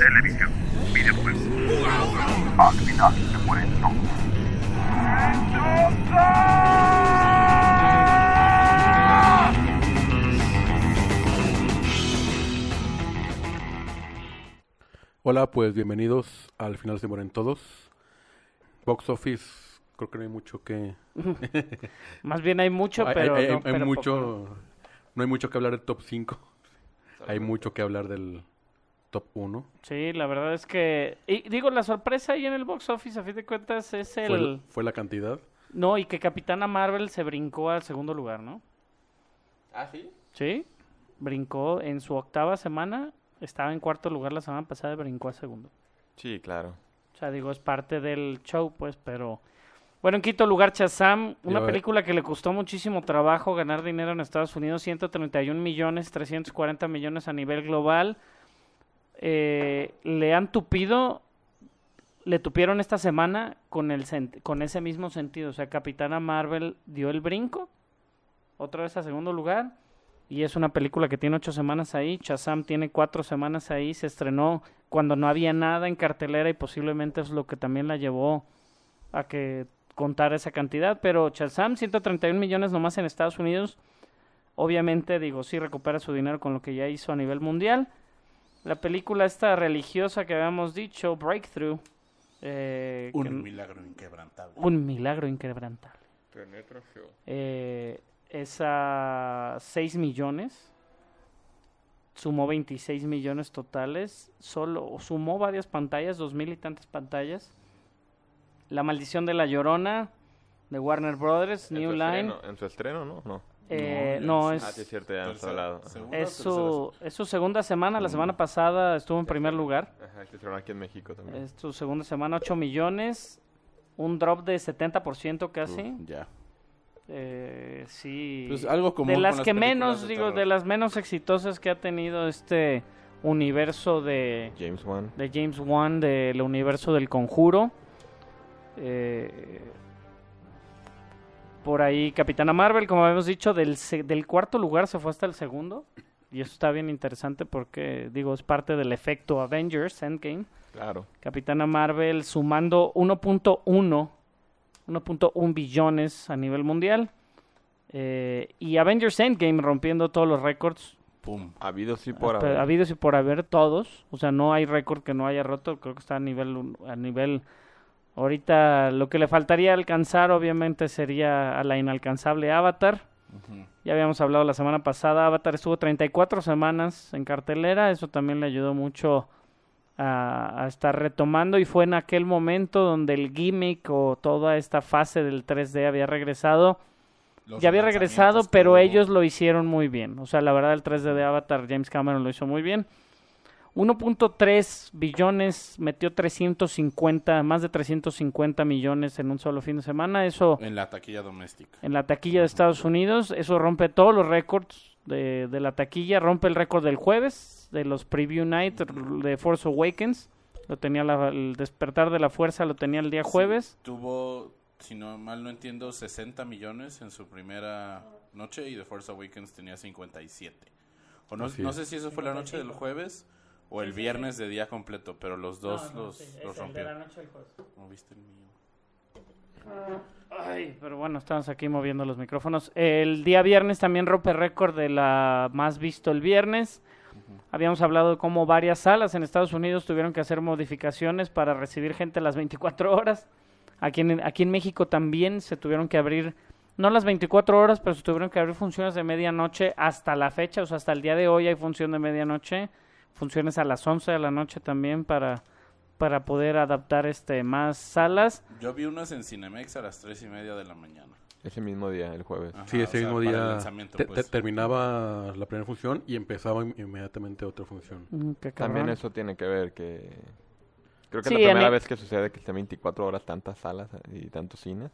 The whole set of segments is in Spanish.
televisión, videojuegos. Al final se mueren todos. Hola, pues bienvenidos al final se mueren todos. Box Office, creo que no hay mucho que... Más bien hay mucho, Hay- pero, hay, no, hay pero mucho... poco. No hay mucho que hablar del top 5. Hay mucho que hablar del top 1. Sí, la verdad es que... Y digo, la sorpresa ahí en el box office, a fin de cuentas, es el... Fue, fue la cantidad. No, y que Capitana Marvel se brincó al segundo lugar, ¿no? ¿Ah, sí? Sí, brincó en su octava semana, estaba en cuarto lugar la semana pasada y brincó a segundo. Sí, claro. O sea, digo, es parte del show, pues, pero... Bueno, en quinto lugar, Shazam, una película que le costó muchísimo trabajo ganar dinero en Estados Unidos, 131 millones, 340 millones a nivel global. Eh, le han tupido, le tupieron esta semana con, el con ese mismo sentido. O sea, Capitana Marvel dio el brinco, otra vez a segundo lugar. Y es una película que tiene ocho semanas ahí. Shazam tiene cuatro semanas ahí. Se estrenó cuando no había nada en cartelera y posiblemente es lo que también la llevó a que contara esa cantidad. Pero Shazam, 131 millones nomás en Estados Unidos. Obviamente, digo, sí recupera su dinero con lo que ya hizo a nivel mundial. La película esta religiosa que habíamos dicho, Breakthrough. eh, que- Un milagro inquebrantable. un milagro inquebrantable. Eh, es a 6 millones. Sumó 26 millones totales. Solo sumó varias pantallas, dos mil y tantas pantallas. La maldición de la llorona de Warner Brothers, En New Line. estreno- En su estreno, ¿no? No. Eh, no, es, Ah, sí, es cierto, ya Tercera- hablado. segunda es, su, es su segunda semana. La semana pasada estuvo en primer lugar. Ajá, aquí en México también. Es su segunda semana, 8 millones. Un drop de 70% casi. Uf, Ya. Eh, sí. Pues algo común de las las que menos, de digo, terror. de las menos exitosas que ha tenido este universo de, James Wan. de James Wan, del universo del conjuro. Eh, por ahí Capitana Marvel, como habíamos dicho, del, del cuarto lugar se fue hasta el segundo. Y eso está bien interesante porque, digo, es parte del efecto Avengers Endgame. Claro. Capitana Marvel sumando 1.1 1.1 billones a nivel mundial. Eh, y Avengers Endgame rompiendo todos los récords. Pum. Habido sí por Pero haber. habidos y por haber todos. O sea, no hay récord que no haya roto. Creo que está a nivel, a nivel... Ahorita lo que le faltaría alcanzar obviamente sería a la inalcanzable Avatar. Ya habíamos hablado la semana pasada, Avatar estuvo 34 semanas en cartelera, eso también le ayudó mucho a, a estar retomando y fue en aquel momento donde el gimmick o toda esta fase del 3D había regresado. Los ya había regresado, pero hubo. ellos lo hicieron muy bien. O sea, la verdad el 3D de Avatar, James Cameron lo hizo muy bien. 1.3 billones, metió 350, más de 350 millones en un solo fin de semana. Eso En la taquilla doméstica. en la taquilla de Estados Unidos. Eso rompe todos los récords de, de la taquilla. Rompe el récord del jueves, de los Preview Night de Force Awakens. Lo tenía la- el despertar de la fuerza, lo tenía el día jueves. Tuvo, si no mal no entiendo, 60 millones en su primera noche y The Force Awakens tenía 57. O no, sé si eso fue la noche del jueves o el viernes de día completo, pero los dos los, los rompió. ¿No viste el mío? Ay, pero bueno, estamos aquí moviendo los micrófonos. El día viernes también rompe récord de la más visto el viernes. Habíamos hablado de cómo varias salas en Estados Unidos tuvieron que hacer modificaciones para recibir gente las 24 horas. Aquí en, aquí en México también se tuvieron que abrir, no las 24 horas, pero se tuvieron que abrir funciones de medianoche hasta la fecha, o sea, hasta el día de hoy hay función de medianoche, funciones a las 11 de la noche también para, para poder adaptar este más salas. Yo vi unas en Cinemex a las 3 y media de la mañana. Ese mismo día, el jueves. Ajá, Sí, ese mismo día te- pues. te- terminaba la primera función y empezaba in- inmediatamente otra función. Mm, También eso tiene que ver que... Creo que Sí, es la primera el- vez que sucede que estén 24 horas tantas salas y tantos cines.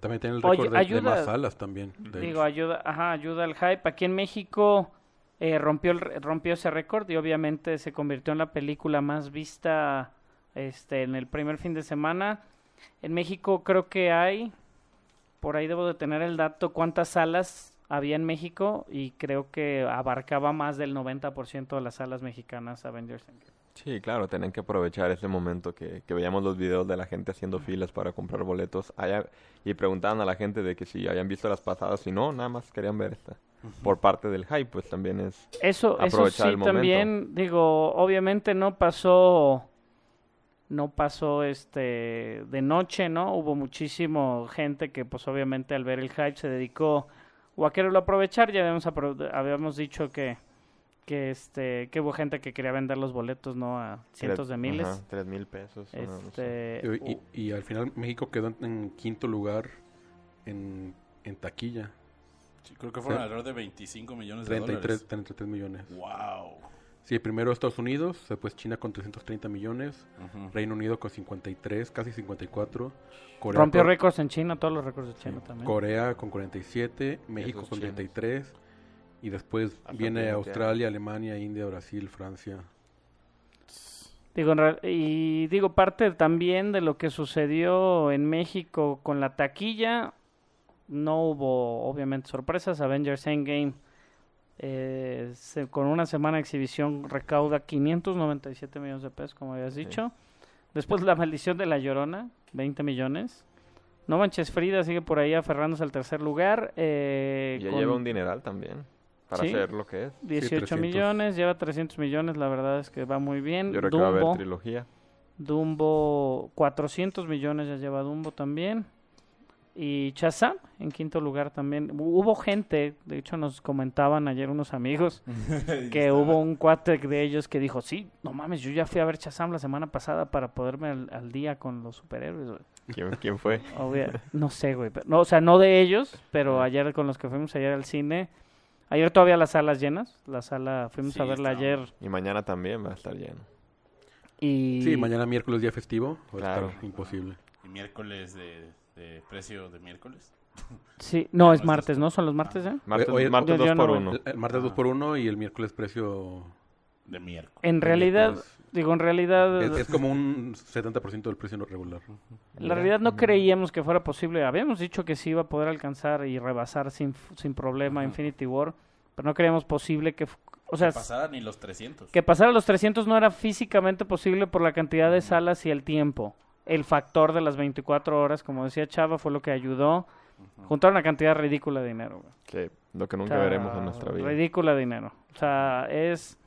También tiene el récord de, más salas también. de Digo, ayuda, ajá, ayuda al hype. Aquí en México eh, rompió, rompió ese récord y obviamente se convirtió en la película más vista este, en el primer fin de semana. En México creo que hay, por ahí debo de tener el dato, cuántas salas había en México y creo que abarcaba más del 90% de las salas mexicanas Avengers. Sí, claro, tienen que aprovechar ese momento que, que veíamos los videos de la gente haciendo filas para comprar boletos allá, y preguntaban a la gente de que si habían visto las pasadas, si no, nada más querían ver esta. Por parte del hype, pues también es... Eso, eso Aprovechar sí el momento. también, digo, obviamente no pasó, no pasó este de noche, ¿no? Hubo muchísimo gente que pues obviamente al ver el hype se dedicó o a quererlo aprovechar, ya habíamos, apro- habíamos dicho que, que este, que hubo gente que quería vender los boletos, ¿no? A cientos de miles. Ajá, tres mil pesos. o no, no sé. Este, Y, y- y al final México quedó en, en quinto lugar en, en taquilla. Sí, creo que fueron Sí. alrededor de 25 millones de 33, dólares. 33 millones. Wow. Sí, primero Estados Unidos, después China con 330 millones, Ujú. Reino Unido con 53, casi 54. Corea rompió con, récords en China, todos los récords de China también. Corea con 47, México Esos con chinos. 33 y después Hasta viene Australia, Alemania, India, Brasil, Francia. Digo, y digo, parte también de lo que sucedió en México con la taquilla, no hubo obviamente sorpresas. Avengers Endgame, eh, se- con una semana de exhibición, recauda 597 millones de pesos, como habías Sí. dicho. Después La Maldición de la Llorona, 20 millones. No Manches Frida sigue por ahí aferrándose al tercer lugar. eh, Y ya con lleva un dineral también, para Sí. hacer lo que es. 18 300. millones, lleva 300 millones, la verdad es que va muy bien. Yo creo que va a haber Dumbo, trilogía. Dumbo, 400 millones ya lleva Dumbo también. Y Shazam en quinto lugar también. Hu- Hubo gente, de hecho nos comentaban ayer unos amigos, que hubo un cuate de ellos que dijo, sí, no mames, yo ya fui a ver Shazam la semana pasada para poderme al, al día con los superhéroes. güey". ¿Quién, quién fue? Obvia- no sé, güey. pero- No, o sea, no de ellos, pero ayer con los que fuimos ayer al cine. Ayer todavía las salas llenas. La sala, fuimos Sí, a verla estaba- ayer. Y mañana también va a estar lleno. Y Sí, mañana miércoles día festivo, va a Claro. estar imposible. Y miércoles de, de precio de miércoles. Sí, no, es es martes, ¿no? Son los martes, ¿eh? Martes, Oye, martes yo- yo 2 no por voy. 1 El, el martes Ah. 2 por 1 y el miércoles precio... De miércoles. En realidad, miércoles. Digo, en realidad, Es, es como un 70% del precio regular. en realidad no creíamos que fuera posible. Habíamos dicho que sí iba a poder alcanzar y rebasar sin, sin problema Ajá. Infinity War, pero no creíamos posible que, o sea, Que pasara ni los 300. que pasar a los 300 no era físicamente posible por la cantidad de salas y el tiempo. El factor de las 24 horas, como decía Chava, fue lo que ayudó. Juntar una cantidad ridícula de dinero. güey. Que lo que O nunca sea, veremos en nuestra vida. Ridícula de dinero. O sea, es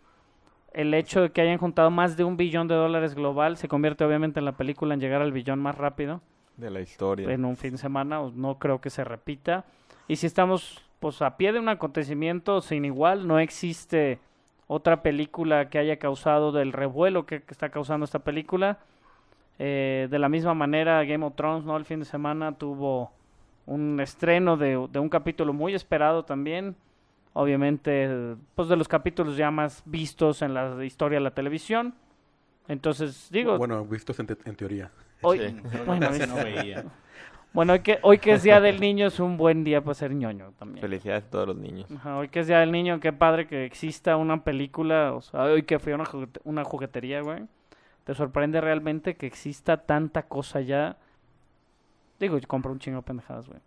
el hecho de que hayan juntado más de un billón de dólares global se convierte obviamente en la película en llegar al billón más rápido De la historia. en un fin de semana. No creo que se repita. Y si estamos pues a pie de un acontecimiento sin igual, no existe otra película que haya causado del revuelo que, que está causando esta película. Eh, de la misma manera, Game of Thrones, ¿no? El fin de semana tuvo un estreno de, de un capítulo muy esperado también. Obviamente, pues de los capítulos ya más vistos en la historia de la televisión. Entonces, digo, Bueno, vistos en, te- en teoría. hoy, Sí. Bueno, no veía. bueno, hoy que, hoy que es Día del Niño es un buen día para ser ñoño también. Felicidades a todos los niños. Ajá, hoy que es Día del Niño, qué padre que exista una película, o sea, hoy que fui a una, juguete- una juguetería, güey. Te sorprende realmente que exista tanta cosa ya. Digo, yo compro un chingo de pendejadas, güey.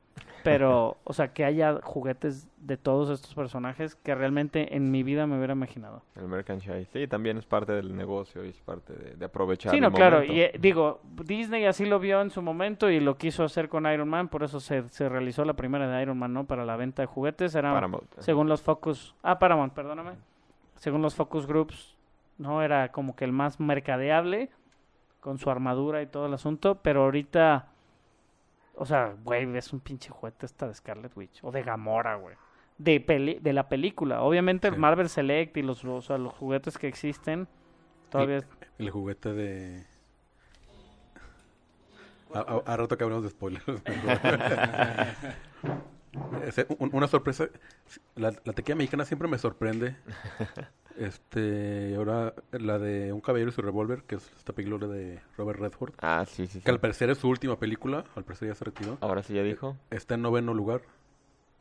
Pero, o sea, que haya juguetes de todos estos personajes que realmente en mi vida me hubiera imaginado. El merchandise. Sí, también es parte del negocio y es parte de, de aprovechar Sí, el no, claro. Y eh, digo, Disney así lo vio en su momento y lo quiso hacer con Iron Man, por eso se, se realizó la primera de Iron Man, ¿no? Para la venta de juguetes. Era Paramount. según los focus ah Paramount perdóname según los focus groups no era como que el más mercadeable con su armadura y todo el asunto pero ahorita o sea güey es un pinche juguete esta de Scarlet Witch o de Gamora güey de peli- de la película obviamente el. Marvel Select y los o sea, los juguetes que existen todavía El juguete de... A, a- a rato que hablamos de spoilers. Una sorpresa. La, la tequila mexicana siempre me sorprende. Este, ahora la de Un caballero y su revólver, que es esta película de Robert Redford. Ah, sí, sí, sí. Que al parecer es su última película, al parecer ya se retiró. Ahora sí ya dijo. Está en noveno lugar.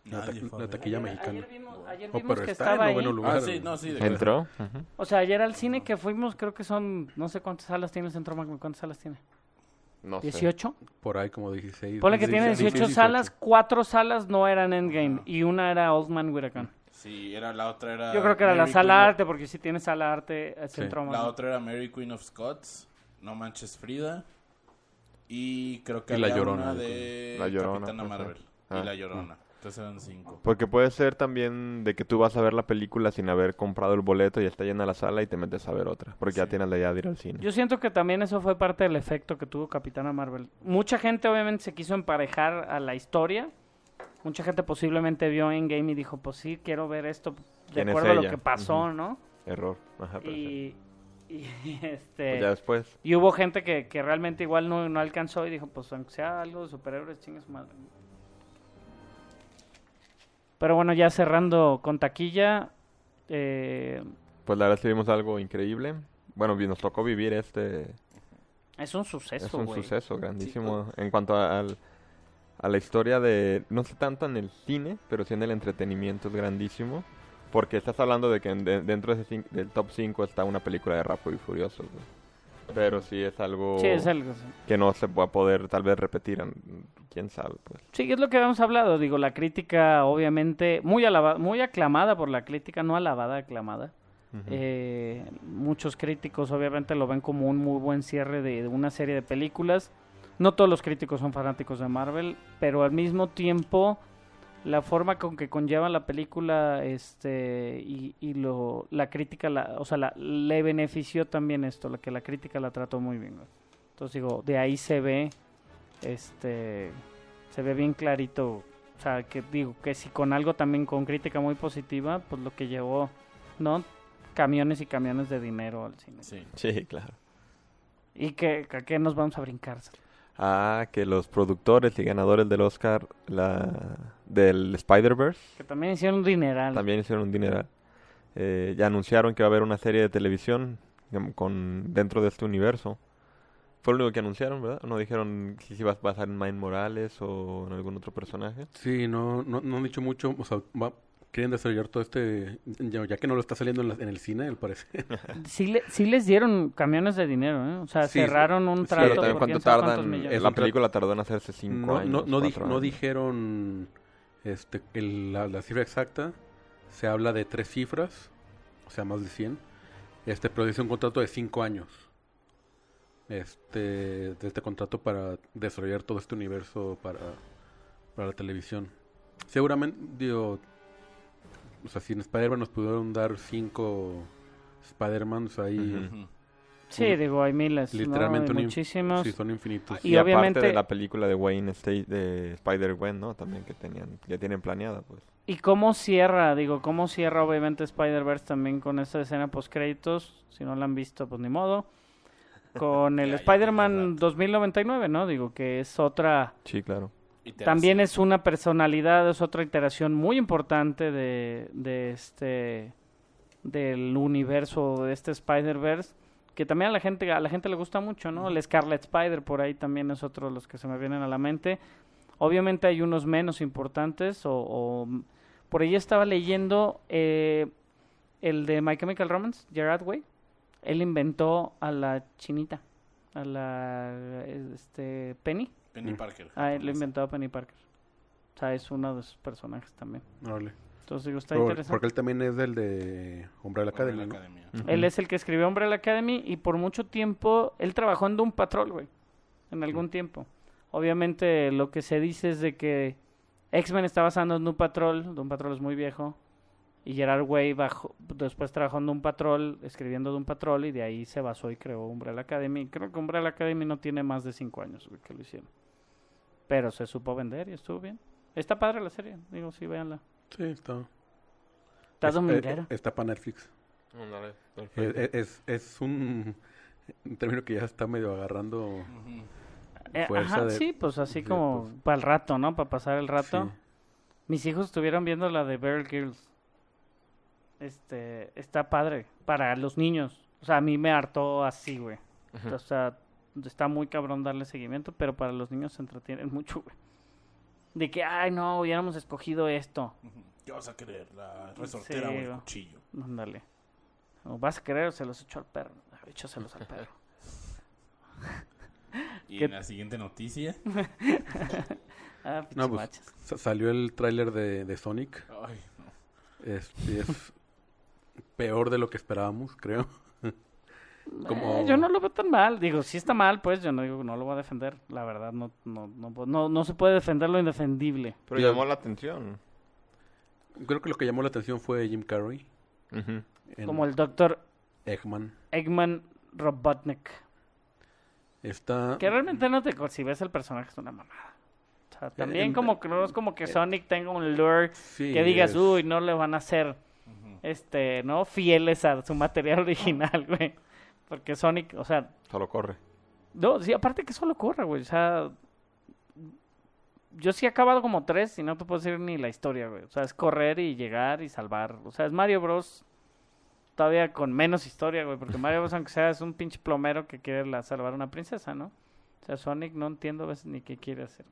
La, ta- la taquilla Ayer- mexicana. ayer vimos, ayer Oh, vimos pero que está estaba en ahí. noveno lugar. Ah, sí, no, sí. ¿Entró? Ujú. o sea ayer al cine que fuimos creo que son no sé cuántas salas tiene el Centro Magno cuántas salas tiene No sé. 18 Por ahí como 16. Ponle que tiene 16, 18 salas, cuatro salas no eran Endgame y una era Old Man Gun. Sí, era la otra era... Yo creo que era la sala Queen arte, porque si tiene sala arte, el Sí. centro La más- otra era Mary Queen of Scots, No Manches Frida. Y creo que Y La Llorona, una de La Llorona, Capitana puede ser. Marvel. Ah. Y La Llorona. Entonces eran cinco. Porque puede ser también de que tú vas a ver la película sin haber comprado el boleto y está llena la sala y te metes a ver otra. Porque ya tienes la idea de ir al cine. Yo siento que también eso fue parte del efecto que tuvo Capitana Marvel. Mucha gente obviamente se quiso emparejar a la historia. Mucha gente posiblemente vio Endgame y dijo, pues sí, quiero ver esto de ¿Quién es acuerdo a lo que pasó. ¿no? Error. Ajá. Y, y, este... Pues ya después. Y hubo gente que, que realmente igual no, no alcanzó y dijo, pues aunque sea algo de superhéroes, chingues madre. Pero bueno, ya cerrando con taquilla, eh, Pues la verdad sí vimos algo increíble. Bueno, nos tocó vivir este... es un suceso, es un güey. suceso grandísimo en cuanto a, al- a la historia de... No sé tanto en el cine, pero sí en el entretenimiento es grandísimo. Porque estás hablando de que en- de- dentro de ese del top 5 está una película de Rápido y Furioso. güey. Pero sí es algo Sí, es algo así. que no se va a poder tal vez repetir. Quién sabe, pues. Sí, es lo que habíamos hablado. Digo, la crítica, obviamente, muy, alaba- muy aclamada por la crítica, no alabada, aclamada. Eh, muchos críticos, obviamente, lo ven como un muy buen cierre de, de una serie de películas. No todos los críticos son fanáticos de Marvel, pero al mismo tiempo, la forma con que conlleva la película este y, y lo, la crítica, la, o sea, la- le benefició también esto, lo que la crítica la trató muy bien. güey. Entonces, digo, de ahí se ve este se ve bien clarito o sea que digo que si con algo también con crítica muy positiva pues lo que llevó no camiones y camiones de dinero al cine Sí. Sí, claro. y que a qué nos vamos a brincar Ah, que los productores y ganadores del Oscar la, del Spider-Verse que también hicieron un dineral también hicieron un dineral. Eh, ya anunciaron que va a haber una serie de televisión con dentro de este universo. Fue lo único que anunciaron, ¿verdad? No dijeron si se iba a basar en Miles Morales o en algún otro personaje. Sí, no, no, no han dicho mucho. O sea, va- quieren desarrollar todo este. Ya, que no lo está saliendo en, la- en el cine, al parecer. sí, le- sí les dieron camiones de dinero ¿eh? o sea Sí, cerraron un sí, trato Pero también cuánto tardan, la película tardó en hacerse cinco no, años. no, no, di- cuatro no años. dijeron este, el- la, la cifra exacta. Se habla de tres cifras, o sea, más de 100. Este, pero dice un contrato de cinco años. Este, de este contrato para desarrollar todo este universo para, para la televisión. Seguramente, digo, o sea, si en Spider-Man nos pudieron dar cinco Spider-Mans ahí, Ujú. Ujú. sí digo hay miles ¿no? literalmente Hay un inf- muchísimos sí, son infinitos. Y Y, aparte obviamente- de la película de Wayne State, de Spider-Gwen, ¿no? También que tenían, ya tienen planeada, pues. ¿Y cómo cierra? Digo, ¿cómo cierra obviamente Spider-Verse también con esta escena post-créditos? Si no la han visto, pues ni modo. Con el Spider-Man rato. 2099, ¿no? Digo que es otra... Sí, claro. También es una personalidad, es otra iteración muy importante de, de este... del universo de este Spider-Verse. Que también a la gente a la gente le gusta mucho, ¿no? El Scarlet Spider por ahí también es otro de los que se me vienen a la mente. Obviamente hay unos menos importantes o, o- por ahí estaba leyendo eh, el de My Chemical Romance, Gerard Way. Él inventó a la chinita, a la este Penny. Penny Mm. Parker. Ah, él inventó a Penny Parker. O sea, es uno de sus personajes también. Órale. Entonces digo, está Por- interesante. porque él también es del de Academy, Umbrella ¿no? Academia. Él es el que escribió Umbrella Academy y por mucho tiempo él trabajó en Doom Patrol, güey. En algún tiempo. Obviamente lo que se dice es de que X-Men está basado en Doom Patrol. Doom Patrol es muy viejo. Y Gerard Way bajó, después trabajó en Doom Patrol, escribiendo Doom Patrol y de ahí se basó y creó Umbrella Academy. Creo que Umbrella Academy no tiene más de cinco años güey, que lo hicieron. Pero se supo vender y estuvo bien. Está padre la serie, digo, sí, véanla. Sí, está. Está es- dominguera. eh, está para Netflix. Eh, eh, Es, es un, un término que ya está medio agarrando. Eh, fuerza ajá, de- sí, pues así sí, como pues. para el rato, ¿no? Para pasar el rato. Sí. Mis hijos estuvieron viendo la de Bear Girls. Este, está padre para los niños. O sea, a mí me hartó así, güey. O sea, está muy cabrón darle seguimiento, pero para los niños se entretienen mucho, güey. De que, ay, no, hubiéramos escogido esto. ¿Qué vas a querer? ¿La resortera Sí, o el cuchillo? Ándale. O vas a querer o se los echo al perro. Échaselos al perro. Y ¿Qué- en la siguiente noticia. Ah, No, pues salió el tráiler de, de Sonic. Ay, no. Este es peor de lo que esperábamos, creo. Eh, yo no lo veo tan mal. Digo, si está mal, pues yo no digo no lo voy a defender. La verdad, no, no, no, no, no se puede defender lo indefendible. Pero llamó la atención. Creo que lo que llamó la atención fue Jim Carrey. Como el doctor Eggman. Eggman Robotnik. Está... Que realmente no te... Si ves el personaje es una mamada. O sea, también en- como que no es como que Sonic tenga un lure Sí, que digas, es- uy, no le van a hacer, este, ¿no? Fieles a su material original, güey. Porque Sonic, o sea, Solo corre. no, sí, aparte que solo corre, güey. O sea, yo sí he acabado como tres y no te puedo decir ni la historia, güey. O sea, es correr y llegar y salvar. O sea, es Mario Bros. Todavía con menos historia, güey. Porque Mario Bros, aunque sea, es un pinche plomero que quiere la- salvar a una princesa, ¿no? O sea, Sonic no entiendo a veces ni qué quiere hacer.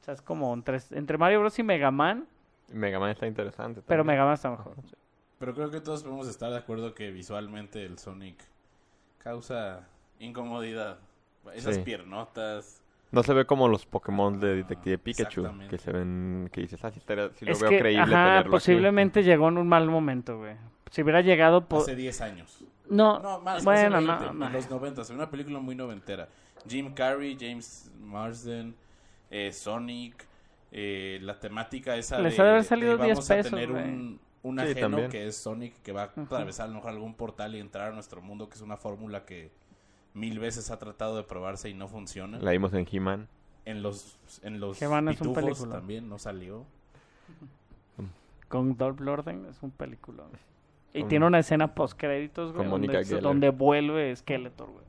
O sea, es como entre, entre Mario Bros y Mega Man, Mega Man está interesante. pero. Mega Man está mejor. Pero creo que todos podemos estar de acuerdo que visualmente el Sonic causa incomodidad. Esas Sí. piernotas. No se ve como los Pokémon de Detective Pikachu. Que se ven... Que dices, ah, sí, estaría- sí lo es veo que, creíble ajá, tenerlo aquí". posiblemente llegó en un mal momento, güey. Si hubiera llegado por... Hace 10 años. No, No, más. bueno, no, 20, no. En los 90. Una película muy noventera. Jim Carrey, James Marsden, eh, Sonic. eh, la temática esa Les de, ha de haber salido de 10 vamos a pesos, tener güey. un, un Sí, ajeno también. que es Sonic que va a atravesar a lo mejor algún portal y entrar a nuestro mundo, que es una fórmula que mil veces ha tratado de probarse y no funciona. La vimos en He-Man. En los en los He-Man es un pitufos también no salió. Con Dolph Lundgren es un película. Y Con- tiene una escena post créditos, güey, donde, donde vuelve Skeletor, güey.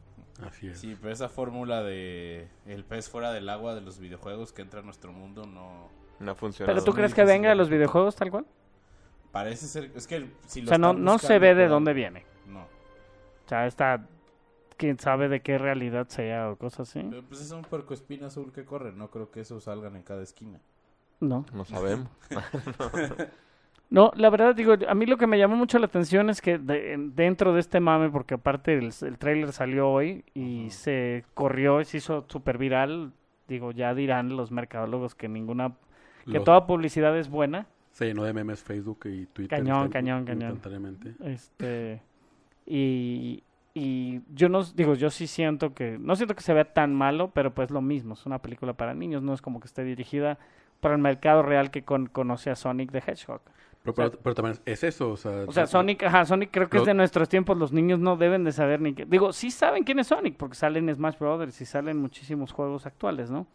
Así es. Sí, pero esa fórmula de el pez fuera del agua de los videojuegos que entra a nuestro mundo no No funciona. ¿Pero tú crees que venga de los videojuegos tal cual? Parece ser es que si O sea, no, no se ve de dónde viene. No. O sea, está... Quién sabe de qué realidad sea o cosas así. Pero, pues es un puercoespín azul que corre, no creo que esos salgan en cada esquina. No. No sabemos. No, la verdad, digo, a mí lo que me llamó mucho la atención es que de- en- dentro de este mame, porque aparte el, el tráiler salió hoy y se corrió y se hizo súper viral, digo, ya dirán los mercadólogos que ninguna, que Los- toda publicidad es buena. Se llenó de memes Facebook y Twitter. Cañón, cañón, cañón. Instantáneamente. Este, y, y yo no, digo, yo sí siento que, no siento que se vea tan malo, pero pues lo mismo, es una película para niños, no es como que esté dirigida para el mercado real que con- conoce a Sonic the Hedgehog. Pero, pero, pero también es eso, o sea... O sea, no- Sonic, ajá, Sonic creo que es de nuestros tiempos, los niños no deben de saber ni qué. Digo, sí saben quién es Sonic, porque salen en Smash Brothers y salen muchísimos juegos actuales, ¿no?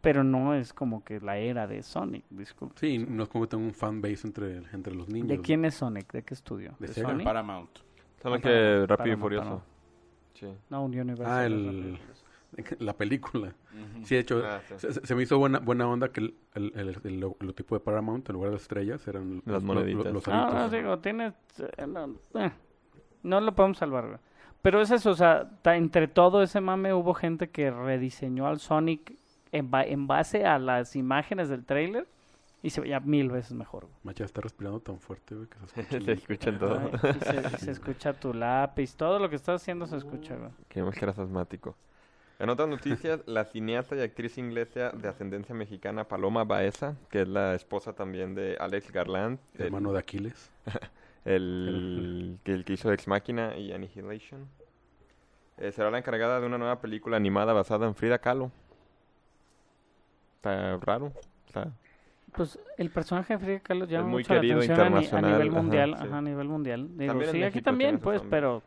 Pero no es como que la era de Sonic, disculpe. Sí, no es como que tenga un fanbase entre, entre los niños. ¿De quién es Sonic? ¿De qué estudio? De ¿De Sega. Paramount. Solo Ah, que Rápido y Furioso. Sí. No, un. Ah, el-. La película. Sí, de hecho, Ah, sí. se, me hizo buena, buena onda que el, el, el, el lo- el tipo de Paramount, en lugar de las estrellas, eran Las los, moneditas. los, los No, no, aritos. digo, tiene... eh, No, eh, no lo podemos salvar. Pero es eso, o sea, ta- entre todo ese mame hubo gente que rediseñó al Sonic en, ba- en base a las imágenes del trailer y se veía mil veces mejor. güey. Macha está respirando tan fuerte, güey, que se escucha. Se todo. Ay, se, escucha tu lápiz, todo lo que estás haciendo se escucha, güey. Creemos que eras asmático. En otras noticias, la cineasta y actriz inglesa de ascendencia mexicana Paloma Baeza, que es la esposa también de Alex Garland, el, Hermano de Aquiles. el, que- el que hizo Ex Máquina y Annihilation, eh, será la encargada de una nueva película animada basada en Frida Kahlo. Está raro. Está- Pues el personaje de Frida Kahlo llama mucho la atención a, ni- a nivel ajá, mundial, sí. ajá, a nivel mundial. Digo, También sí, aquí también, pues, pero...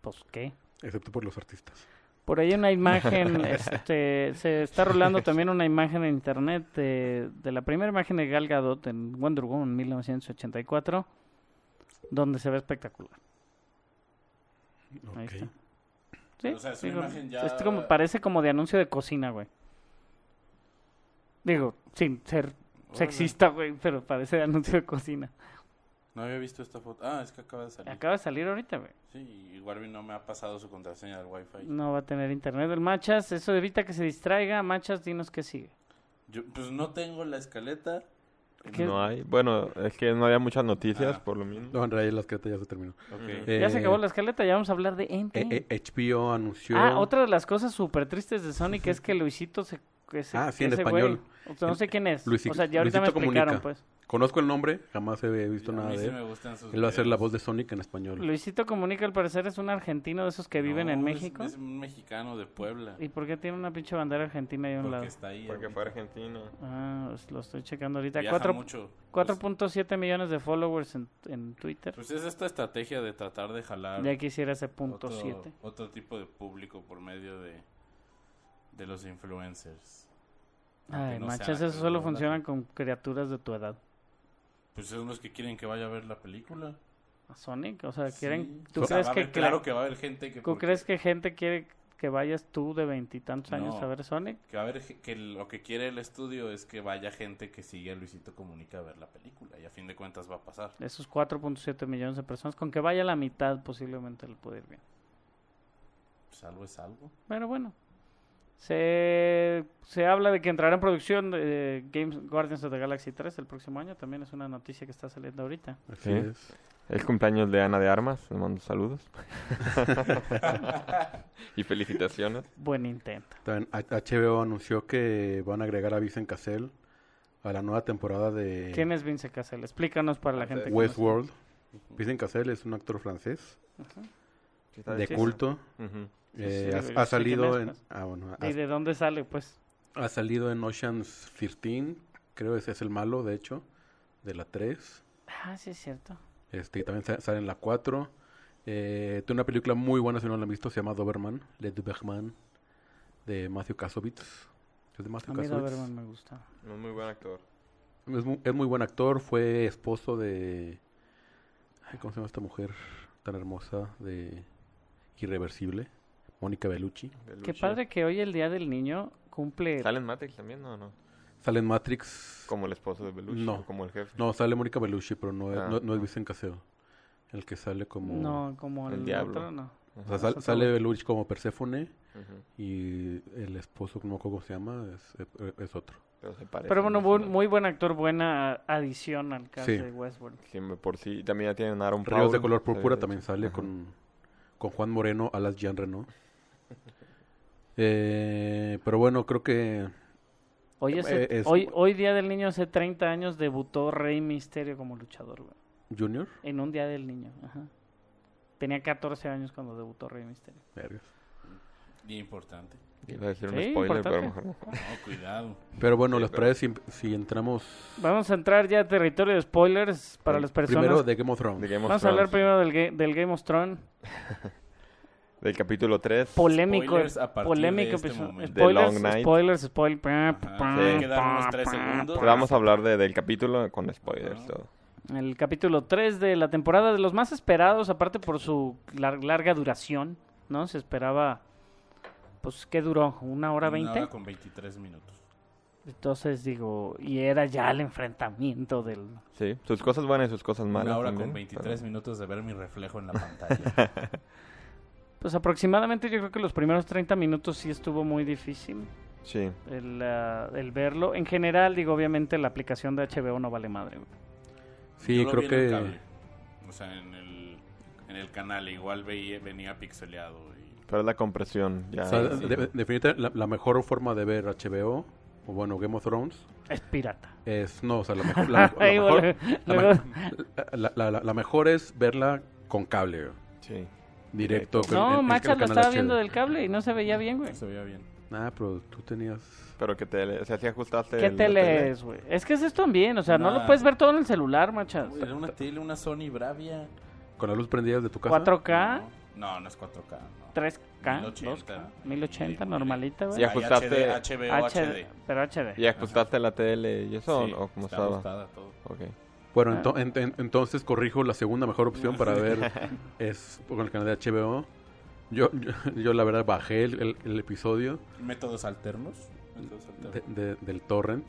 Pues, ¿qué? Excepto por los artistas. Por ahí una imagen, este, se está rolando también una imagen en internet de, de la primera imagen de Gal Gadot en Wonder Woman 1984, donde se ve espectacular. Ahí Ok. está. Sí, O sea, es una digo, imagen ya- es como, parece como de anuncio de cocina, güey. Digo, sin ser sexista, güey, pero parece de anuncio de cocina. No había visto esta foto. Ah, es que acaba de salir. Acaba de salir ahorita, güey. Sí, y Warby no me ha pasado su contraseña del Wi-Fi. No va a tener internet el Machas, eso evita que se distraiga. Machas, dinos qué sigue. Yo, pues no tengo la escaleta. ¿Qué? No hay. Bueno, es que no había muchas noticias Ah. por lo mismo. No, en realidad la escaleta ya se terminó. Eh, Ya se acabó la escaleta, ya vamos a hablar de Ente. eh, eh, HBO anunció... Ah, otra de las cosas súper tristes de Sonic es que Luisito se... que se- Ah, sí, en ese español. güey- o sea, no sé quién es. Luisi- o sea, ya ahorita me Luisito explicaron, Comunica. pues. Conozco el nombre, jamás he visto A nada mí de sí él. me gustan sus Él va a ser la voz de Sonic en español. Luisito Comunica, al parecer, es un argentino de esos que viven en No, México. Es, un mexicano de Puebla. ¿Y por qué tiene una pinche bandera argentina ahí a un Porque lado? está ahí. Porque ahorita. fue Argentina. Ah, pues lo estoy checando ahorita. Viaja Cuatro- mucho. 4.7 millones de followers en, en Twitter. Pues es esta estrategia de tratar de jalar Ya quisiera ese punto otro, 7. otro tipo de público por medio de, de los influencers. Ay, no sean eso solo funcionan con criaturas de tu edad. Pues son los que quieren que vaya a ver la película. ¿A Sonic? O sea, quieren... Sí. ¿Tú O sea, crees va a que... haber- que- claro que va a haber gente que... ¿Tú porque- crees que gente quiere que vayas tú de veintitantos años a ver Sonic? Que va a haber que lo que quiere el estudio es que vaya gente que sigue a Luisito Comunica a ver la película y a fin de cuentas va a pasar. Esos 4.7 millones de personas, con que vaya la mitad posiblemente le puede ir bien. Pues algo es algo. Pero bueno. Se, se habla de que entrará en producción eh, Games Guardians of the Galaxy 3 el próximo año. También es una noticia que está saliendo ahorita. Así Sí. es. El cumpleaños de Ana de Armas, le mando saludos. y felicitaciones. Buen intento. También HBO anunció que van a agregar a Vincent Cassell a la nueva temporada de ¿Quién es Vince Cassell? Explícanos para la gente. Westworld. Vincent Cassell es un actor francés de culto. Ujú. Eh, sí, ha- yo ha, quién salido es, en ah, bueno, sabe. ¿Y de dónde sale? Pues ha, ha salido en Ocean's 13, creo ese es el malo de hecho, de la 3. Ah, sí, es cierto. Este, y también sa- sale en la 4. Eh, tiene una película muy buena, si no la han visto, se llama Doberman, Le Doberman, de Matthew Kasovitz. Es de A Matthew mí Kasovitz. Doberman me gusta. Un muy buen actor. Es muy, es muy buen actor, fue esposo de... ay, ¿Cómo se llama esta mujer tan hermosa de Irreversible? Mónica Bellucci. Qué Belushi. padre que hoy el Día del Niño cumple... ¿Sale en Matrix también? No, no. Sale en Matrix. Como el esposo de Belushi. No. o Como el jefe. No, sale Mónica Bellucci, pero no es, Ah. no, no es Vicente Caseo. El que sale como... No, como El el, diablo. otro, no. O sea, sal- sale güey. Bellucci como Perséfone y el esposo, no me acuerdo cómo se llama, es, es- es otro. Pero se parece. Pero bueno, ¿no? buen- muy buen actor, buena adición al cast Sí. de Westworld. Sí, por sí. También ya tienen Aaron Ríos de color púrpura eh, también sale con, con Juan Moreno, alas Jean Reno. Eh, pero bueno, creo que Hoy, Eh, es- hoy, hoy Día del Niño, hace 30 años, debutó Rey Misterio como luchador, güey. Junior, En un Día del Niño, ajá. Tenía 14 años cuando debutó Rey Misterio. vergas. Y importante. Iba a decir un spoiler, pero importante. mejor no. No, cuidado. Pero bueno, Sí, ¿les pero- parece si, si entramos Vamos a entrar ya a territorio de spoilers para Prim- las personas. primero de Game of Thrones? De Game of Vamos a hablar primero del, ga- del Game of Thrones. Del capítulo 3. Polémico. Polémico de este Spoilers, Long Night. spoilers, spoilers. Tres segundos. Vamos a hablar de, del capítulo con spoilers. Todo. El capítulo 3 de la temporada de los más esperados, aparte por su lar- larga duración, ¿no? Se esperaba, pues, ¿qué duró? ¿Una hora Una veinte? hora con 23 minutos. Entonces digo, y era ya el enfrentamiento del... Sí, sus cosas buenas y sus cosas malas. Una hora también, con 23 pero- minutos de ver mi reflejo en la pantalla. Pues aproximadamente yo creo que los primeros 30 minutos sí estuvo muy difícil Sí, el, ah, el verlo. En general, digo, obviamente la aplicación de HBO no vale madre. güey. Sí, Yo lo creo en que cable. O sea, en el, en el canal igual veía, venía pixeleado. Y... pero es la compresión. Ya, o sea, sí. de- definitivamente la, la mejor forma de ver HBO, o bueno, Game of Thrones, Es pirata. es, no, o sea, la, mejor- la- mejor, la, luego- me- la- la- la- la mejor es verla con cable, güey, Sí. Directo. No, en Macha el lo canal estaba viendo del cable y no se veía bien, güey. Se veía bien. Ah, pero tú tenías... Pero que tele, o sea, si ajustaste. ¿Qué tele es, güey? Es que es esto también, o sea, no lo Nah. puedes ver todo en el celular, Macha. Uy, Era una tele, una Sony Bravia. ¿Con la luz prendida de tu casa? 4K, No, no es 4K. No. 3K, 1080. 2K, 1080, Sí, normalita, güey. Sí, ajustaste- HBO, HD, HD. pero HD. ¿Y ajustaste la tele y eso Sí, o cómo está estaba? ajustada todo. Ok. Bueno, Ah. ento- en- en- entonces corrijo la segunda mejor opción para ver es con el canal de HBO. Yo, yo, yo la verdad bajé el, el- el episodio Métodos alternos. Métodos de- alternos. de- del torrent.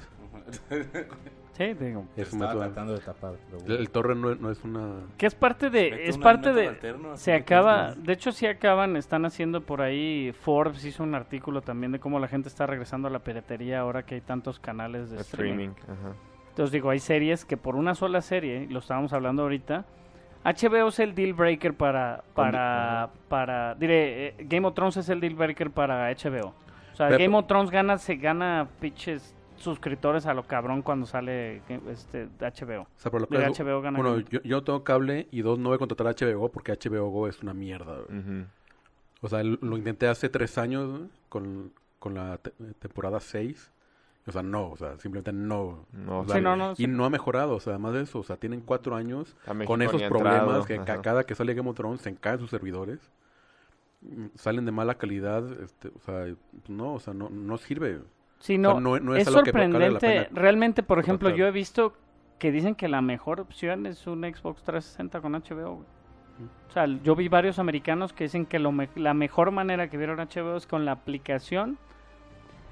Sí, digo. Es un tratando de tapar. bueno. el torrent no, es- no es una... Que es parte de, es una- parte de, alterno, se acaba, de hecho sí acaban, están haciendo por ahí, Forbes hizo un artículo también de cómo la gente está regresando a la piratería ahora que hay tantos canales de streaming. Streaming. Ajá. Entonces digo, hay series que por una sola serie, lo estábamos hablando ahorita, HBO es el deal breaker para, para, para, diré, eh, Game of Thrones es el deal breaker para HBO. O sea, Pero- Game of Thrones gana, se gana pinches suscriptores a lo cabrón cuando sale este HBO. O sea, por lo que HBO gana Game. yo, yo tengo cable y dos, no voy a contratar a HBO porque HBO Go es una mierda. O sea, lo intenté hace tres años con, con la te- temporada 6. O sea, no, o sea, simplemente no. No, Sí, no, no, y sí. no ha mejorado, o sea, además de eso, o sea, tienen cuatro años con esos problemas entrado, que ajá. cada que sale Game of Thrones se caen sus servidores. Salen de mala calidad, este, o sea, no, o sea, no, no sirve. Sí, O no, sea, no- no es es algo que valga la sorprendente. pena Realmente, por ejemplo, yo he visto que dicen que la mejor opción es un Xbox 360 con HBO. güey. O sea, yo vi varios americanos que dicen que lo me- la mejor manera que vieron HBO es con la aplicación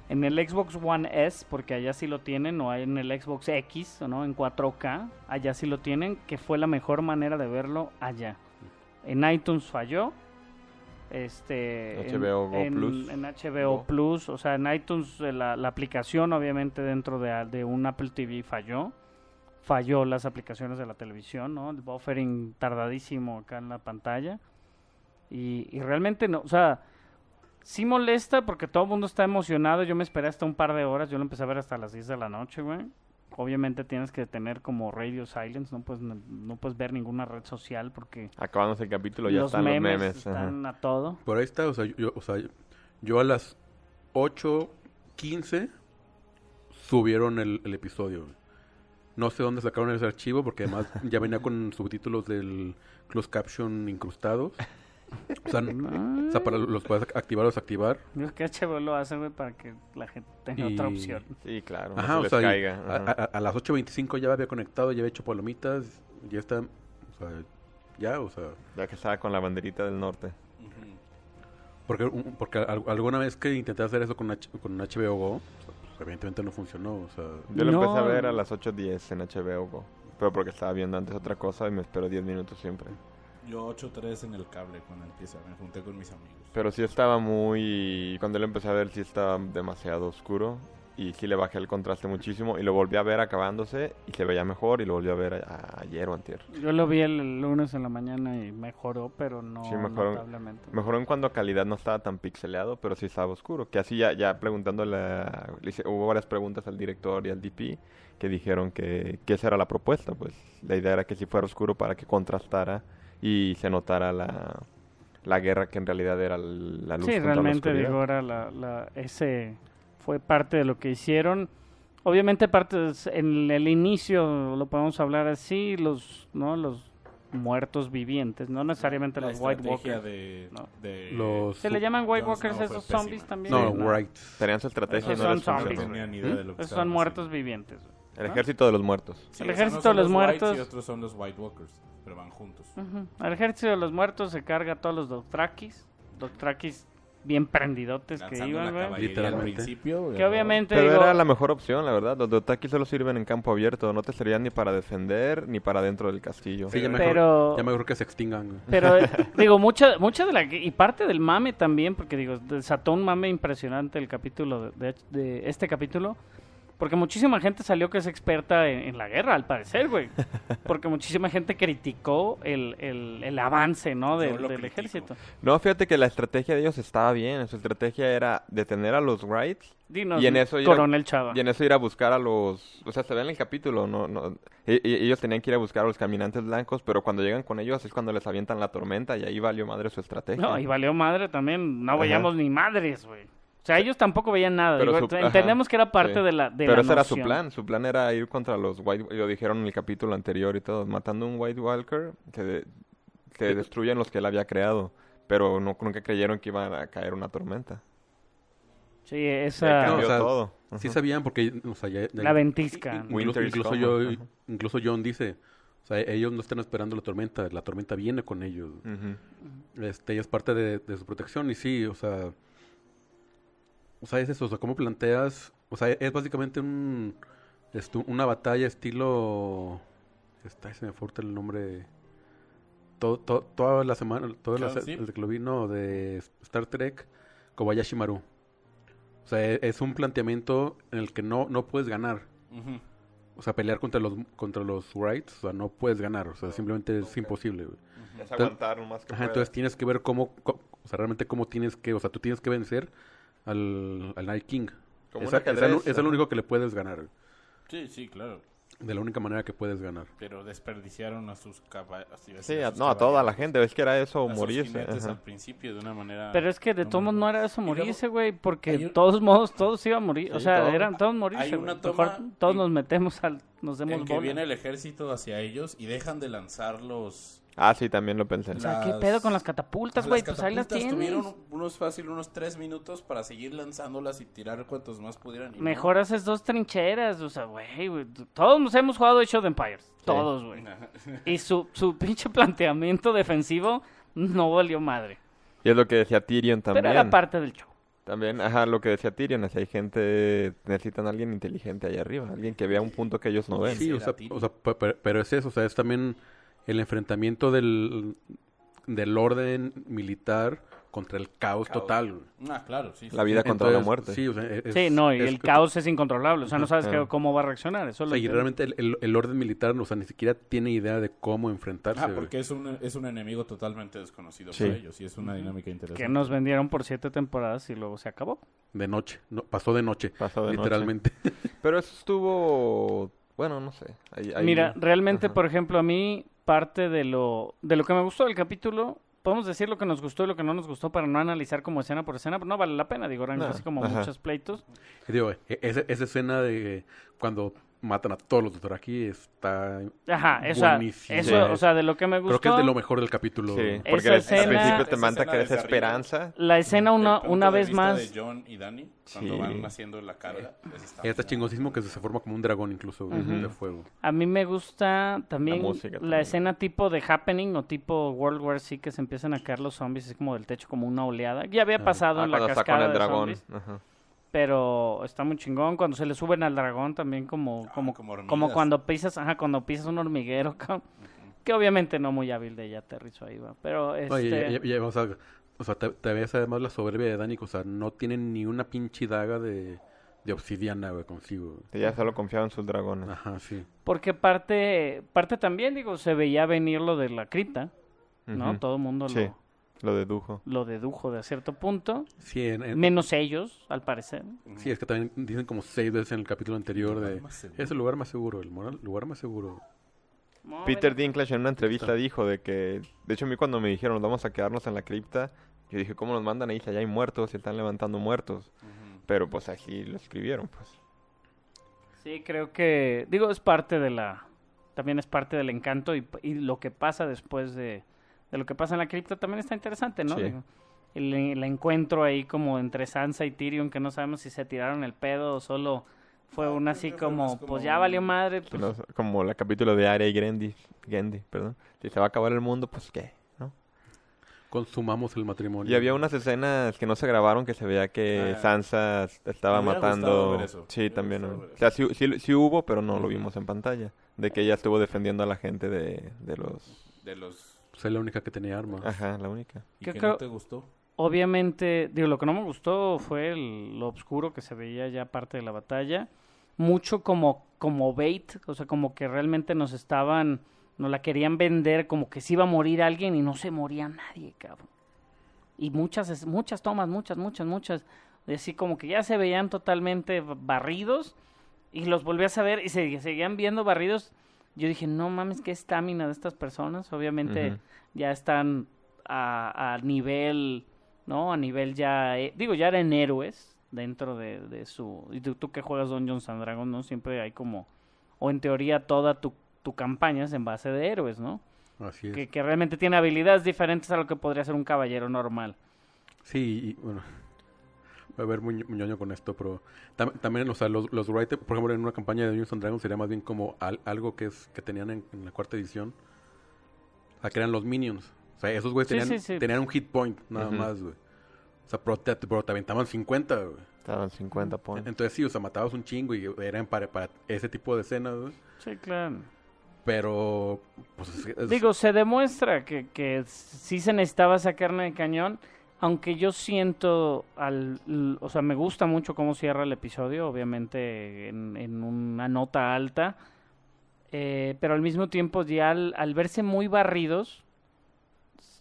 en el Xbox One S, porque allá sí lo tienen, o en el Xbox X, ¿o ¿no? En 4K, allá sí lo tienen, que fue la mejor manera de verlo allá. En iTunes falló. Este, en- HBO en, Plus. en HBO Go. Plus, o sea, en iTunes eh, la, la aplicación obviamente dentro de, de un Apple TV falló. Falló las aplicaciones de la televisión, ¿no? El buffering tardadísimo acá en la pantalla. Y, y realmente no, o sea, sí molesta porque todo el mundo está emocionado. Yo me esperé hasta un par de horas, yo lo empecé a ver hasta las 10 de la noche, güey. Obviamente tienes que tener como radio silence, no puedes, no puedes ver ninguna red social porque Acabándose el capítulo ya los están memes, los memes. ajá. están a todo. Por ahí está, o sea, yo, o sea, yo a las 8.15 subieron el, el episodio. güey. No sé dónde sacaron ese archivo porque además ya venía con subtítulos del closed caption incrustados. O sea, o sea, para los puedes activar o desactivar. Digo que HBO lo hace, güey, para que la gente tenga otra Y- opción. Sí, claro. no Ajá, se o les sea, y caiga. a, ajá. a- a las 8.25 ya había conectado, ya había hecho palomitas, ya está, o sea, ya, o sea, Ya que estaba con la banderita del norte. Porque, porque al- alguna vez que intenté hacer eso con, H- con HBO Go, pues, evidentemente no funcionó, o sea, Yo lo empecé a No. ver a las 8.10 en HBO Go. Pero porque estaba viendo antes otra cosa y me espero 10 minutos siempre. Yo 8-3 en el cable cuando empieza. Me junté con mis amigos. Pero sí estaba muy... Cuando lo empecé a ver sí estaba demasiado oscuro. Y sí le bajé el contraste muchísimo. Y lo volví a ver acabándose y se veía mejor. Y lo volví a ver a- ayer o antier. Yo lo vi el lunes en la mañana y mejoró, pero no Sí, mejoró. notablemente. Mejoró en cuando calidad no estaba tan pixeleado, pero sí estaba oscuro. Que así ya, ya preguntándole, a- le hice- hubo varias preguntas al director y al DP que dijeron que, que esa era la propuesta, pues la idea era que si fuera oscuro para que contrastara y se notara la, la guerra que en realidad era la luz Sí, contra la realmente oscuridad. digo, ahora la, la- ese fue parte de lo que hicieron. Obviamente parte en el inicio lo podemos hablar así, los no los muertos vivientes, no necesariamente La los White Walkers. de, No. de- los... ¿Se le llaman White Walkers a esos zombies también? No, No. Whites. Tenían su estrategia y no son zombies, No estaban son muertos vivientes. El ¿no? ejército de los muertos. Sí, El ejército de los Whites muertos. Y otros son los White Walkers. Pero van juntos. Ujú. El ejército de los muertos se carga a todos los Dothrakis. Dothrakis bien prendidotes que iban, güey. caballería al Literalmente. principio. Que obviamente Pero digo, era la mejor opción, la verdad. Los de Otaki solo sirven en campo abierto. No te servían ni para defender ni para dentro del castillo. Sí, ya mejor, Pero- ya mejor que se extingan. güey. Pero eh, digo, mucha, mucha de la y parte del mame también, porque digo, desató un mame impresionante el capítulo de, de- de este capítulo, porque muchísima gente salió que es experta en, en la guerra, al parecer, güey. Porque muchísima gente criticó el, el, el avance, ¿no? Del, critico. ejército. No, fíjate que la estrategia de ellos estaba bien. Su estrategia era detener a los Wrights Dinos, Y en eso ir a- Coronel Chava. y en eso ir a buscar a los... O sea, se ve en el capítulo, no, no, e- e- ellos tenían que ir a buscar a los caminantes blancos, pero cuando llegan con ellos es cuando les avientan la tormenta y ahí valió madre su estrategia. No, y valió madre también, no Ajá. veíamos ni madres, güey. O sea, ellos tampoco veían nada. Pero digo, su- entendemos ajá, que era parte sí. de la de Pero la ese era su noción. plan, su plan era ir contra los White... Lo dijeron en el capítulo anterior y todo, matando un White Walker, se, de- se destruyen los que él había creado, pero no, nunca creyeron que iba a caer una tormenta. Sí, esa... cambió No, o sea, todo. Sí sabían porque, o sea, ya- La ventisca. Incluso, yo, ajá. incluso John dice, o sea, ellos no están esperando la tormenta, la tormenta viene con ellos. Este, y es parte de, de su protección y sí, o sea, o sea, es eso, o sea, cómo planteas, o sea, es básicamente un, una batalla estilo, está, se me fue ahorita el nombre, todo, to- toda la semana, toda la, Claro, sí. desde que lo vi, no, de Star Trek, Kobayashi Maru. O sea, e- es un planteamiento en el que no, no puedes ganar. O sea, pelear contra los contra los Wrights, o sea, no puedes ganar, o sea, simplemente es imposible. güey. Es aguantar más que Ajá, entonces tienes que ver cómo, co- o sea, realmente cómo tienes que, o sea, tú tienes que vencer al, al Night King. Como un Esa- esa es es el ajá. único que le puedes ganar. Sí, sí, claro. De la única manera que puedes ganar. Pero desperdiciaron a sus caballos. Sí, a- no, a toda la gente. Es que era eso, o morirse. ajá. al principio de una manera... Pero es que de no todos modos no era eso morirse, güey, porque de un- todos modos todos iban a morir. o Sí, sea, todos. eran todos morirse. Hay una güey. toma Mejor todos en- nos metemos al. Nos demos En que bola. viene el ejército hacia ellos y dejan de lanzar los... Ah, sí, también lo pensé. O sea, ¿qué pedo con las catapultas, güey? Pues ahí las catapultas tienes. Tuvieron unos fácil, unos tres minutos para seguir lanzándolas y tirar cuantos más pudieran. y no. Mejor haces dos trincheras, o sea, güey, güey, todos nos hemos jugado Age of Empires, todos, güey. Y su, su pinche planteamiento defensivo no valió madre. Y es lo que decía Tyrion también. Pero era parte del show. También, ajá, lo que decía Tyrion, es que hay gente, necesitan a alguien inteligente ahí arriba, alguien que vea un punto que ellos no ven. Sí, o sea, o sea, pe- pe- pero es eso, o sea, es también el enfrentamiento del, del orden militar contra el caos, Caos. total. Ah, claro, sí. sí. La vida contra la muerte. Sí, o sea, es- Sí, no, y es el caos es incontrolable, o sea, no sabes cómo va a reaccionar. Eso O lo sea, y realmente el, el- el orden militar, o sea, ni siquiera tiene idea de cómo enfrentarse. Ah, porque es un, es un enemigo totalmente desconocido Sí. para ellos y es una dinámica interesante. Que nos vendieron por siete temporadas y luego se acabó. De noche, no, pasó de noche, Pasó de noche. literalmente. Pero eso estuvo, bueno, no sé. ahí- ahí- Mira, realmente, ajá. por ejemplo, a mí parte de lo, de lo que me gustó del capítulo, podemos decir lo que nos gustó y lo que no nos gustó para no analizar como escena por escena, pero no vale la pena, digo, eran No, así como ajá. muchos pleitos. Digo, e- esa, esa escena de cuando matan a todos los doctores aquí está Ajá, esa, buenísimo. eso, Sí. o sea, de lo que me gustó. Creo que es de lo mejor del capítulo. Sí, Esa porque al- al escena- principio te esa manda que eres esperanza. La escena una, una de vez vista más, de John y Dani, cuando Sí. van haciendo la carga. está Ya está muy chingosísimo que se forma como un dragón incluso, güey, Ujú. de fuego. a mí me gusta también La la, también. escena tipo de Happening o tipo World War C que se empiezan a caer los zombies así como del techo como una oleada. Ya había pasado Ah, en la está con cascada el de dragón. zombies. Ajá. Pero está muy chingón cuando se le suben al dragón también como Ah, como como cuando pisas, ajá, cuando pisas un hormiguero, que obviamente no muy hábil de ella aterrizó ahí va, pero este Oye, ya- ya- ya, o sea, o sea, te, te ves además la soberbia de Dani, o sea, no tienen ni una pinche daga de, de obsidiana, güey, consigo. Ella solo confiaba en sus dragones. Ajá, sí. porque parte parte también digo se veía venir lo de la cripta, ¿no? Todo el mundo Sí. lo Lo dedujo. lo dedujo de cierto punto, Sí, en- en- menos ellos, al parecer. sí, es que también dicen como seis veces en el capítulo anterior lugar de... más seguro. Es el lugar más seguro, el moral- lugar más seguro. Peter. Dinklage en una entrevista dijo de que, de hecho a mí cuando me dijeron vamos a quedarnos en la cripta, yo dije, ¿cómo nos mandan ahí si allá hay muertos, si están levantando muertos? Pero pues así lo escribieron, pues. Sí, creo que, digo, es parte de la, también es parte del encanto y, y lo que pasa después de, de lo que pasa en la cripta también está interesante, ¿no? Sí. Digo, El, el encuentro ahí como entre Sansa y Tyrion, que no sabemos si se tiraron el pedo o solo fue Ah, una así como, más como pues ya valió madre, pues, no, como el capítulo de Arya y Gendy, Gendy, perdón. Si se va a acabar el mundo, pues qué, ¿no? Consumamos el matrimonio. Y había unas escenas que no se grabaron que se veía que Ah. Sansa estaba matando. ver eso. Sí, también. ver O sea, sí, sí- sí hubo, pero no lo Ujú. vimos en pantalla. De que ella estuvo defendiendo a la gente de, de los... De los... Pues es la única que tenía armas. Ajá, la única. ¿Y creo- no te gustó? obviamente, digo, lo que no me gustó fue el- lo oscuro que se veía ya parte de la batalla. Mucho como, como bait, o sea, como que realmente nos estaban, nos la querían vender como que se iba a morir alguien y no se moría nadie, cabrón. Y muchas, es- muchas tomas, muchas, muchas, muchas. y Así como que ya se veían totalmente barridos y los volvías a ver y se seguían viendo barridos. Yo dije, no mames, qué estamina de estas personas. Obviamente ya están a, a nivel, ¿no? A nivel ya, eh, digo, ya eran héroes dentro de, de su... Y tú, tú que juegas Dungeons and Dragons, ¿no? Siempre hay como, o en teoría toda tu, tu campaña es en base de héroes, ¿no? Así es. Que, que realmente tiene habilidades diferentes a lo que podría ser un caballero normal. Sí, y bueno, voy a ver muy, muy ñoño con esto, pero tam- también, o sea, los, los por ejemplo, en una campaña de Dungeons and Dragons sería más bien como al- algo que es que tenían en, en la cuarta edición, o sea, que eran los minions. O sea, esos güeyes Sí, tenían, sí, sí. tenían un hit point, nada Ujú. más, güey. O sea, pero te, pero te aventaban 50, güey. Estaban 50 points. Entonces sí, o sea, matabas un chingo y eran para, para ese tipo de escenas, güey. Sí, claro. Pero, pues, es- es- Digo, se demuestra que, que sí se necesitaba esa carne de cañón, aunque yo siento, al, o sea, me gusta mucho cómo cierra el episodio, obviamente en, en una nota alta, eh, pero al mismo tiempo ya al, al verse muy barridos,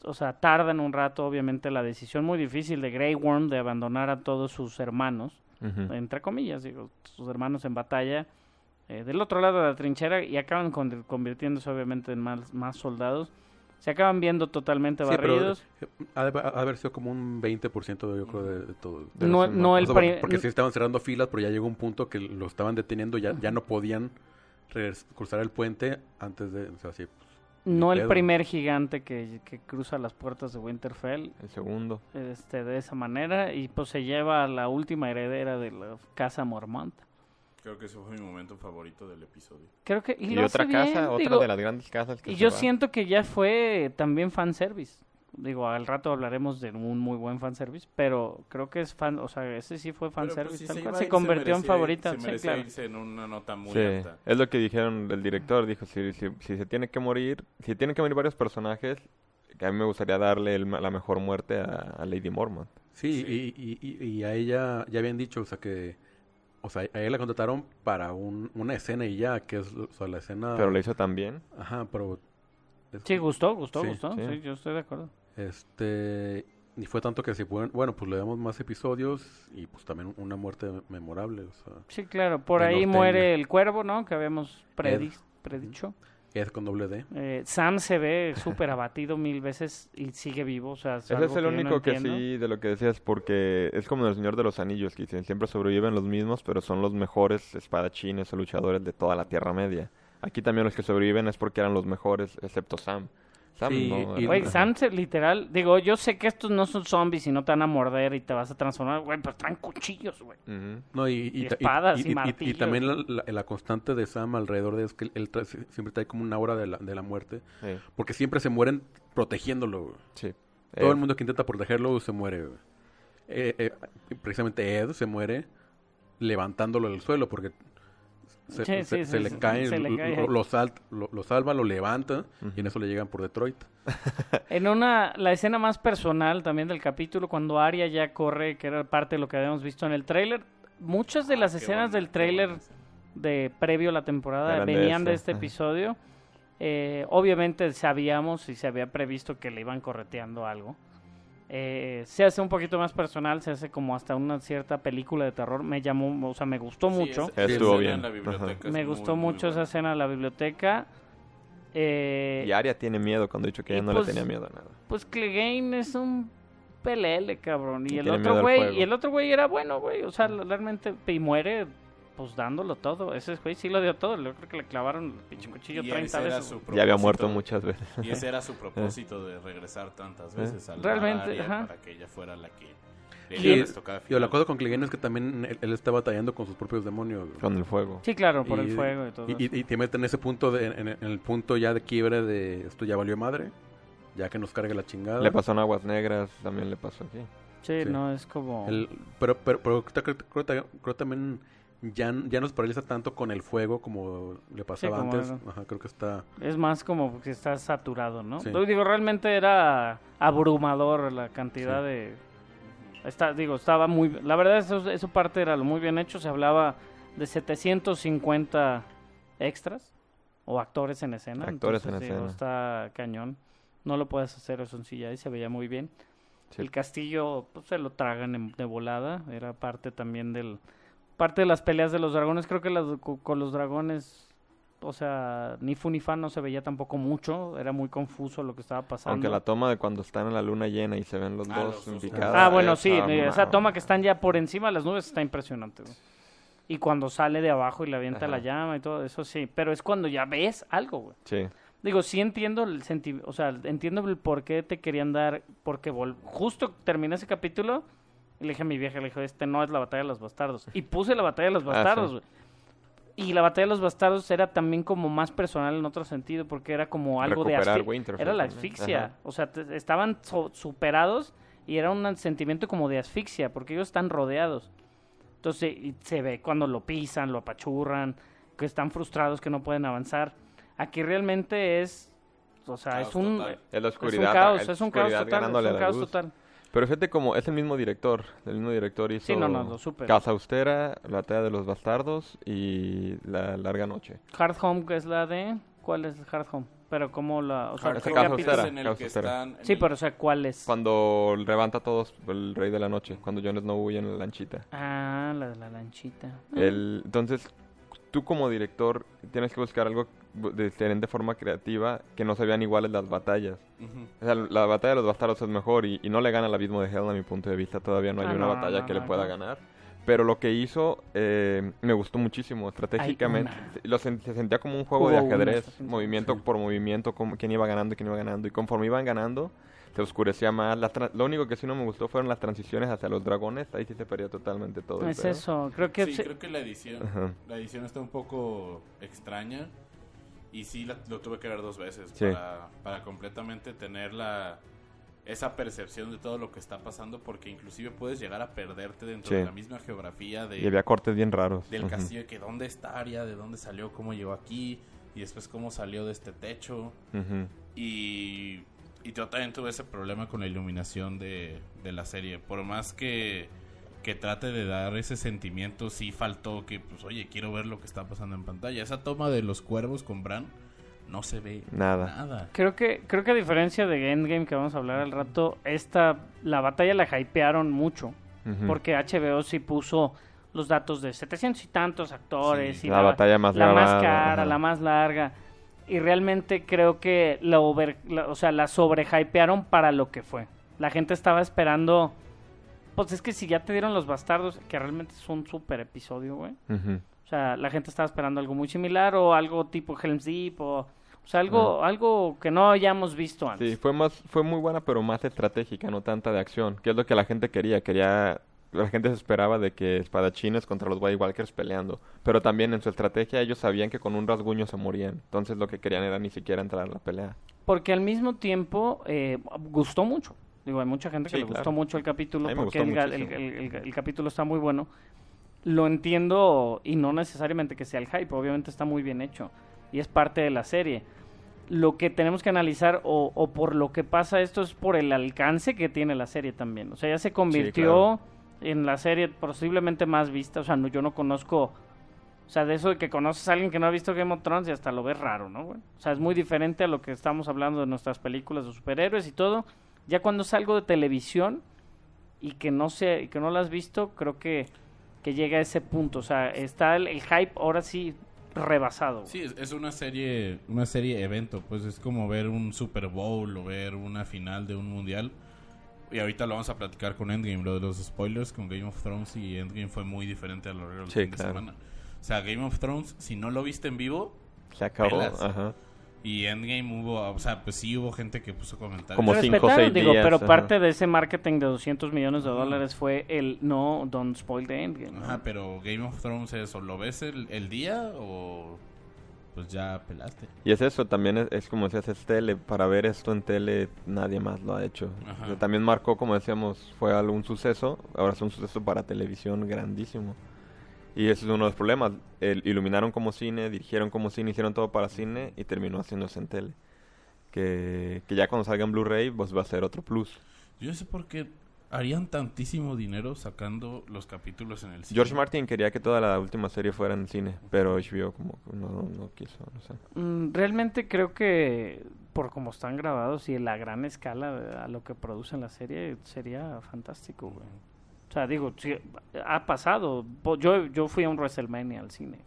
o sea, tardan un rato, obviamente, la decisión muy difícil de Grey Worm de abandonar a todos sus hermanos, entre comillas, digo, sus hermanos en batalla eh, del otro lado de la trinchera y acaban con- convirtiéndose obviamente en más, más soldados. Se acaban viendo totalmente Sí, barridos. eh, ha de, ha de haber sido como un 20% yo creo de, de todo. de no, no el O sea, pri- porque, sí estaban cerrando filas, pero ya llegó un punto que lo estaban deteniendo, ya, ya no podían cruzar el puente antes de... O sea, sí, pues, no el pedo. primer gigante que, que cruza las puertas de Winterfell El segundo. este, de esa manera y pues se lleva a la última heredera de la casa Mormont. Creo que ese fue mi momento favorito del episodio. Creo que y, otra casa, bien, otra digo, de las grandes casas que Y se yo va. siento que ya fue también fanservice. Digo, al rato hablaremos de un muy buen fanservice, pero creo que es fan, o sea, ese sí fue pues, fanservice, si tal se se ir, convirtió en favorita, Se sí, claro. irse en una nota muy Sí, alta. es lo que dijeron el director, dijo, si, si, si se tiene que morir, si tienen que morir varios personajes, que a mí me gustaría darle el- la mejor muerte a, a Lady Mormont. Sí, Sí. Y, y, y, y a ella ya habían dicho, o sea, que... O sea, a ella la contrataron para un, una escena y ya, que es, o sea, la escena... Pero lo hizo tan bien. Ajá, pero... es- Sí, gustó, gustó, Sí, gustó, sí. sí, yo estoy de acuerdo. Este... Y fue tanto que si pueden... Bueno, pues le damos más episodios y pues también una muerte memorable, o sea... Sí, claro, por ahí muere el cuervo, ¿no? Que habíamos predi- predicho. Es con doble D. Eh, Sam se ve súper abatido mil veces y sigue vivo, o sea, es Ese es el que yo no único que sí, de lo que decías, porque es como en el Señor de los Anillos, que dicen, siempre sobreviven los mismos, pero son los mejores espadachines o luchadores de toda la Tierra Media. Aquí también los que sobreviven es porque eran los mejores, excepto Sam. Sam Sí, no, y- Güey. Sam se- literal, digo, yo sé que estos no son zombies y no te van a morder y te vas a transformar, güey, pero traen cuchillos, güey. No, y, Y ta- espadas y y, martillos. también la, la- la constante de Sam alrededor de es que él trae- siempre trae como una aura de la, de la muerte. Sí, Porque siempre se mueren protegiéndolo. güey. sí. Todo Eh, el mundo que intenta protegerlo se muere. güey. Eh, eh, precisamente Ed se muere levantándolo del suelo porque se, Sí, se- sí, se sí, le sí, cae, se le lo, cae lo- ahí. lo salt- lo- lo salva, lo levanta y en eso le llegan por Detroit. En una, la escena más personal también del capítulo, cuando Arya ya corre, que era parte de lo que habíamos visto en el tráiler, muchas de las Ah, Qué escenas del tráiler de previo a la temporada Eran venían de, este ajá. episodio. Eh, obviamente sabíamos y se había previsto que le iban correteando algo. Eh, se hace un poquito más personal, se hace como hasta una cierta película de terror. Me llamó, o sea, me gustó Sí, mucho. esa- Estuvo bien. en la biblioteca Ajá. es Me muy, gustó muy mucho esa escena en la biblioteca. Eh, Y Arya tiene miedo cuando he dicho que ella no pues- le tenía miedo a nada. Pues Clegane es un pelele, cabrón. Y, Y el otro güey, y el otro güey era bueno, güey. O sea, realmente, y muere pues dándolo todo. Ese güey sí lo dio todo. Yo creo que le clavaron el pinche cuchillo Y 30 ese era veces. Ya había muerto muchas veces. Y ese era su propósito de regresar tantas veces al Realmente, ajá. para que ella fuera la que le Y, les tocaba y la cosa con Clegane es que también él, él está batallando con sus propios demonios. Con el fuego. Sí, claro, por el Y- fuego y todo. Y, y- y te meten en ese punto, de, en, en el punto ya de quiebre de esto ya valió madre, ya que nos cargue la chingada. Le pasó en Aguas Negras, también le pasó aquí. sí, sí. no, es como... El- pero pero, pero creo- creo- creo- creo también ya, ya nos paraliza tanto con el fuego como le pasaba como antes. Ajá, creo que está... Es más como que está saturado, ¿no? Sí. Yo Digo, realmente era abrumador la cantidad de... Está, digo, estaba muy... La verdad, eso, eso parte era lo muy bien hecho. Se hablaba de 750 extras o actores en escena. Actores en digo, escena. está cañón. No lo puedes hacer eso en silla y se veía muy bien. Sí. El castillo pues, se lo tragan en- de volada. Era parte también del... Parte de las peleas de los dragones. Creo que las, co- con los dragones... O sea, ni fu ni fa no se veía tampoco mucho. Era muy confuso lo que estaba pasando. Aunque la toma de cuando están en la luna llena y se ven los Ah, dos los. Ah, bueno, sí. esa Esa ma- toma que están ya por encima de las nubes está impresionante. güey. Y cuando sale de abajo y le avienta la llama y todo eso, sí. Pero es cuando ya ves algo, güey. Sí. Digo, sí entiendo el senti o sea, entiendo el por qué te querían dar, porque vol- justo terminé ese capítulo y le dije a mi vieja, le dije, este no es la batalla de los bastardos. Y puse la batalla de los Ah, bastardos, sí. güey. Y la batalla de los bastardos era también como más personal en otro sentido, porque era como algo de asfixia. Era la asfixia. Ajá. O sea, te- estaban so- superados y era un sentimiento como de asfixia, porque ellos están rodeados. Entonces, y se ve cuando lo pisan, lo apachurran, que están frustrados, que no pueden avanzar. Aquí realmente es, o sea, Caos es un, total. Es es un caos, es es un caos oscuridad total, es un caos total. Pero fíjate como es el mismo director. El mismo director hizo Sí, no, no, lo supe. Casa Austera, La Batalla de los Bastardos y La Larga Noche. Hard Home, que es la de, ¿cuál es el Hard Home? Pero como la... O sea. Austera, en el Caja que Austera. están... en Sí, el- pero o sea, ¿cuál es? Cuando levanta a todos el Rey de la Noche, cuando Jon Snow huye en la lanchita. Ah, la de la lanchita. El, entonces, tú como director tienes que buscar algo de diferente forma creativa que no se vean iguales las batallas. Ujú. O sea, la batalla de los bastardos es mejor y, y no le gana al abismo de Hell a mi punto de vista. Todavía no hay Ah, una no, batalla no, que no, le pueda no. ganar. Pero lo que hizo eh, me gustó muchísimo estratégicamente. Se- Lo sen- se sentía como un juego de Hubo ajedrez, movimiento Sí. por movimiento, como quién iba ganando y quién iba ganando. Y conforme iban ganando, se oscurecía más. Lo único que sí no me gustó fueron las transiciones hacia los dragones. Ahí sí se perdió totalmente todo. el Es pedo. eso, creo que... Sí, se- creo que la edición, Ajá. la edición está un poco extraña y sí la- lo tuve que ver dos veces Sí. para, para completamente tener la esa percepción de todo lo que está pasando porque inclusive puedes llegar a perderte dentro Sí. de la misma geografía de, Y había cortes bien raros. del Ujú. castillo, que dónde está Aria, de dónde salió, cómo llegó aquí y después cómo salió de este techo y, y yo también tuve ese problema con la iluminación de, de la serie. Por más que, que trate de dar ese sentimiento, sí faltó que, pues, oye, quiero ver lo que está pasando en pantalla. Esa toma de los cuervos con Bran no se ve Nada. nada. Creo que, creo que a diferencia de Endgame que vamos a hablar al rato, esta, la batalla la hypearon mucho. Porque HBO sí puso los datos de 700 y tantos actores. Sí. y La batalla más la más cara, ajá. la más larga. Y realmente creo que la over, la- o sea, la sobrehypearon para lo que fue. La gente estaba esperando. Pues es que si ya te dieron los bastardos, que realmente es un super episodio, güey. Ujú. O sea, la gente estaba esperando algo muy similar o algo tipo Helm's Deep o, o sea, algo, algo que no hayamos visto antes. Sí, fue más, fue muy buena, pero más estratégica, no tanta de acción, que es lo que la gente quería, quería, la gente se esperaba de que espadachines contra los White Walkers peleando, pero también en su estrategia ellos sabían que con un rasguño se morían, entonces lo que querían era ni siquiera entrar a la pelea. Porque al mismo tiempo eh, gustó mucho. Digo, hay mucha gente que Sí, le gustó claro. el capítulo porque el, capítulo está muy bueno. Lo entiendo y no necesariamente que sea el hype, obviamente está muy bien hecho y es parte de la serie. Lo que tenemos que analizar o, o por lo que pasa esto es por el alcance que tiene la serie también. O sea, ya se convirtió en la serie posiblemente más vista. O sea, no, yo no conozco... O sea, de eso de que conoces a alguien que no ha visto Game of Thrones y hasta lo ves raro, ¿no? güey? O sea, es muy diferente a lo que estamos hablando de nuestras películas de superhéroes y todo. Ya cuando es algo de televisión y que no sé, y que no lo has visto, creo que, que llega a ese punto. O sea, está el, el hype ahora sí rebasado. Sí, es, es una serie, una serie evento, pues es como ver un Super Bowl o ver una final de un mundial. Y ahorita lo vamos a platicar con Endgame, lo de los spoilers con Game of Thrones y Endgame fue muy diferente a lo largo del Sí, fin claro. de semana. O sea, Game of Thrones, si no lo viste en vivo, Se acabó, Pelas. ajá. Y Endgame hubo, o sea, pues sí hubo gente que puso comentarios. Como Se cinco o respetaron, seis digo, días, pero ajá. parte de ese marketing de 200 millones de dólares fue el no, don't spoil the endgame. ¿no? Ajá, pero Game of Thrones es o lo ves el, el día o pues ya pelaste. Y es eso, también es, es como decías, es tele, para ver esto en tele nadie más lo ha hecho. Ajá. O sea, también marcó, como decíamos, fue algún suceso, ahora es un suceso para televisión grandísimo. Y ese es uno de los problemas, el, iluminaron como cine, dirigieron como cine, hicieron todo para cine y terminó haciéndose en tele. Que, que ya cuando salga en Blu-ray pues va a ser otro plus. Yo no sé por qué harían tantísimo dinero sacando los capítulos en el cine. George Martin quería que toda la última serie fuera en cine, pero HBO como que no, no quiso, no sé. Mm, Realmente creo que por cómo están grabados y la gran escala a lo que producen la serie sería fantástico, güey. O sea, digo, sí, ha pasado. Yo, yo fui a un WrestleMania al cine.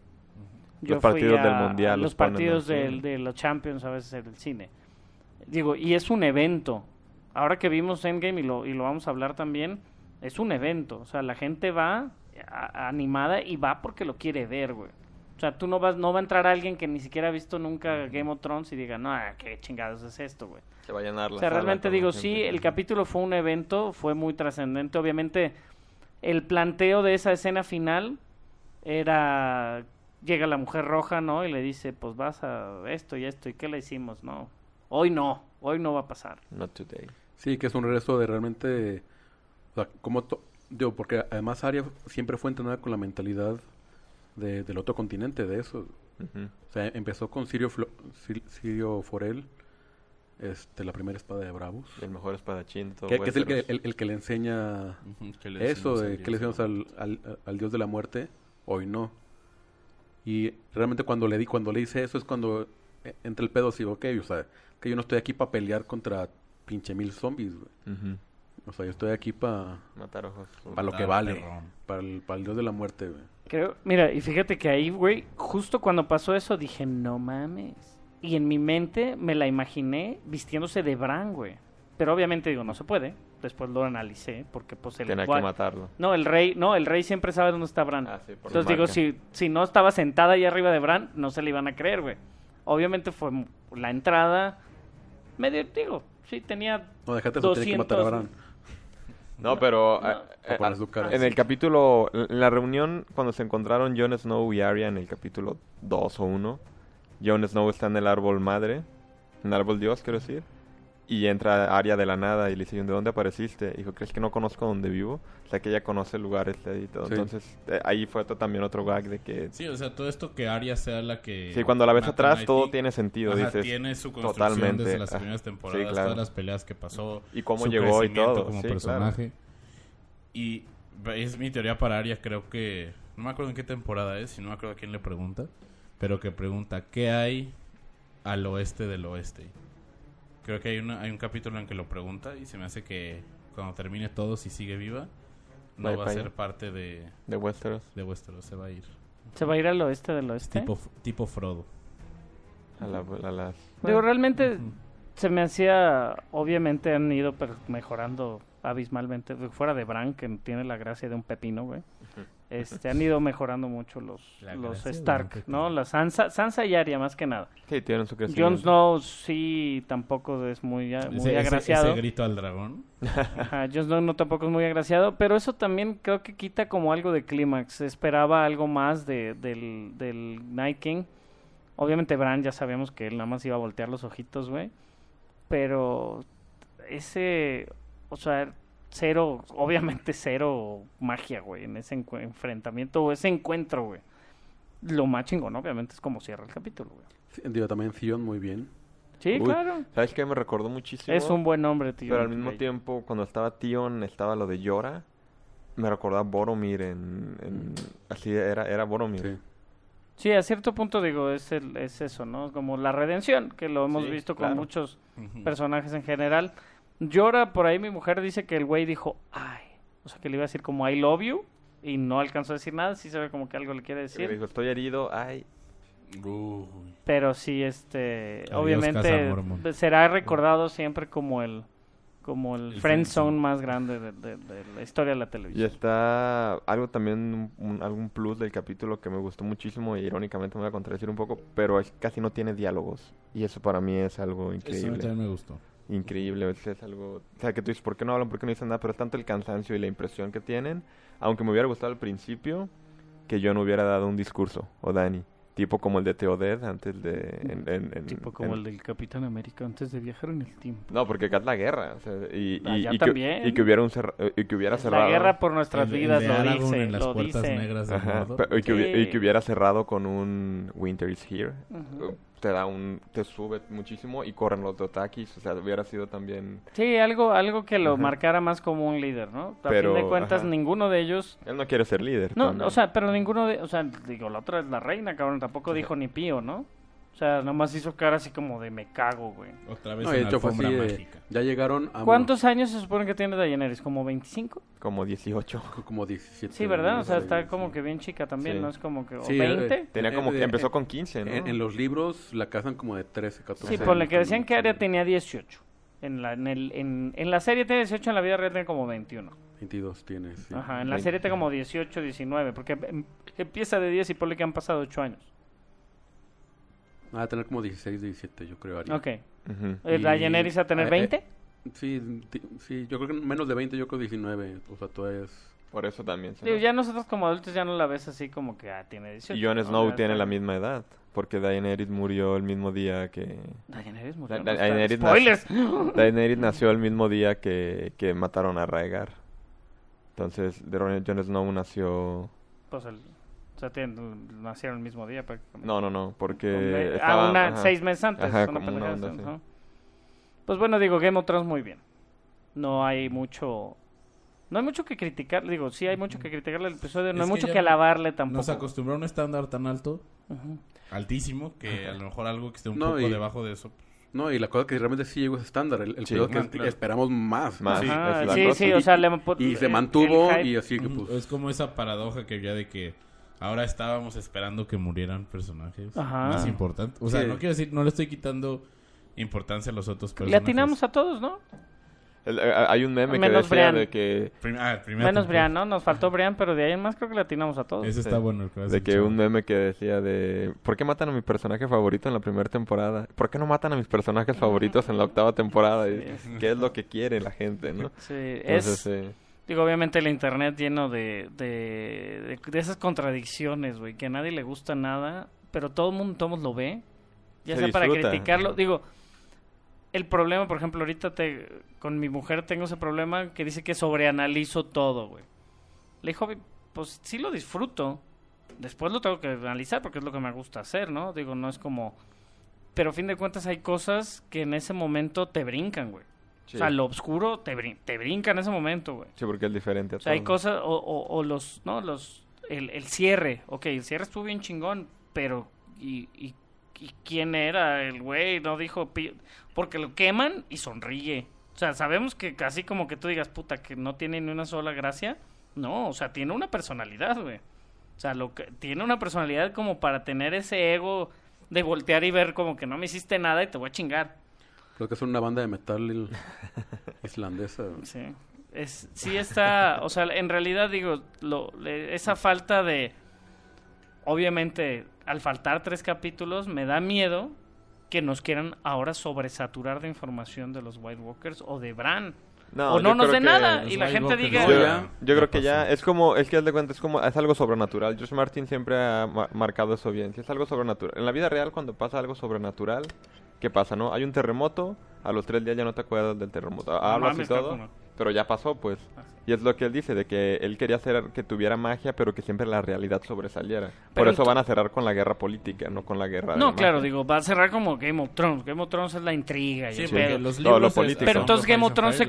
Yo Los fui partidos a- del Mundial los partidos del- de los Champions a veces en el cine. Digo, y es un evento. Ahora que vimos Endgame y lo, y lo vamos a hablar también, es un evento. O sea, la gente va a- animada y va porque lo quiere ver, güey. O sea, tú no vas, no va a entrar alguien que ni siquiera ha visto nunca Game of Thrones y diga, no, qué chingados es esto, güey. Se va a llenar la O sea, sala realmente digo, sí, que- el capítulo fue un evento, fue muy trascendente. Obviamente, el planteo de esa escena final era, llega la mujer roja, ¿no? Y le dice, pues vas a esto y esto, ¿y qué le hicimos? No, hoy no, hoy no va a pasar. Not today. Sí, que es un regreso de realmente... O sea, como... Digo, porque además Arya siempre fue entrenada con la mentalidad de- del otro continente, de eso. O sea, empezó con Sirio, Flo- Sirio Forel, este, la primera espada de Bravos. El mejor espadachín todo Que, que es el que, el, el que le enseña Ujú, ¿qué le eso, de que le decimos al, al, al dios de la muerte, hoy no. Y realmente cuando le di, cuando le dice eso es cuando eh, entre el pedo así, ok, o sea, que yo no estoy aquí para pelear contra pinche mil zombies, güey. O sea, yo estoy aquí para Matar ojos. para lo que vale, para el, para el dios de la muerte, güey. Creo, mira, y fíjate que ahí, güey, justo cuando pasó eso dije, no mames. Y en mi mente me la imaginé vistiéndose de Bran, güey. Pero obviamente digo, no se puede. Después lo analicé porque pues el Tenía que matarlo. No, el rey, no, el rey siempre sabe dónde está Bran. Ah, sí, por Entonces digo, si, si no estaba sentada ahí arriba de Bran, no se le iban a creer, güey. Obviamente fue la entrada medio, digo, sí tenía No, déjate eso, tiene que matar a 200, Bran. No, pero No. eh, eh, en el capítulo, en la reunión cuando se encontraron Jon Snow y Arya en el capítulo 2 o 1, Jon Snow está en el árbol madre, en el árbol dios, quiero decir, y entra Arya de la nada y le dice, ¿de dónde apareciste? Dijo, ¿crees que no conozco dónde vivo? O sea, que ella conoce el lugar este y todo. Sí. Entonces, eh, ahí fue otro- también otro gag de que... Sí, o sea, todo esto que Arya sea la que... Sí, cuando la ves a atrás todo tiene sentido, ajá, dices. tiene su construcción totalmente, desde las ajá. primeras Sí, temporadas, claro. todas las peleas que pasó. Y cómo su llegó y todo, como sí, personaje. Y es mi teoría para Arya, creo que... No me acuerdo en qué temporada es, y no me acuerdo a quién le pregunta. Pero que pregunta, ¿qué hay al oeste del oeste? Creo que hay, una, hay un capítulo en que lo pregunta y se me hace que cuando termine todo, si sigue viva, no va a ser parte de, De Westeros. de Westeros, se va a ir. se va a ir al oeste del oeste. Tipo, tipo Frodo. A, la, a. Digo, realmente se me hacía, obviamente han ido mejorando abismalmente, fuera de Bran, que tiene la gracia de un pepino, güey. Este, han ido mejorando mucho los, La los Stark. ¿no? La Sansa, Sansa y Arya, más que nada. Sí, tienen su crecimiento. Jon Snow sí tampoco es muy, muy Ese- ese- agraciado. ese grito al dragón. Ajá, Jon Snow no tampoco es muy agraciado, pero eso también creo que quita como algo de clímax. Se Esperaba algo más de, del, del Night King. Obviamente Bran ya sabíamos que él nada más iba a voltear los ojitos, güey. Pero ese, o sea, cero, obviamente cero magia, güey, en ese enfrentamiento o ese encuentro, güey. Lo más chingón, obviamente, es como cierra el capítulo, güey. Sí, Digo, también Theon muy bien. Sí, Uy, claro. ¿Sabes qué? Me recordó muchísimo. Es un buen nombre, tío. Pero al mismo tiempo, cuando estaba Tion, estaba lo de Yora. Me recordaba Boromir en... en- así era, era Boromir. Sí. Sí, a cierto punto digo, es, el, es eso, ¿no? Como la redención, que lo hemos Sí, visto claro. con muchos personajes en general. Llora, por ahí mi mujer dice que el güey dijo, ay, o sea, que le iba a decir como I love you, y no alcanzó a decir nada, sí se ve como que algo le quiere Y decir. me dijo, estoy herido, ay. Uy. Pero sí, este, Adiós, obviamente Casa será recordado siempre como el como el, El friend zone más grande de, de- de la historia de la Y televisión. está algo también, un, un- algún plus del capítulo que me gustó muchísimo y irónicamente me voy a contradecir un poco, pero es, casi no tiene diálogos. Y eso para mí es algo Eso increíble. también me gustó. Increíble, es, es algo... O sea, que tú dices, ¿por qué no hablan? ¿Por qué no dicen nada? Pero es tanto el cansancio y la impresión que tienen, aunque me hubiera gustado al principio, que yo no hubiera dado un discurso, o Dani. Tipo como el de Teodet antes de... en- en- en- Tipo como en- el del Capitán América antes de viajar en el tiempo. No, porque acá es la guerra. o sea, y, y, y también. Que, y que hubiera, un cerra- y que hubiera cerrado... La guerra por nuestras El- el vidas de lo dice, en las lo puertas dice. negras de Ajá, pero- y, que, y que hubiera cerrado con un Winter is Here. Ujú. Te da un... Te sube muchísimo y corren los Dotakis. O sea, hubiera sido también... Sí, algo, algo que lo Ajá. marcara más como un líder, ¿no? A Pero, fin de cuentas, ajá. ninguno de ellos... Él no quiere ser líder. No, también. o sea, pero ninguno de... O sea, digo, la otra es la reina, cabrón. Tampoco dijo ni pío, ¿no? O sea, nomás hizo cara así como de me cago, güey. Otra vez No, una hecho fue así, alfombra de- mágica. ya llegaron a ¿Cuántos años se supone que tiene Daenerys? ¿Como 25? Como 18. como 17. Sí, ¿verdad? O sea, está como que bien chica también, Sí. ¿no? Es como que... ¿o Sí, 20? eh, Tenía como Eh, que eh, empezó eh, con 15, ¿no? En, en los libros la casan como de 13, 14. Sí, ponle que años, decían que. Arya tenía 18. En la, en, el, en, en la serie tiene 18, en la vida real tiene como 21. 22 tiene, sí. Ajá, en la 20. serie tiene como 18, 19, porque em- empieza de 10 y ponle que han pasado 8 años. Va a tener como 16, 17, yo creo, Arya. Ok. Eh, ¿La Y- Daenerys a tener eh, eh, 20? Sí, sí, yo creo que menos de 20, yo creo 19. O sea, todavía es... Por eso también. se Digo, ya nosotros como adultos ya no la ves así como que ah, tiene 18. Y Jon ¿no? Snow tiene la misma edad. Porque Daenerys murió el mismo día que... Daenerys murió. Da- Daenerys nació- ¡Spoilers! Daenerys nació el mismo día que, que mataron a Rhaegar. Entonces, Jon Snow nació... Pues el, sea, tienen- nacieron el mismo día prácticamente. No, no, no, porque... Ah, estaba- una, ajá. seis meses antes. Ajá, una como una onda. Pues bueno, digo, Game of Thrones muy bien. No hay mucho... No hay mucho que criticar, digo, sí hay mucho que criticarle al episodio, no Es hay mucho que alabarle tampoco. Nos acostumbró a un estándar tan alto altísimo que a lo mejor algo que esté un No, poco y- debajo de eso. No, y la cosa que realmente sí llegó a ese estándar. El, el Sí. peor es que Ah, claro. esperamos más. Más. Sí. Ajá, sí, cosa. sí, o sea, le Y se mantuvo el y así que pues... Es como esa paradoja que había de que ahora estábamos esperando que murieran personajes Ajá. más importantes. O sea, Sí. no quiero decir, no le estoy quitando importancia a los otros Le personajes. atinamos a todos, ¿no? El- eh, hay un meme que Menos decía Brian. de que Prim- ah, primera Menos temporada. Brian, ¿no? Nos faltó Brian, pero de ahí en más creo que le atinamos a todos. Ese está Sí. bueno. el que de que dicho. un meme que decía de ¿por qué matan a mi personaje favorito en la primera temporada? ¿Por qué no matan a mis personajes favoritos en la octava temporada? Y ¿Qué es lo que quiere la gente, no? Sí, Entonces, es... sí. Digo, obviamente el internet lleno de, de, de, de esas contradicciones, güey, que a nadie le gusta nada, pero todo el mundo, todo el mundo lo ve, ya Se sea para criticarlo. Digo, el problema, por ejemplo, ahorita te, con mi mujer tengo ese problema que dice que sobreanalizo todo, güey. Le dijo, pues sí lo disfruto, después lo tengo que analizar porque es lo que me gusta hacer, ¿no? Digo, no es como... Pero a fin de cuentas hay cosas que en ese momento te brincan, güey. Sí. O sea, lo oscuro te, brin- te brinca en ese momento, güey. Sí, porque es diferente a O sea, hay cosas, o, o, o los, ¿no? Los, el, el cierre, ok, el cierre estuvo bien chingón, pero, ¿y, y, y quién era el güey? No dijo, pi- porque lo queman y sonríe. O sea, sabemos que casi como que tú digas, puta, que no tiene ni una sola gracia. No, o sea, tiene una personalidad, güey. O sea, lo que, tiene una personalidad como para tener ese ego de voltear y ver como que no me hiciste nada y te voy a chingar. Creo que es una banda de metal islandesa. Sí. Es, sí está, o sea, en realidad digo, lo, le- esa falta de, obviamente, al faltar tres capítulos, me da miedo que nos quieran ahora sobresaturar de información de los White Walkers o de Bran. o yo no nos dé nada y la gente diga... Yo, No, ya- yo creo que ya es como, es que haz de cuenta, es como, es algo sobrenatural. George Martin siempre ha ma- marcado eso bien. Si es algo sobrenatural. En la vida real, cuando pasa algo sobrenatural, ¿qué pasa, no? Hay un terremoto, a los tres días ya no te acuerdas del terremoto. Hablas mames, y todo, pero ya pasó, pues. Ah. Y es lo que él dice, de que él quería hacer que tuviera magia, pero que siempre la realidad sobresaliera. Por Pero eso ento- van a cerrar con la guerra política, no con la guerra de No, la claro, magia. digo, va a cerrar como Game of Thrones. Game of Thrones es la intriga y Sí, pedo. los lo libros político. Pero entonces Game of Thrones se,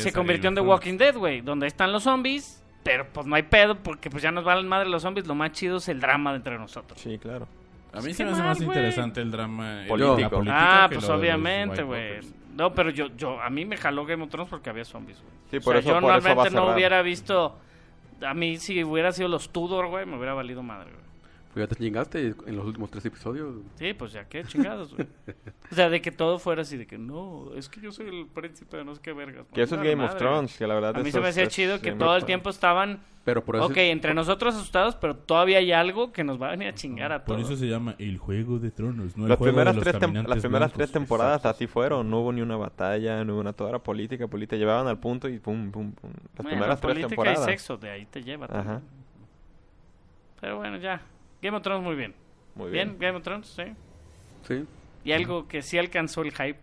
se convirtió en The Walking Dead, güey, donde están los zombies, pero pues no hay pedo porque pues ya nos valen madre los zombies, lo más chido es el drama de entre nosotros. Sí, claro. A mí se me hace más interesante el drama el- Político. la política Ah, que pues obviamente, güey. No, pero yo, yo, a mí me jaló Game of Thrones porque había zombies, güey. Sí, O por sea, eso, yo por eso va a normalmente no hubiera visto, a mí si hubiera sido los Tudor, güey, me hubiera valido madre, güey. Pues ya te chingaste en los últimos tres episodios. Sí, pues ya qué chingados, güey. O sea, de que todo fuera así, de que no, es que yo soy el príncipe de no sé qué vergas. Que eso es Madre, Game of madre, Thrones, que la verdad A mí se me hacía chido que todo of el tiempo estaban, Pero por eso... ok, entre nosotros asustados, pero todavía hay algo que nos va a venir a chingar a Por todos. eso se llama el juego de tronos, no el Las juego primeras, de los tres, caminantes las primeras blancos. tres temporadas Exacto. así fueron, no hubo ni una batalla, no hubo una toda era política, política, llevaban al punto y pum, pum, pum. Las Bueno, primeras tres política temporadas. y sexo, de ahí te lleva. Ajá. también. Pero bueno, ya. Game of Thrones muy bien. Muy bien. bien. Game of Thrones, sí. Sí. Y algo que sí alcanzó el hype,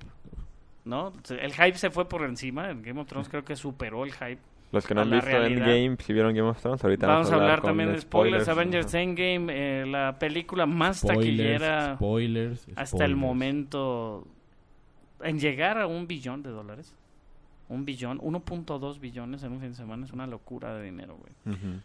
¿no? El hype se fue por encima. En Game of Thrones creo que superó el hype. Los que no han visto realidad. Endgame, si vieron Game of Thrones, ahorita Vamos a hablar también de spoilers. Avengers Endgame, eh, la película más Spoilers, taquillera spoilers, hasta el momento en llegar a un billón de dólares. Un billón, 1.2 billones en un fin de semana es una locura de dinero, güey. Ujú.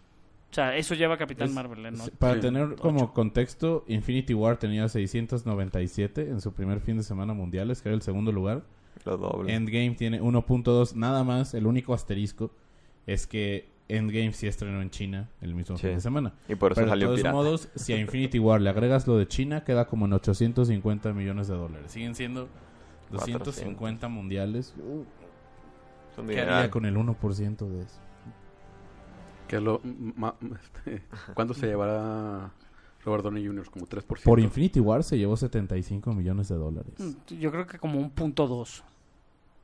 O sea, eso lleva a Capitán Es- Marvel, ¿eh? ¿no? Para Sí. tener como contexto, Infinity War tenía 697 en su primer fin de semana mundiales, que era el segundo lugar. Lo doble. Endgame tiene 1.2, nada más. El único asterisco es que Endgame sí estrenó en China el mismo Sí. fin de semana. Y por eso Pero de salió todos pirata. modos, si a Infinity War le agregas lo de China, queda como en 850 millones de dólares. Siguen siendo 250 mundiales. Son ¿Qué haría con el 1% de eso? Que es lo... ma- este, ¿Cuándo se llevará Robert Downey Jr.? Como 3%. Por Infinity War se llevó 75 millones de dólares. Mm, Yo creo que como un punto dos.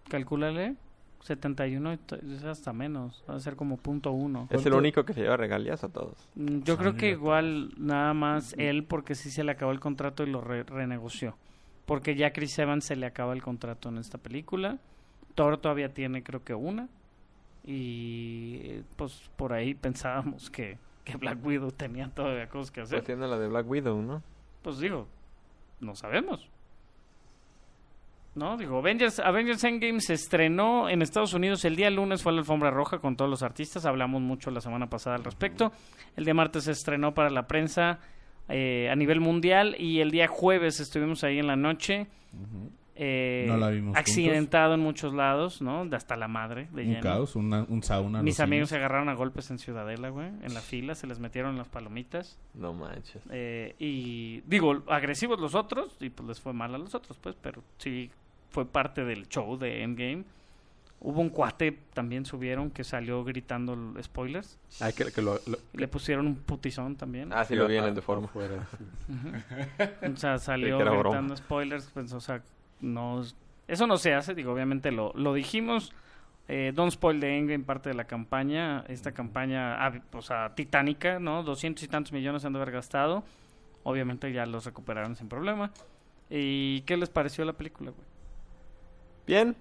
Calcúlale. 71 y t- es hasta menos. Va a ser como punto uno. Es el único que se lleva regalías a todos. Mm, Yo creo que igual nada más él porque sí se le acabó el contrato y lo re- renegoció. Porque ya Chris Evans se le acaba el contrato en esta película. Thor todavía tiene creo que una. Y pues por ahí pensábamos que, que Black Widow tenía todavía cosas que hacer. Pues tiene la de Black Widow, ¿no? Pues digo, no sabemos. No, digo, Avengers, Avengers Endgame se estrenó en Estados Unidos el día lunes, fue la alfombra roja con todos los artistas, hablamos mucho la semana pasada al respecto. El día martes se estrenó para la prensa eh, a nivel mundial y el día jueves estuvimos ahí en la noche. Eh, No la vimos accidentado en muchos lados, ¿no? De hasta la madre. De Un lleno. caos, una- un sauna. Mis amigos se agarraron a golpes en Ciudadela, güey. En la fila, se les metieron las palomitas. No manches. Eh, y digo, agresivos los otros, y pues les fue mal a los otros, pues, pero sí fue parte del show de Endgame. Hubo un cuate, también subieron, que salió gritando spoilers. Hay que, que lo, le pusieron un putizón también. Ah, sí, lo vi en a- el de forma. afuera, sí. O sea, salió broma. gritando spoilers, pues, o sea, no... Eso no se hace, digo, obviamente lo, lo dijimos. Eh, Don't Spoil the Endgame, parte de la campaña. Esta campaña, ah, o sea, titánica, ¿no? 200 y tantos millones han de haber gastado. Obviamente ya los recuperaron sin problema. ¿Y qué les pareció la película, güey? Bien,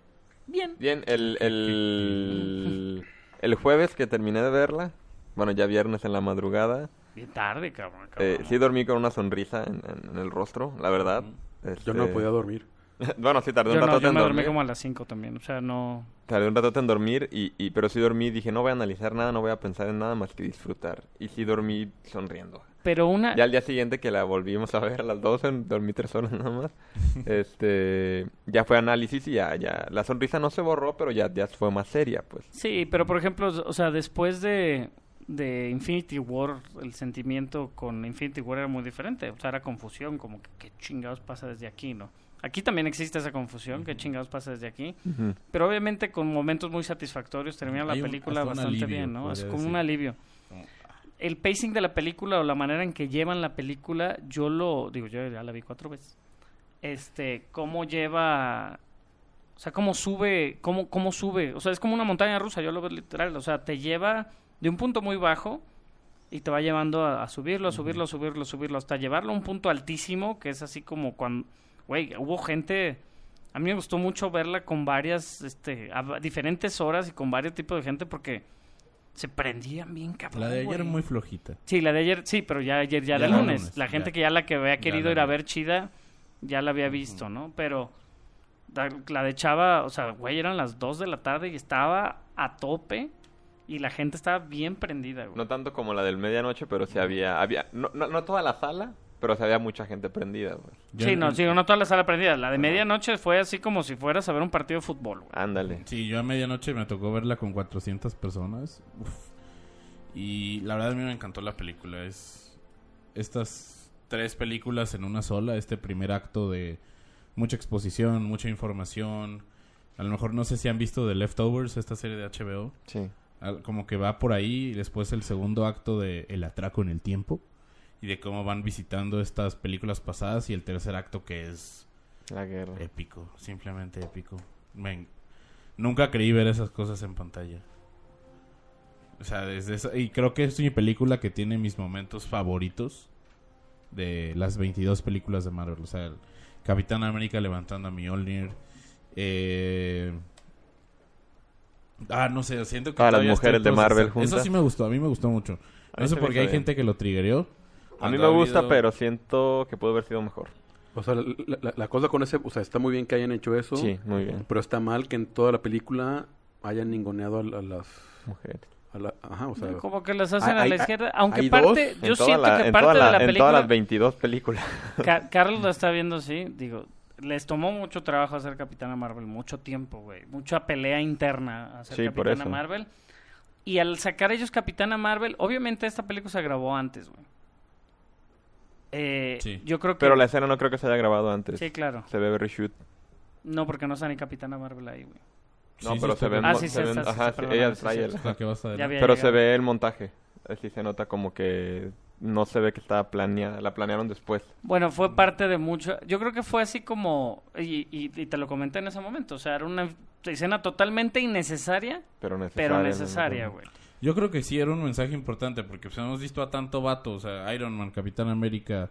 Bien. bien. El, el, el jueves que terminé de verla, bueno, ya viernes en la madrugada, Bien tarde, cabrón. eh, cabrón. sí dormí con una sonrisa en, en- en el rostro, la verdad. Yo no Este, podía dormir. bueno, sí, tardé Yo un no, rato yo en me dormí dormir. como a las 5 también. O sea, no... Tardé un rato en dormir, y, y, pero sí dormí. Dije, no voy a analizar nada, no voy a pensar en nada más que disfrutar. Y sí dormí sonriendo. Pero una... Ya al día siguiente que la volvimos a ver a las 12, dormí tres horas nada más. este, ya fue análisis y ya, ya. La sonrisa no se borró, pero ya, ya fue más seria, pues. Sí, pero por ejemplo, o sea, después de, de Infinity War, el sentimiento con Infinity War era muy diferente. O sea, era confusión, como que qué chingados pasa desde aquí, ¿no? Aquí también existe esa confusión, qué chingados pasa desde aquí. Pero obviamente con momentos muy satisfactorios termina la película un bastante alivio, bien, ¿no? Es como un alivio. El pacing de la película o la manera en que llevan la película, yo lo digo, yo ya la vi cuatro veces. Este, cómo lleva o sea, cómo sube, cómo, cómo sube. O sea, es como una montaña rusa, yo lo veo literal. O sea, te lleva de un punto muy bajo y te va llevando a, a subirlo, a subirlo, a subirlo, a subirlo, hasta llevarlo a un punto altísimo, que es así como cuando, güey, hubo gente, a mí me gustó mucho verla con varias, este, a diferentes horas y con varios tipos de gente porque se prendían bien cabrón. La de ayer güey. muy flojita. Sí, la de ayer, sí, pero ya ayer ya Ya era lunes. lunes, La gente ya. que ya la que había querido ir a ver chida, ya la había visto, ¿no? Pero la, la de Chava, o sea, güey, eran las 2 de la tarde y estaba a tope y la gente estaba bien prendida, güey. No tanto como la del medianoche, pero sí había, había, no, no, no toda la sala, pero sí había mucha gente prendida, pues. Yo sí, no, sí, no toda la sala prendida. La de medianoche fue así como si fueras a ver un partido de fútbol, güey. Ándale. Sí, yo a medianoche me tocó verla con 400 personas. Uf. Y la verdad a mí me encantó la película. Es estas tres películas en una sola. Este primer acto de mucha exposición, mucha información. A lo mejor no sé si han visto The Leftovers, esta serie de HBO. Sí. Como que va por ahí. Y después el segundo acto de El atraco en el tiempo. Y de cómo van visitando estas películas pasadas. Y el tercer acto que es La guerra. épico, simplemente épico. Me- nunca creí ver esas cosas en pantalla. O sea, desde esa- y creo que es mi película que tiene mis momentos favoritos de las 22 películas de Marvel. O sea, el Capitán América levantando a Mjolnir. Eh... Ah, no sé, siento que Todas las mujeres de. Marvel Eso juntas. sí me gustó, a mí me gustó mucho. No sé por qué hay bien. gente que lo triggereó. A mí me ha gusta, habido- pero siento que pudo haber sido mejor. O sea, la, la- la cosa con ese, o sea, está muy bien que hayan hecho eso. Sí, muy bien. Pero está mal que en toda la película hayan ninguneado a, a las... Mujeres. a la- ajá, o sea... como que las hacen hay- a la hay- izquierda, aunque hay parte, dos yo siento la- que parte toda de la- la En película todas las 22 películas. Ca- Carlos la está viendo así, digo, les tomó mucho trabajo hacer Capitana Marvel, mucho tiempo, güey, mucha pelea interna hacer Sí, por Capitana eso. Marvel. Y al sacar ellos Capitana Marvel, obviamente esta película se grabó antes, güey. Eh, Sí. Yo creo que... Pero la escena no creo que se haya grabado antes. Sí, claro. Se ve reshoot. No, porque no está ni Capitana Marvel ahí, güey. No, Sí, pero sí, se. Ah, sí, ven- ajá, ella trae el- Pero ve el montaje. Así se nota como que no se ve que estaba planeada. La planearon después. Bueno, fue parte de mucho. Yo creo que fue así como. Y, y- y te lo comenté en ese momento. O sea, era una escena totalmente innecesaria, Pero necesaria. pero necesaria, güey. Yo creo que sí era un mensaje importante porque pues, hemos visto a tanto vato, o sea, Iron Man, Capitán América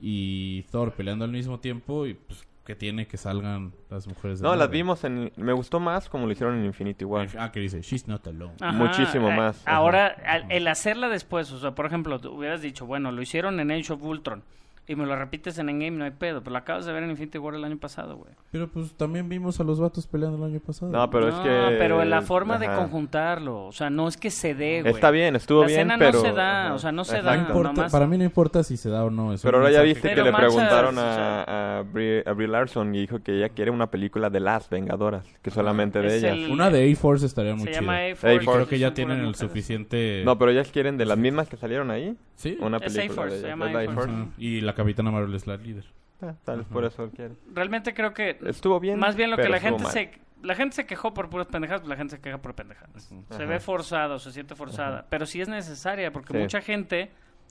y Thor peleando al mismo tiempo y pues que tiene que salgan las mujeres de No, las vimos en... Me gustó más como lo hicieron en Infinity War. Ah, que dice, she's not alone. Ajá, Muchísimo eh, más, ajá. Ahora, al- el hacerla después, o sea, por ejemplo, tú hubieras dicho, bueno, lo hicieron en Age of Ultron. Y me lo repites en Endgame, no hay pedo. Pero lo acabas de ver en Infinity War el año pasado, güey. Pero pues también vimos a los vatos peleando el año pasado. No, pero es No, que... pero la forma de Ajá. conjuntarlo, o sea, no es que se dé, güey. Está bien, estuvo La bien, escena no pero... se da, ajá. o sea, no se No da. Exacto. importa, nomás- para mí no importa si se da o no. es Pero ahora ya viste Pero que le preguntaron o sea- a, a, Brie, a Brie Larson y dijo que ella quiere una película de las Vengadoras, que solamente de Es ellas. el- Una de A-Force estaría muy Se chida. A-Force. Y creo que y ya tienen el suficiente... No, pero ellas quieren de las mismas que salieron ahí, ¿Sí? una Es película A-Force, de ellas. ¿Es la La Capitana Marvel es la líder. Ah, Tal vez por eso quiere. Realmente creo que Estuvo bien. más bien lo que la gente mal. se la gente se quejó por puras pendejadas, pues la gente se queja por pendejadas. Se ve forzado, se siente forzada, pero sí es necesaria porque Sí. mucha gente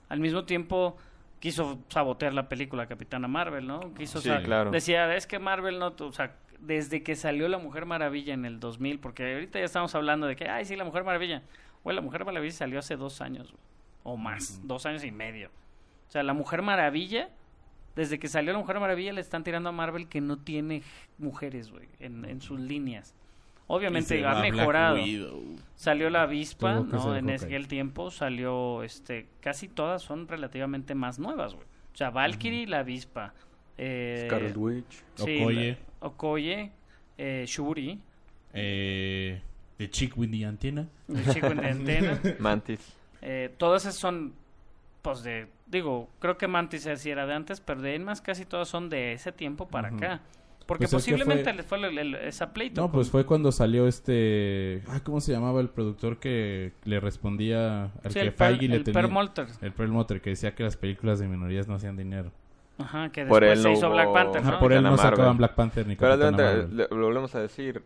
al mismo tiempo quiso sabotear la película Capitana Marvel, ¿no? Quiso Sí, claro. decía, es que Marvel no, o sea, desde que salió la Mujer Maravilla en el 2000, porque ahorita ya estamos hablando de que, ay, sí, la Mujer Maravilla. Güey, la Mujer Maravilla salió hace dos años, o más, dos años y medio. O sea, la Mujer Maravilla, desde que salió la Mujer Maravilla, le están tirando a Marvel que no tiene mujeres, güey, en, en sus líneas. Obviamente ha mejorado. Salió la avispa, ¿no? En aquel tiempo salió, este, casi todas son relativamente más nuevas, güey. O sea, Valkyrie, la avispa. Eh, Scarlet Witch. sí, Okoye. la- Okoye, eh, Shuri, Eh, The Chick with the Antenna. el chico en de antena. Mantis. Eh, todas esas son, pues de, digo, creo que Mantis sí era de antes, pero de ahí más casi todas son de ese tiempo para acá. Porque Pues posiblemente fue- les fue el- el- esa pleito. No, con- pues fue cuando salió este... Ah, ¿cómo se llamaba el productor que le respondía al sí, que el, per, Feige le el tenía? Perlmutter. El Perlmutter, que decía que las películas de minorías no hacían dinero. Ajá, que Por después él se no hizo hubo- Black Panther, Ajá, ¿no? por él no sacaban. Black Panther ni Pero adelante, le- lo volvemos a decir.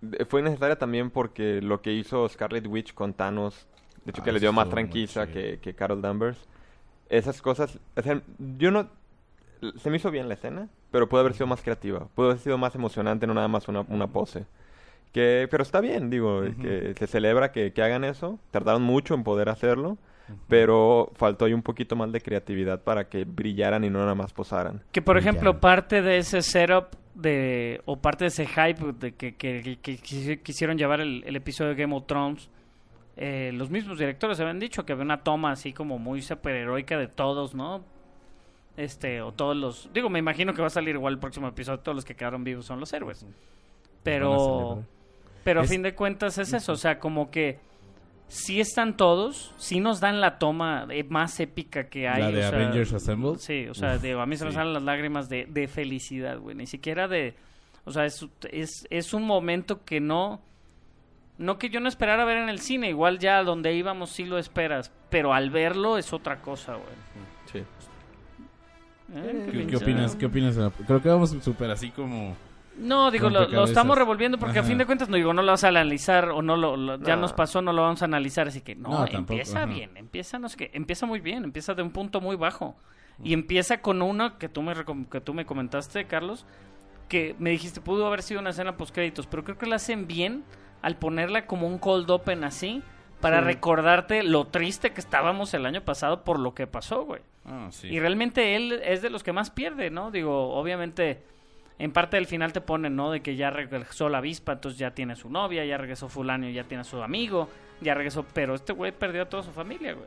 de- Fue necesaria también porque lo que hizo Scarlet Witch con Thanos, de hecho Ah, que le dio más chido. que, que Carol Danvers. Esas cosas, o sea, yo no... Se me hizo bien la escena, pero puede haber sido más creativa. Puede haber sido más emocionante, no nada más una, una pose. Que, pero está bien, digo, que se celebra que, que hagan eso. Tardaron mucho en poder hacerlo, pero faltó ahí un poquito más de creatividad para que brillaran y no nada más posaran. Que por ejemplo, parte de ese setup de o parte de ese hype de que, que- que- que quisi- quisieron llevar el, el episodio de Game of Thrones, eh, los mismos directores habían dicho que había una toma así como muy superheroica de todos, ¿no? Este, o todos los... Digo, me imagino que va a salir igual el próximo episodio, todos los que quedaron vivos son los héroes. A Pero... Pero a Es- fin de cuentas es eso, o sea, como que sí están todos, sí nos dan la toma eh, más épica que hay. La de o sea, Avengers Assemble. Sí, o sea, Uf, digo, a mí se me sí. salen las lágrimas de, de felicidad, güey. Ni siquiera de... O sea, es, es, es un momento que no... No que yo no esperara ver en el cine, igual ya donde íbamos sí lo esperas, pero al verlo es otra cosa, güey. Sí. Eh, ¿Qué, opinas? ¿Qué opinas? de la- Creo que vamos súper así como... No, digo, lo, estamos revolviendo porque a fin de cuentas, no digo, no lo vas a analizar o no lo, lo- ya No. nos pasó, no lo vamos a analizar, así que no, empieza bien, empieza, no sé qué, empieza muy bien, empieza de un punto muy bajo y empieza con una que tú me recom- que tú me comentaste, Carlos, que me dijiste pudo haber sido una escena post créditos, pero creo que la hacen bien al ponerla como un cold open así para Sí. recordarte lo triste que estábamos el año pasado por lo que pasó, güey. Ah, sí. Y realmente él es de los que más pierde, ¿no? Digo, obviamente, en parte del final te ponen, ¿no? De que ya regresó la avispa, entonces ya tiene su novia, ya regresó fulano, ya tiene a su amigo, ya regresó, pero este güey perdió a toda su familia, güey.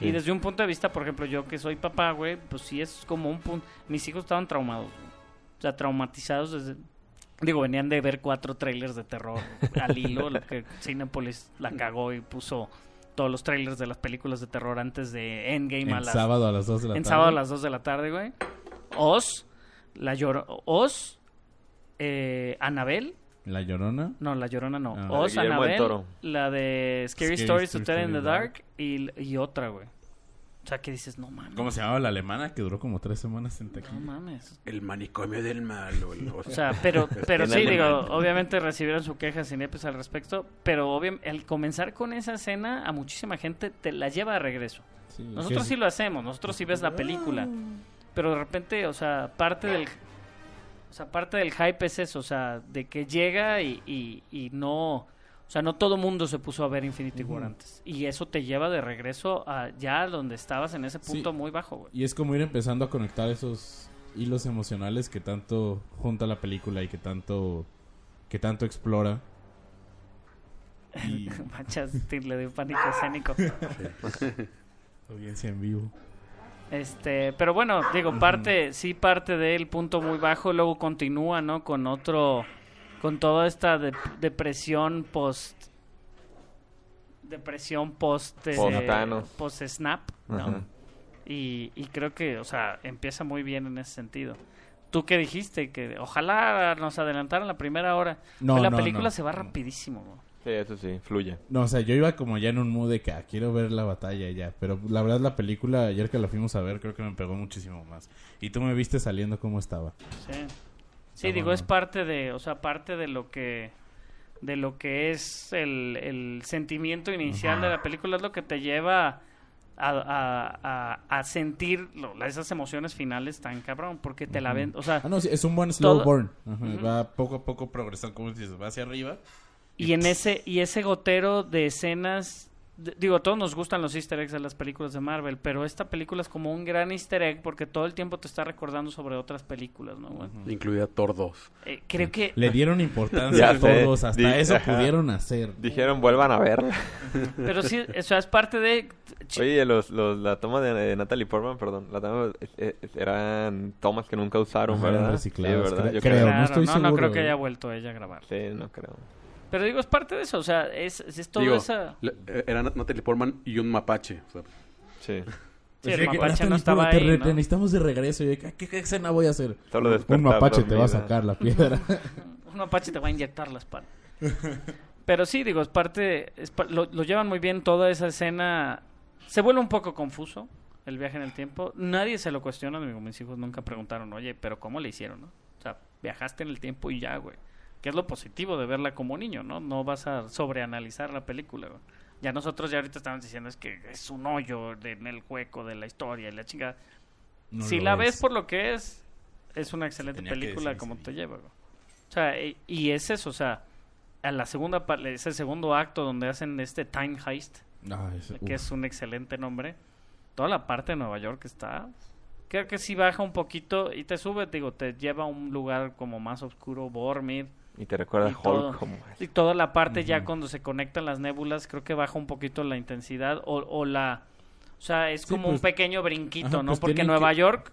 Y desde un punto de vista, por ejemplo, yo que soy papá, güey, pues sí es como un punto... Mis hijos estaban traumados, güey. O sea, traumatizados desde... Digo, venían de ver cuatro trailers de terror al hilo, lo que Cinepolis la cagó y puso todos los trailers de las películas de terror antes de Endgame a En las sábado a las 2 de la en tarde. sábado a las 2 de la tarde, güey. Oz, la lloro Oz, eh, Anabel, La Llorona. no, la llorona no. Ah. Oz, Guillermo del Anabel, Toro. la de Scary, Scary Stories to Tell in the Dark y, y otra, güey. O sea, que dices, no mames. ¿Cómo se llamaba la alemana que duró como tres semanas en No taquilla? mames. El manicomio del mal. O, el- o O sea, pero, pero sí, digo, obviamente recibieron su queja sin nepes al respecto, pero obviamente el comenzar con esa escena a muchísima gente te la lleva de regreso. Sí, Nosotros sí es- lo hacemos, nosotros sí ves la película. Pero de repente, o sea, parte del o sea, parte del hype es eso, o sea, de que llega y, y, y no, o sea, no todo mundo se puso a ver Infinity War antes. Y eso te lleva de regreso a ya donde estabas en ese punto Sí. muy bajo, güey. Y es como ir empezando a conectar esos hilos emocionales que tanto junta la película y que tanto que tanto explora. Y Manchas, le dio pánico escénico. audiencia en vivo. Este, pero bueno, digo, parte, sí parte del punto muy bajo, luego continúa, ¿no? Con otro, con toda esta de- depresión post, depresión post, eh, Post-Thanos. post snap, ¿no? Y, y creo que, o sea, empieza muy bien en ese sentido. ¿Tú qué dijiste? Que ojalá nos adelantaran la primera hora. No, Pues la no, película no. se va rapidísimo. ¿no? Sí, eso sí, fluye. No, o sea, yo iba como ya en un mood de que ah, quiero ver la batalla ya. Pero la verdad, la película, ayer que la fuimos a ver, creo que me pegó muchísimo más. Y tú me viste saliendo como estaba. Sí, sí digo, es parte de, o sea, parte de lo que de lo que es el, el sentimiento inicial de la película, es lo que te lleva a, a, a, a sentir lo- esas emociones finales tan cabrón, porque te la ven, o sea, Ah, no, sí, es un buen slow Todo- burn. Ajá. Va Poco a poco progresando, como dices, va hacia arriba. y en ese y ese gotero de escenas digo, a todos nos gustan los easter eggs de las películas de Marvel, pero esta película es como un gran easter egg porque todo el tiempo te está recordando sobre otras películas, ¿no? güey? Incluida Thor 2. Eh, creo que Le dieron importancia a todos. Hasta Di- eso ajá. pudieron hacer. Dijeron, vuelvan a verla. pero sí, o sea, es parte de Oye, los, los, la toma de, de Natalie Portman, perdón, la toma eh, eran tomas que nunca usaron, Ajá, ¿verdad? Sí, ¿verdad? Yo creo. No estoy no, no creo que ¿eh? haya vuelto ella a grabar. Sí, no creo. Pero digo, es parte de eso, o sea, es, es toda Digo, esa... le- eh, era Natalie Portman y un mapache. o sea, Sí. Sí, el que, mapache Natalie, no estaba te, ahí, re- ¿no? te necesitamos de regreso. ¿qué, qué escena voy a hacer? Solo Un mapache te va a sacar la piedra. Un mapache te va a inyectar la espalda. Pero sí, digo, es parte... es pa- lo, lo llevan muy bien toda esa escena. Se vuelve un poco confuso el viaje en el tiempo. Nadie se lo cuestiona, digo, mis hijos nunca preguntaron, oye, pero ¿cómo le hicieron, no? O sea, viajaste en el tiempo y ya, güey. Que es lo positivo de verla como niño, ¿no? No vas a sobreanalizar la película. Ya nosotros ya ahorita estamos diciendo es que es un hoyo de- en el hueco de la historia y la chingada. No si la es. ves por lo que es, es una excelente tenía película como te lleva. güey. O sea, y, y es eso, o sea, a la segunda parte, ese segundo acto donde hacen este Time Heist, Ah, es- que uf. es un excelente nombre, toda la parte de Nueva York está, creo que sí baja un poquito y te sube, digo, te lleva a un lugar como más oscuro, Bormir, Y te recuerda Y a Hulk todo. como... y toda la parte ya cuando se conectan las nébulas, creo que baja un poquito la intensidad o, o la... O sea, es Sí, como pues- un pequeño brinquito, Ajá, ¿no? pues Porque Nueva que- York,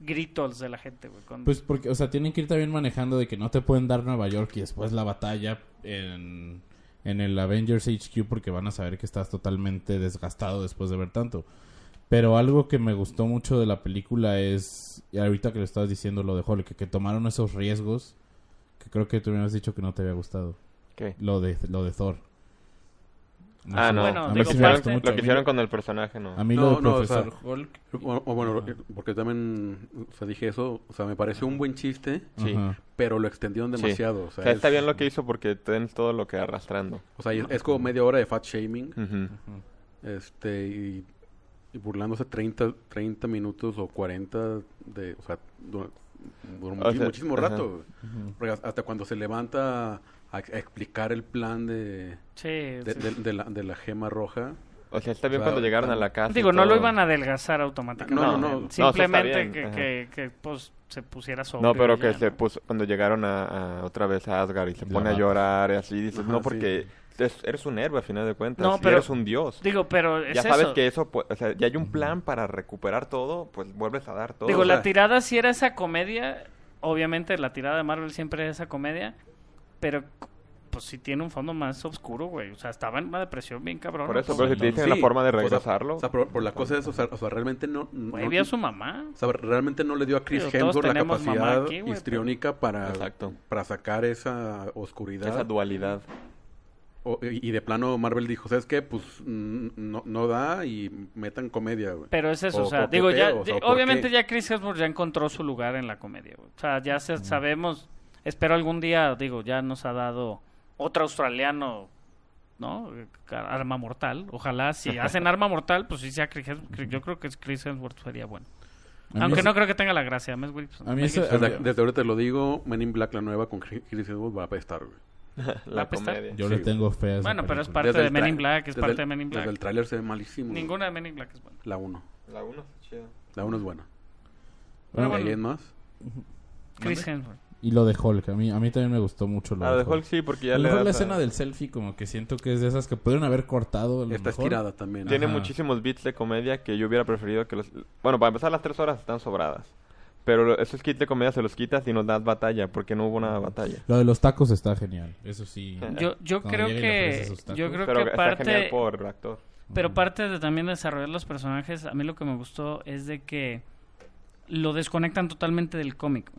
gritos de la gente, güey. cuando- Pues porque, o sea, tienen que ir también manejando de que no te pueden dar Nueva York y después la batalla En... en el Avengers HQ porque van a saber que estás totalmente desgastado después de ver tanto. Pero algo que me gustó mucho de la película es, y ahorita que lo estabas diciendo lo de Hulk, que, que tomaron esos riesgos que creo que tú me habías dicho que no te había gustado. ¿Qué? Lo de, lo de Thor. Ah, sé. no. Bueno, a lo, mí digo, sí me gustó mucho. lo que hicieron con el personaje, no. A mí No, lo de no, o profesor. sea, Hulk. O, o bueno, porque también, o sea, dije eso, o sea, me pareció un buen chiste, Sí. Pero lo extendieron Sí. demasiado. O O sea, sea, está es- bien lo que hizo porque tienes todo lo que arrastrando. O sea, es, es como media hora de fat shaming, Ujú. este, y, y burlándose 30, 30 minutos o 40 de, o sea, duró O sea, muchísimo ajá. rato. Porque hasta- hasta cuando se levanta a, a explicar el plan de, Sí, de, sí. de- de la, de la gema roja. O sea, está bien O sea, cuando llegaron a la casa. Digo, no lo iban a adelgazar automáticamente. No, no, no. No, Simplemente bien, que, que, que, pues, se pusiera sobre. No, pero que se puso cuando llegaron a, a otra vez a Asgard y se pone a llorar y así dices, Ajá, no sí. porque es- eres un héroe a final de cuentas, No, y pero- eres un dios. Digo, pero es ya sabes eso. que eso, pues, o sea, ya hay un plan para recuperar todo, pues vuelves a dar todo. Digo, o sea, la tirada sí era esa comedia. Obviamente, la tirada de Marvel siempre es esa comedia. Pero, pues sí tiene un fondo más oscuro, güey. O sea, estaba en una depresión bien cabrón. por eso, ¿no? pero si te dicen Sí, la forma de regresarlo, O sea, por, por la cosa es, o sea, o sea, realmente no... no- Güey, vi a su mamá. o sea, realmente no le dio a Chris Hemsworth la capacidad aquí, güey, histriónica para, Exacto. para sacar esa oscuridad. esa dualidad. O- y, de plano Marvel dijo, ¿sabes qué? Pues mm, no, no da y metan comedia, güey. Pero es eso, O- o, sea, digo, ya, pedo, o sea, ya- ¿por obviamente ya Chris Hemsworth ya encontró su lugar en la comedia, güey. O sea, ya se- sabemos, espero algún día, digo, ya nos ha dado otro australiano, ¿no? Arma Mortal. Ojalá, si hacen Arma Mortal, pues sí sea Chris Hemsworth. Yo creo que Chris Hemsworth sería bueno. A Aunque no creo que tenga la gracia. Mel Gibson. A mí. Desde, desde ahorita te lo digo, Men in Black, la nueva con Chris Hemsworth va a apestar, güey. La comedia. Yo Sí, le tengo fe a esa Bueno, pero es parte Desde de Men in Black, es parte el- de Men in Black. Desde el tráiler se ve malísimo. Ninguna de Men in Black es buena. La 1. La 1, chido. La 1 es buena. Pero ¿Y bueno. alguien más? Chris Hemsworth. Y lo de Hulk, a mí, a mí también me gustó mucho lo Ah, de de Hulk sí, porque ya a le mejor la a- escena del selfie como que siento que es de esas que pudieron haber cortado. a lo Está mejor. estirada también. Tiene Ajá. muchísimos bits de comedia que yo hubiera preferido que los... Bueno, para empezar las tres horas están sobradas. Pero lo- esos kits de comedia se los quitas y nos das batalla, porque no hubo una batalla. Lo de los tacos está genial, eso sí. Yo, yo Cuando creo que yo creo Pero que está genial parte por el actor. pero parte de también desarrollar los personajes, a mí lo que me gustó es de que lo desconectan totalmente del cómic.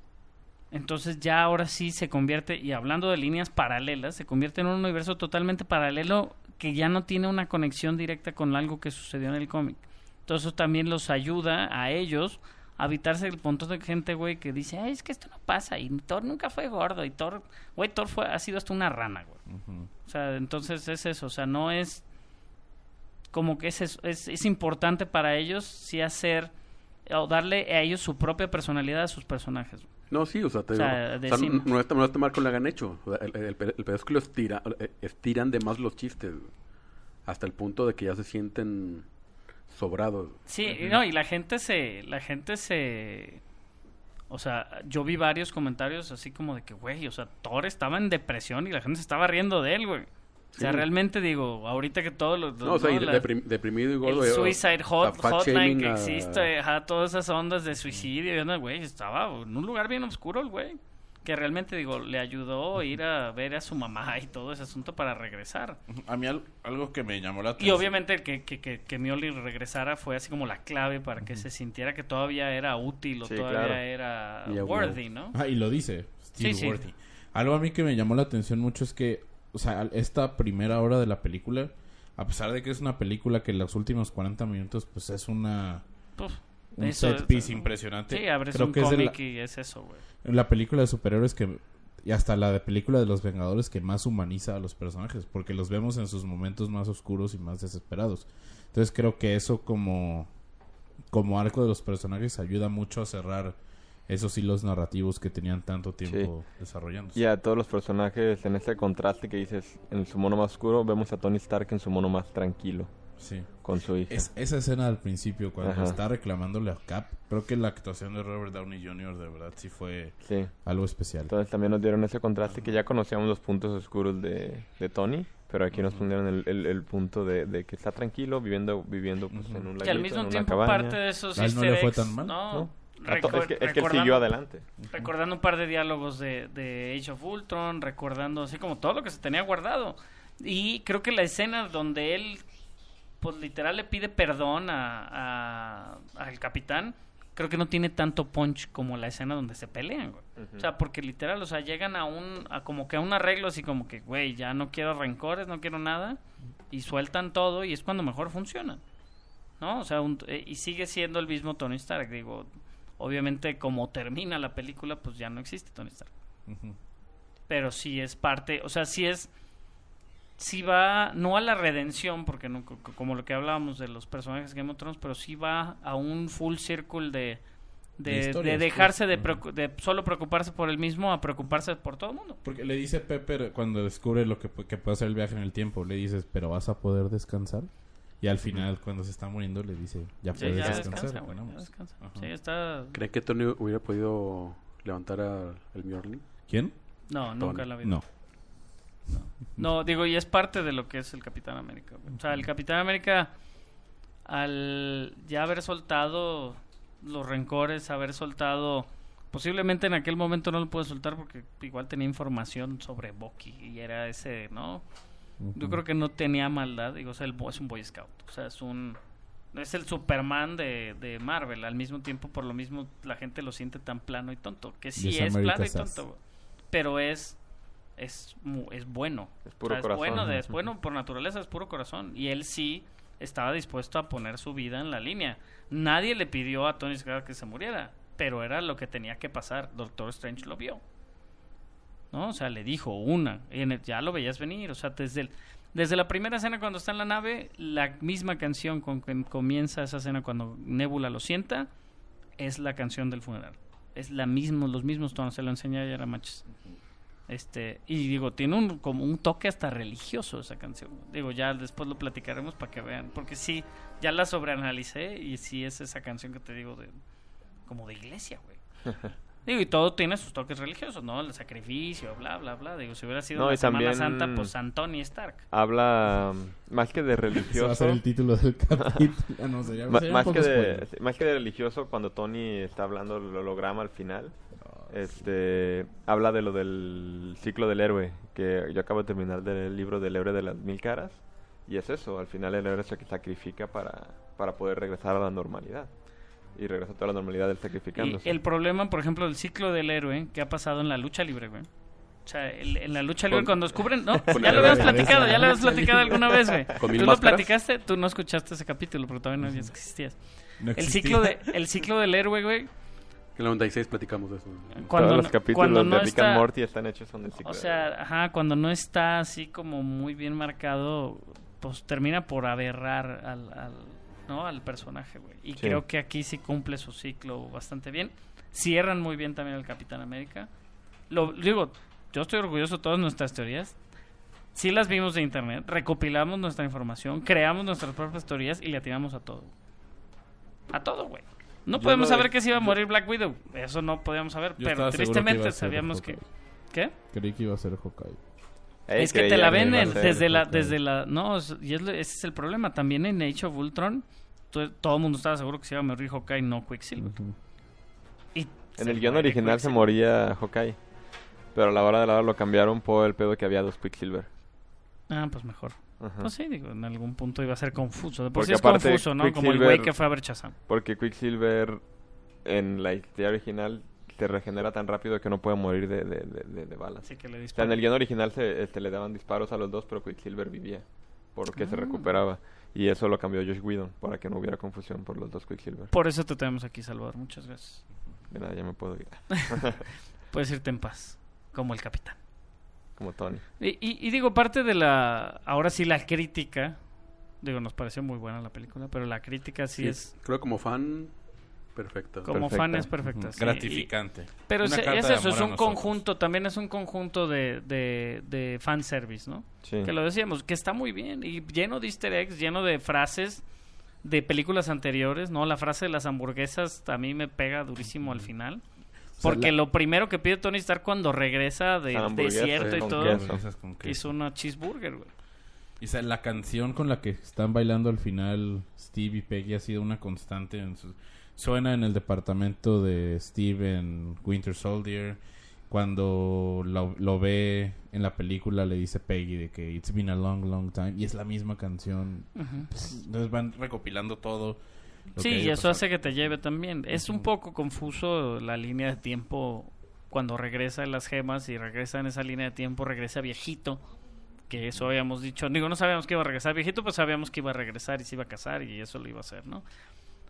Entonces ya ahora sí se convierte, y hablando de líneas paralelas, se convierte en un universo totalmente paralelo que ya no tiene una conexión directa con algo que sucedió en el cómic. Entonces eso también los ayuda a ellos a evitarse el montón de gente, güey, que dice, Ay, es que esto no pasa, y Thor nunca fue gordo, y Thor, güey, Thor fue, ha sido hasta una rana, güey. O sea, entonces es eso, o sea, no es como que es, es, es, importante para ellos sí hacer o darle a ellos su propia personalidad a sus personajes. No, sí, o sea, te O digo, o sea, no, está, no está mal que lo hayan hecho. O sea, el, el, el pedo es que lo estira, eh, estiran de más los chistes. güey. Hasta el punto de que ya se sienten sobrados. Sí, no, y la gente se, la gente se, o sea, yo vi varios comentarios así como de que, güey, o sea, Thor estaba en depresión y la gente se estaba riendo de él, güey. O sea, realmente digo, ahorita que todos los... No, o sea, La- deprim- deprimido y gordo. el eh, Suicide hot, Hotline que a- existe, ajá, todas esas ondas de suicidio, y onda, güey, estaba en un lugar bien oscuro el güey, que realmente, digo, le ayudó a ir a ver a su mamá y todo ese asunto para regresar. A mí al- algo que me llamó la Y atención. obviamente el que, que, que, que Mjolnir regresara fue así como la clave para que se sintiera que todavía era útil o Sí, todavía claro. era Y worthy, ¿no? Ah, y lo dice, Steve Sí, sí. Worthy. Algo a mí que me llamó la atención mucho es que, o sea, al- esta primera hora de la película, a pesar de que es una película que los últimos 40 minutos, pues es una... Un eso set es- piece impresionante. Sí, abres Creo un que es de la- cómic y es eso, güey. La película de superhéroes que... Y hasta la de película de los Vengadores que más humaniza a los personajes, porque los vemos en sus momentos más oscuros y más desesperados. Entonces creo que eso como, como arco de los personajes ayuda mucho a cerrar esos hilos narrativos que tenían tanto tiempo desarrollándose. Y a todos los personajes en ese contraste que dices, en su mono más oscuro, vemos a Tony Stark en su mono más tranquilo, Sí. con su hija. Es, esa escena al principio, cuando Ajá. está reclamándole a Cap, creo que la actuación de Robert Downey Jr. de verdad sí fue Sí. algo especial. Entonces también nos dieron ese contraste que ya conocíamos los puntos oscuros de, de Tony, pero aquí nos pusieron el, el, el punto de, de que está tranquilo, viviendo viviendo pues, Ujú. en un Que al laguito, mismo en una tiempo cabaña. parte de esos A él no le fue eggs, tan mal, ¿no? es, que, es que él recordando- siguió adelante. recordando un par de diálogos de, de Age of Ultron, recordando así como todo lo que se tenía guardado. Y creo que la escena donde él, pues literal le pide perdón a, a- al capitán, creo que no tiene tanto punch como la escena donde se pelean, güey. O sea, porque literal, o sea, llegan a un, a como que a un arreglo así como que, güey, ya no quiero rencores, no quiero nada, y sueltan todo y es cuando mejor funciona. ¿No? O sea, un- eh, y sigue siendo el mismo Tony Stark, digo, obviamente como termina la película, pues ya no existe Tony Stark. Pero sí es parte, o sea, sí es, sí va, no a la redención, porque no, co- co- como lo que hablábamos de los personajes de Game of Thrones, pero sí va a un full circle de, De de dejarse pues. de, preocu- de solo preocuparse por el mismo a preocuparse por todo el mundo. Porque le dice Pepper cuando descubre lo que, que puede hacer el viaje en el tiempo, le dices, pero vas a poder descansar. Y al final, cuando se está muriendo, le dice, ya Sí, puedes ya descansar. descansa, güey, ya ganamos". descansa. Ajá. Sí, está... ¿Creen que Tony hubiera podido levantar a- el Mjolnir? ¿Quién? No, nunca la vi. No. No, digo, y es parte de lo que es el Capitán América. O sea, el Capitán América, al ya haber soltado los rencores, haber soltado... Posiblemente en aquel momento no lo pude soltar porque igual tenía información sobre Bucky y era ese, ¿no? Yo creo que no tenía maldad, digo, o sea, el bo- es un Boy Scout, o sea, es un... Es el Superman de, de Marvel, al mismo tiempo, por lo mismo, la gente lo siente tan plano y tonto, que sí es es plano y tonto, pero es es es bueno. Es puro O sea, corazón. Es bueno, es bueno por naturaleza, es puro corazón. Y él sí estaba dispuesto a poner su vida en la línea. Nadie le pidió a Tony Stark que se muriera, pero era lo que tenía que pasar. Doctor Strange lo vio. ¿No? O sea, le dijo una. Y en el- ya lo veías venir. O sea, desde, el- desde la primera escena cuando está en la nave, la misma canción con que comienza esa escena cuando Nebula lo sienta, es la canción del funeral. Es la mismo, los mismos tonos. Se lo enseñé ayer a Machis. Este, y digo, tiene un, como un toque hasta religioso esa canción. Digo, ya después lo platicaremos para que vean. Porque sí, ya la sobreanalicé y sí es esa canción que te digo de como de iglesia, güey. Digo, y todo tiene sus toques religiosos, ¿no? El sacrificio, bla, bla, bla. Digo, si hubiera sido No, y Semana también- Santa, pues Antony Stark. Habla mm, más que de Ese va a religioso. ser el título del capítulo. No, sería, sería más, que de, más que de religioso, cuando Tony está hablando del holograma al final, este habla de lo del ciclo del héroe, que yo acabo de terminar del libro del héroe de las mil caras, y es eso, al final el héroe se sacrifica para, para poder regresar a la normalidad. Y regresa a toda la normalidad del Y sacrificándose. el problema, por ejemplo, del ciclo del héroe que ha pasado en la lucha libre, güey. O sea, el- en la lucha libre Con- cuando descubren... No, ya lo habíamos platicado, ya lo habíamos platicado alguna vez, güey. Con mil ¿Tú lo platicaste? Tú no escuchaste ese capítulo, porque todavía no existías. No El ciclo, de, el ciclo del héroe, güey, En el 96 platicamos de eso. cuando, Todos los no- capítulos cuando no de Rick and está... Morty están hechos ciclo O sea, ajá, cuando no está así como muy bien marcado, pues termina por aberrar al, al, ¿no? al personaje, güey. Y Sí. creo que aquí sí cumple su ciclo bastante bien. Cierran muy bien también el Capitán América. Lo digo, yo estoy orgulloso de todas nuestras teorías. Sí las vimos de internet, recopilamos nuestra información, creamos nuestras propias teorías y le atinamos a todo. A todo, güey. No Yo podemos no- saber que se iba a morir Black Widow. Eso no podíamos saber. Yo pero que tristemente sabíamos que... ¿Qué? Creí que iba a ser Hawkeye. Ey, es que te la venden desde la, desde la, no, y es ese es el problema. También en Age of Ultron, to- todo el mundo estaba seguro que se iba a morir Hawkeye, no Quicksilver. Y En se el guion original se moría Hawkeye. Pero a la hora de la hora lo cambiaron por el pedo que había dos Quicksilver. Ah, pues mejor. Ajá. Pues sí, digo, en algún punto iba a ser confuso. De por Porque sí es aparte, confuso, ¿no? Como el güey que fue a ver Shazam. Porque Quicksilver en la idea original se regenera tan rápido que no puede morir de, de, de, de- balas. Así que le O sea, en el guion original se, este, le daban disparos a los dos, pero Quicksilver vivía. Porque se Ah. recuperaba. Y eso lo cambió Josh Whedon para que no hubiera confusión por los dos Quicksilver. Por eso te tenemos aquí, Salvador. Muchas gracias. De nada, ya me puedo ir. Puedes irte en paz, como el capitán. Como Tony. Y, y- y digo, parte de la. Ahora sí, la crítica. Digo, nos pareció muy buena la película, pero la crítica sí, Sí, es. Creo que como fan, perfecta. Como perfecta. fan es perfecta. Ujú. sí. Gratificante. Pero Una es, es eso, es un nosotros. conjunto, también es un conjunto de, de, de fanservice, ¿no? Sí. Que lo decíamos, que está muy bien y lleno de easter eggs, lleno de frases de películas anteriores, ¿no? La frase de las hamburguesas a mí me pega durísimo al final. Sea, Porque la- lo primero que pide Tony Stark cuando regresa de Son hamburguesas desierto y todo, hizo una cheeseburger, güey. Y o sea, la canción Con la que están bailando al final Steve y Peggy ha sido una constante en su... Suena en el departamento de Steve en Winter Soldier. Cuando lo, lo ve en la película le dice Peggy de que It's been a long, long time. Y es la misma canción. Ujú. Entonces van... recopilando todo. Sí, y eso pasado. hace que te lleve también. Es un poco confuso la línea de tiempo cuando regresa en las gemas y regresa en esa línea de tiempo, regresa viejito. Que eso habíamos dicho. Digo, no sabíamos que iba a regresar viejito, pues sabíamos que iba a regresar y se iba a casar y eso lo iba a hacer, ¿no?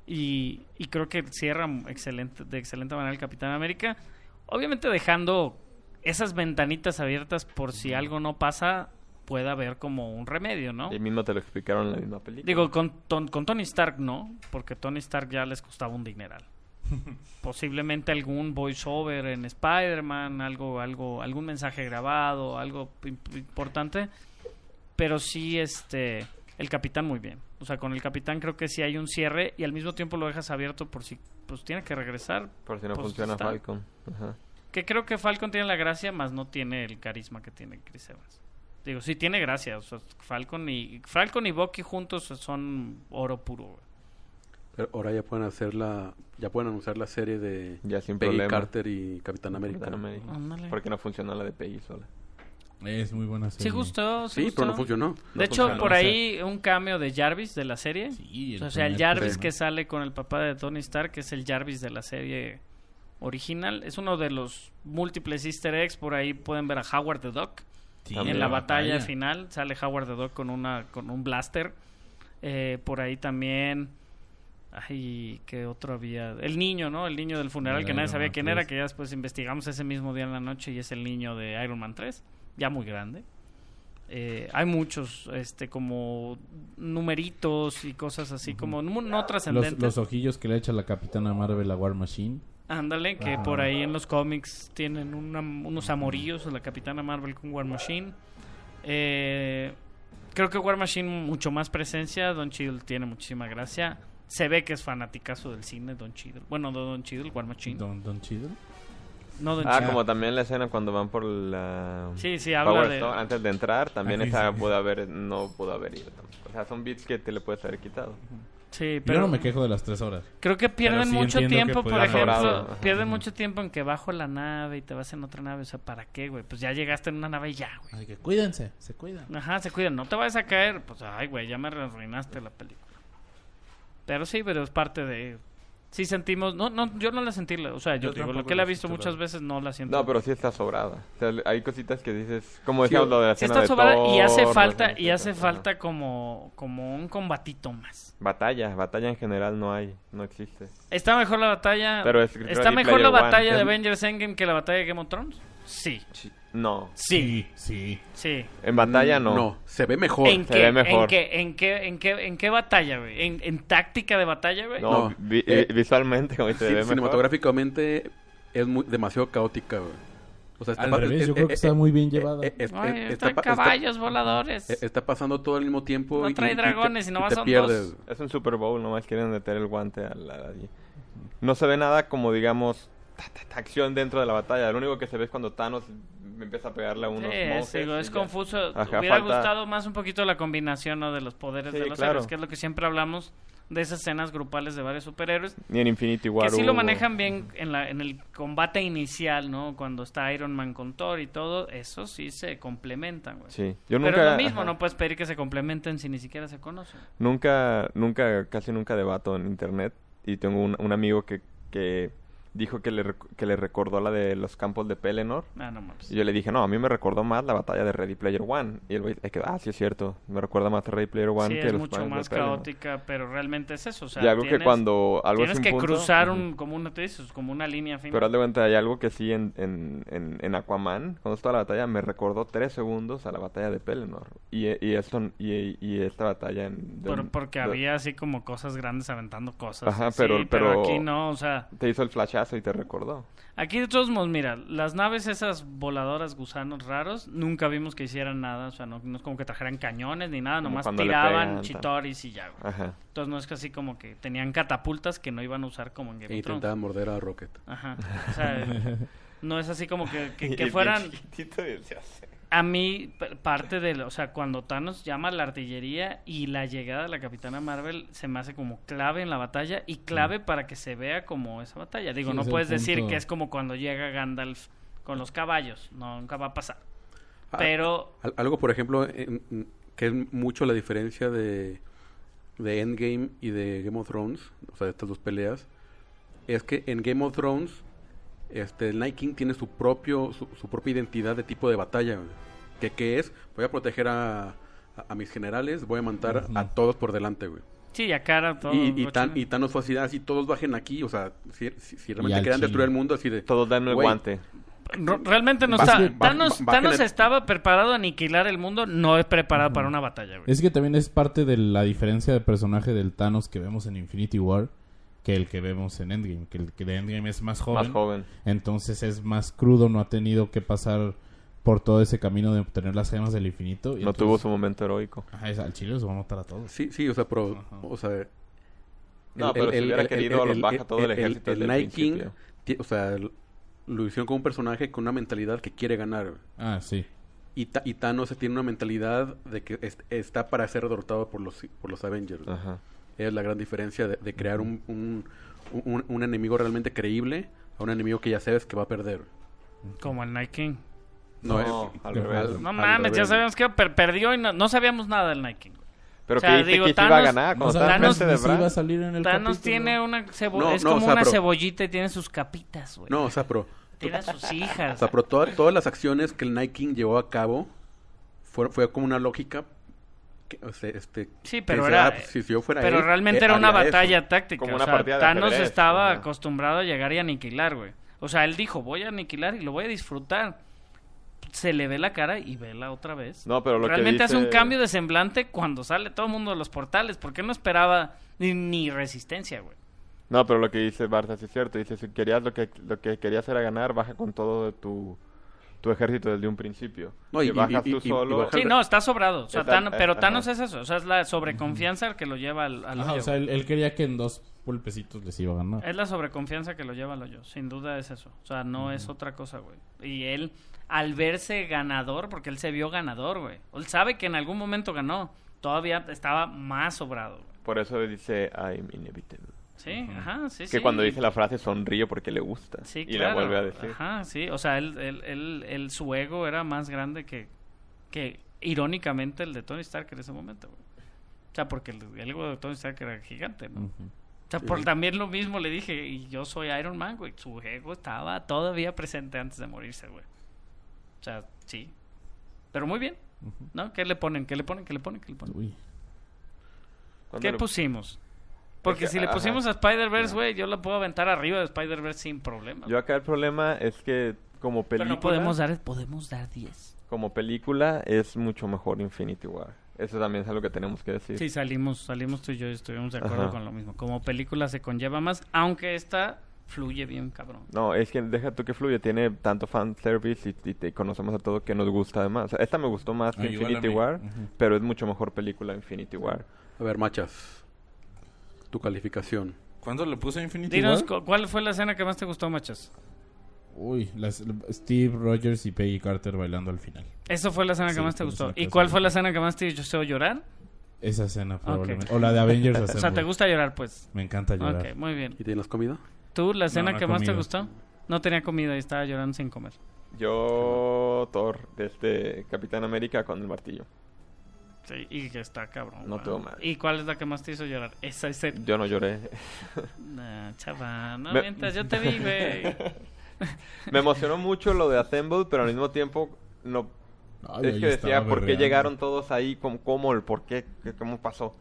Y, y creo que cierra excelente, de excelente manera el Capitán América. Obviamente dejando esas ventanitas abiertas por si algo no pasa, pueda haber como un remedio, ¿no? Y mismo te lo explicaron en la misma película. Digo, con, Ton- con Tony Stark no, porque Tony Stark ya les costaba un dineral. Posiblemente algún voiceover en Spider-Man, algo, algo, algún mensaje grabado, algo imp- importante. Pero sí, este, el capitán muy bien. O sea, con el capitán creo que sí hay un cierre y al mismo tiempo lo dejas abierto por si, pues tiene que regresar. Por si no pues, funciona está. Falcon. Ajá. Que creo que Falcon tiene la gracia, más no tiene el carisma que tiene Chris Evans. Digo, sí tiene gracia. O sea, Falcon y Falcon y Bucky juntos son oro puro. güey. Pero ahora ya pueden hacer la, ya pueden anunciar la serie de Ya sin Peggy problema. Carter y Capitán América. Capitán América. Ándale. Porque no funcionó la de Peggy sola. Es muy buena serie. Sí gustó, sí, Sí, pero no gustó. funcionó. De hecho, funcionó, por ahí un cameo de Jarvis de la serie. Sí, o sea, el Jarvis tema. que sale con el papá de Tony Stark, que es el Jarvis de la serie original. Es uno de los múltiples easter eggs. Por ahí pueden ver a Howard the Duck. Sí, en la la batalla, final sale Howard the Duck con una con un blaster. Eh, por ahí también ay, ¿qué otro había? El niño, ¿no? El niño del funeral El que nadie Iron sabía Man quién 3. era, que ya después investigamos ese mismo día en la noche y es el niño de Iron Man 3, ya muy grande. Eh, hay muchos, este, como numeritos y cosas así, como no, no Los, trascendentes. los ojillos que le echa la Capitana Marvel a War Machine. Ándale, que Ajá. por ahí en los cómics tienen una- unos amorillos de la Capitana Marvel con War Machine. Eh, creo que War Machine mucho más presencia. Don Cheadle tiene muchísima gracia. Se ve que es fanaticazo del cine, Don Cheadle. Bueno, no Don Cheadle, War Machine. Don, Don Cheadle. No Don Ah, como también la escena cuando van por la... Sí, sí, habla Power de... Stone, antes de entrar, también Ah, esa sí. pudo haber, no pudo haber ido tampoco. O sea, son bits que te le puedes haber quitado. Sí, Yo pero no me quejo de las tres horas. creo que pierden sí mucho tiempo, por ejemplo, ajá. pierden mucho tiempo en que bajo la nave y te vas en otra nave, o sea, ¿para qué, güey? Pues ya llegaste en una nave y ya, güey. Así que cuídense, se cuidan. Ajá, se cuidan, no te vayas a caer, pues ay, güey, ya me arruinaste la película. Pero sí, pero es parte de Sí sentimos, no no yo no la sentí, la- o sea, yo, Yo digo, lo que la he visto muchas veces no la siento. No, pero sí está sobrada. O sea, hay cositas que dices, como Sí, decíamos lo de la Sí escena está de sobrada y hace Thor, falta y hace Thor, falta como como un combatito más. Batalla, batalla en general no hay, no existe. ¿Está mejor la batalla? Pero es ¿Está mejor la Player One. batalla de Avengers Endgame que la batalla de Game of Thrones? Sí. No, Sí. sí. Sí. en batalla no. No, se ve mejor. ¿En se qué, ve mejor. ¿En qué, en qué, en qué, en qué batalla, güey? ¿En, en táctica de batalla, güey? No, No, vi- eh, vi- visualmente, como dice, Sí, se ve mejor. cinematográficamente es muy, demasiado caótica, güey. O sea, Al revés, eh, yo eh, creo que eh, está muy bien llevada. es- Ay, están caballos voladores. está pasando todo al mismo tiempo. No y- trae y- y te- dragones y y nomás te son pierdes. dos. Es un Super Bowl, nomás quieren meter el guante a la... allí. No se ve nada como, digamos, acción dentro de la batalla. Lo único que se ve es cuando Thanos empieza a pegarle a unos Sí, monjes y es confuso. Ajá, Hubiera falta- gustado más un poquito la combinación ¿no? de los poderes Sí, de los claro. héroes, que es lo que siempre hablamos de esas escenas grupales de varios superhéroes. Ni en Infinity War que sí lo manejan bien en, la, en el combate inicial, ¿no? Cuando está Iron Man con Thor y todo, eso sí se complementan, güey. Sí, yo Pero nunca... es lo mismo, ajá. no puedes pedir que se complementen si ni siquiera se conocen. Nunca, nunca, casi nunca debato en internet. Y tengo un, un amigo que, que dijo que le, que le recordó la de los campos de Pelennor. Ah, no mames. Y yo le dije, no, a mí me recordó más la batalla de Ready Player One. Y el güey, que, ah, sí es cierto, me recuerda más a Ready Player One Sí, que es los mucho de más Pelennor". caótica, pero realmente es eso. O sea, y algo que tienes- cuando algo tienes es que punto, cruzar un, como una, te dices, como una línea fina. Pero haz de cuenta, hay algo que sí en, en, en, en Aquaman, cuando estaba la batalla, me recordó tres segundos a la batalla de Pelennor. Y, y, esto, y, y esta batalla en... de- Por- porque de- había así como cosas grandes aventando cosas. Ajá, Sí, pero- pero- aquí no, o sea, Te hizo el y te recordó. aquí de todos modos, mira, las naves esas voladoras gusanos raros, nunca vimos que hicieran nada, o sea, no, no es como que trajeran cañones ni nada, Como nomás tiraban pegan, chitoris y ya, güey. Ajá. Entonces no es casi como que tenían catapultas que no iban a usar como en Game E of Thrones. intentaban morder a Rocket. Ajá, o sea, no es así como que, que- que Y- y fueran... A mí, parte de, o sea, cuando Thanos llama a la artillería y la llegada de la Capitana Marvel se me hace como clave en la batalla y clave para que se vea como esa batalla. Digo, Sí, no puedes decir que es como cuando llega Gandalf con los caballos, no, nunca va a pasar. Ah, Pero, Al- Algo, por ejemplo, en- en- que es mucho la diferencia de, de Endgame y de Game of Thrones, o sea, de estas dos peleas, es que en Game of Thrones, este, el Night King tiene su propio, su, su propia identidad de tipo de batalla, güey. que, que es, voy a proteger a, a, a mis generales, voy a matar Ujú. a todos por delante, güey. sí, a cara todo. Y, y, tan, y Thanos fue así, así todos bajen aquí, o sea, si, si, si realmente al querían chile. destruir el mundo, así de... Todos dan el Güey, guante. Realmente no está. Thanos, Thanos estaba preparado a aniquilar el mundo, no es preparado para una batalla, güey. Es que también es parte de la diferencia de personaje del Thanos que vemos en Infinity War que el que vemos en Endgame. Que el que de Endgame es más joven. Más joven. Entonces es más crudo, no ha tenido que pasar por todo ese camino de obtener las gemas del infinito. y No entonces- tuvo su momento heroico. Ajá, es- al chile los va a matar a todos. Sí, sí, o sea, pero, Ajá. o sea... No, pero si hubiera querido, los baja todo el ejército El, el Night King, o sea, el- lo hicieron con un personaje con una mentalidad que quiere ganar. Ah, sí. Y, Ta- y Thanos tiene una mentalidad de que es- está para ser derrotado por los, por los Avengers. Ajá. Es la gran diferencia de, de crear un, un, un- un enemigo realmente creíble a un enemigo que ya sabes que va a perder. Como el Night King. No, es- al revés. No al mames, ya sabíamos que per- perdió y no, no sabíamos nada del Night King. Pero O sea, que digo, que iba a ganar. No Thanos de iba a salir en el Thanos capítulo. tiene una cebo- No, es no, como o sea, una pero- cebollita y tiene sus capitas, güey. No, o sea, pero, Tiene sus o hijas. sea, pero toda- todas las acciones que el Night King llevó a cabo fue, fue como una lógica. Que, o sea, este, Sí, pero era- pues, si, yo fuera Pero él, realmente eh, era una haría eso. batalla táctica. Como o una sea, partida de Thanos ajedrez, estaba acostumbrado a llegar y aniquilar, güey. O sea, él dijo, voy a aniquilar y lo voy a disfrutar. Se le ve la cara y vela otra vez. No, pero lo que Realmente hace un cambio de semblante cuando sale todo el mundo de los portales. Porque no esperaba ni, ni resistencia, güey. No, pero lo que dice Barça sí es cierto. Dice, si querías lo que, lo que querías era ganar, baja con todo de tu tu ejército desde un principio. No, que y- bajas y- tú y- y solo. Sí, no, está sobrado. O sea, Está- Thanos- pero ajá. Thanos es eso. O sea, es la sobreconfianza el que lo lleva al, al Ajá, hoyo, o sea, él, él quería que en dos golpecitos les iba a ganar. Es la sobreconfianza que lo lleva al hoyo. Sin duda es eso. O sea, no es otra cosa, güey. Y él, al verse ganador, porque él se vio ganador, güey. Él sabe que en algún momento ganó. Todavía estaba más sobrado, güey. Por eso dice I'm inevitable. Sí, ajá, sí, Que sí. cuando dice la frase sonríe porque le gusta. Sí, y claro. la vuelve a decir. Ajá, sí. O sea, él, él, él- él- su ego era más grande que, que, irónicamente, el de Tony Stark en ese momento, güey. O sea, porque el, el ego de Tony Stark era gigante, ¿no? Ujú. O sea, por también lo mismo le dije, y yo soy Iron Man, güey. Su ego estaba todavía presente antes de morirse, güey. O sea, sí. Pero muy bien. ¿no? ¿Qué le ponen? ¿Qué le ponen? ¿Qué le ponen? ¿Qué le ponen? Uy. ¿Qué le- pusimos? Porque si le ajá. pusimos a Spider-Verse, güey, yo la puedo aventar arriba de Spider-Verse sin problema. Yo acá el problema es que como Pero película, no podemos dar, podemos dar 10. como película es mucho mejor Infinity War. Eso también es algo que tenemos que decir. Sí, salimos, salimos tú y yo y estuvimos de acuerdo Ajá. con lo mismo. Como película se conlleva más, aunque esta fluye bien, cabrón. No, es que deja tú que fluye, tiene tanto fan service y, y te conocemos a todo que nos gusta además. O sea, esta me gustó más que Infinity. War, pero es mucho mejor película Infinity War. A ver, machas. Tu calificación. ¿Cuándo le puse Infinity Dinos, War? cu- ¿cuál fue la escena que más te gustó, machas? Uy, las- Steve Rogers y Peggy Carter bailando al final. Eso fue la escena que más te gustó. ¿Y cuál fue la escena que más te hizo llorar? Esa escena probablemente. O la de Avengers O sea, Assemble. ¿te gusta llorar, pues? Me encanta llorar. Ok, muy bien. ¿Y tienes comida? ¿Tú, la escena no que más te gustó? No tenía comida y estaba llorando sin comer. Yo, Thor, desde Capitán América con el martillo. Sí, y que está cabrón. No tengo madre. ¿Y cuál es la que más te hizo llorar? Esa escena. Yo no lloré. Nah, chaval, no Me- mientas, yo te vi, güey. Me emocionó mucho lo de Assemble, pero al mismo tiempo no Ay, es yo que decía, ¿por qué llegaron todos ahí? ¿Cómo, cómo el por qué? ¿Qué- ¿Cómo pasó?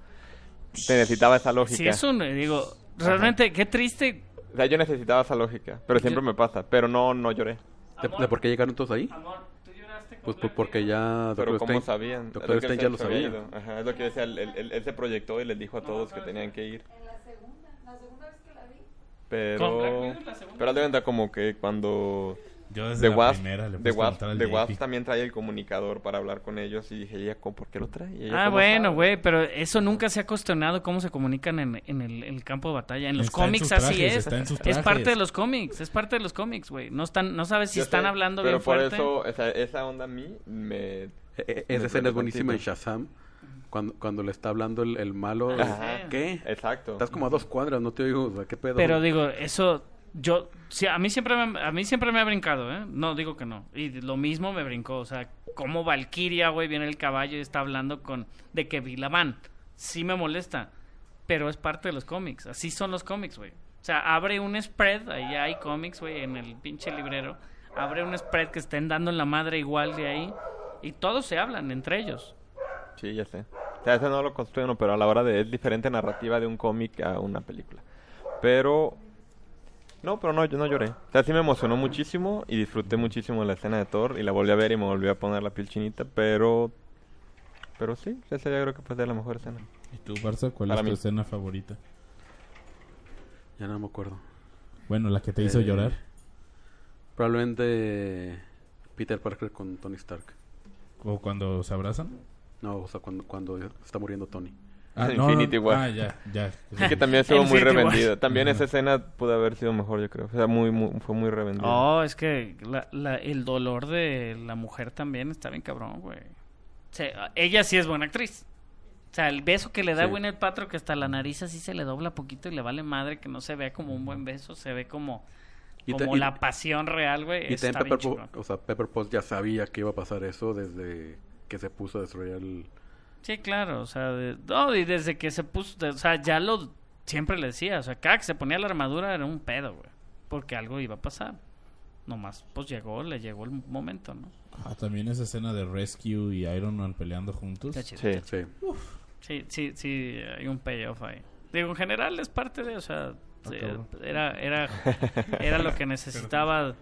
Te necesitaba esa lógica. Sí, es un, digo, realmente, qué triste. O sea, yo necesitaba esa lógica, pero siempre Yo- me pasa. Pero no, no lloré. ¿De, de por qué llegaron todos ahí? Amor, Pues por- porque ya Pero Doctor ¿cómo sabían? Doctor Es decía, ya lo sabía. ido. Ajá, es lo que decía, él, él- él- se proyectó y les dijo a todos que tenían que ir. En la segunda, la segunda vez que la vi. Con Black Pero... Widow, la segunda Pero haz de cuenta como que cuando... Yo desde The la Wasp, primera le The Wasp, The. Wasp también trae el comunicador para hablar con ellos y dije, ¿ella cómo- por qué lo trae? ¿Y ella Ah, bueno, sabe?" güey, pero eso nunca se ha cuestionado cómo se comunican en, en el, en el campo de batalla. En los Está en cómics sus así trajes, es. está en sus Es parte de los cómics, es parte de los cómics, güey. No están, no sabes si Yo están sé, hablando pero bien por fuerte. eso, o sea, esa onda a mí me... E- e- Me esa escena es buenísima en. Shazam. Cuando, cuando le está hablando el, el malo. Ajá. ¿Qué? Exacto. Estás como a dos cuadras, no te oigo. O sea, ¿qué pedo? Pero digo, eso yo sí, a mí siempre me, a mí siempre me ha brincado, ¿eh? No digo que no. Y lo mismo me brincó, o sea, como Valkyria, güey, viene el caballo y está hablando con de que vi la van. Sí me molesta, pero es parte de los cómics. Así son los cómics, güey. O sea, abre un spread, ahí hay cómics, güey, en el pinche librero. Abre un spread que estén dando en la madre igual de ahí y todos se hablan entre ellos. Sí, ya sé. O sea, ese no lo construyen, pero a la hora de... Es diferente narrativa de un cómic a una película. Pero... No, pero no, yo no lloré. O sea, sí me emocionó muchísimo y disfruté muchísimo la escena de Thor y la volví a ver y me volví a poner la piel chinita, pero... Pero sí, esa yo creo que fue de la mejor escena. ¿Y tú, Barça, cuál Para es tu mí. escena favorita? Ya no me acuerdo. Bueno, la que te hizo Eh, llorar. Probablemente Peter Parker con Tony Stark. ¿O cuando se abrazan? No, o sea, cuando, cuando está muriendo Tony. Ah, Infinity War. Ah, ya, ya. Sí, que también estuvo muy Infinity War. revendido. También esa escena pudo haber sido mejor, yo creo. O sea, muy, muy, fue muy revendida. Oh, es que la- la- el dolor de la mujer también está bien cabrón, güey. O sea, ella sí es buena actriz. O sea, el beso que le da Sí. Gwyneth Paltrow que hasta la nariz así se le dobla poquito y le vale madre que no se vea como un buen beso, se ve como, como y- la pasión real, güey. Y también Pepper, o sea, Pepper Potts ya sabía que iba a pasar eso desde que se puso a destruir el... Sí, claro, o sea, de- no, y desde que se puso, de- o sea, ya lo siempre le decía, o sea, cada que se ponía la armadura era un pedo, güey, porque algo iba a pasar. Nomás, pues llegó, le llegó el momento, ¿no? Ah, también esa escena de Rescue y Iron Man peleando juntos. Está chido, Sí. está chido. Sí. Sí, sí, sí, hay un payoff ahí. Digo, en general es parte de, o sea, Ah, era, era, era lo que necesitaba.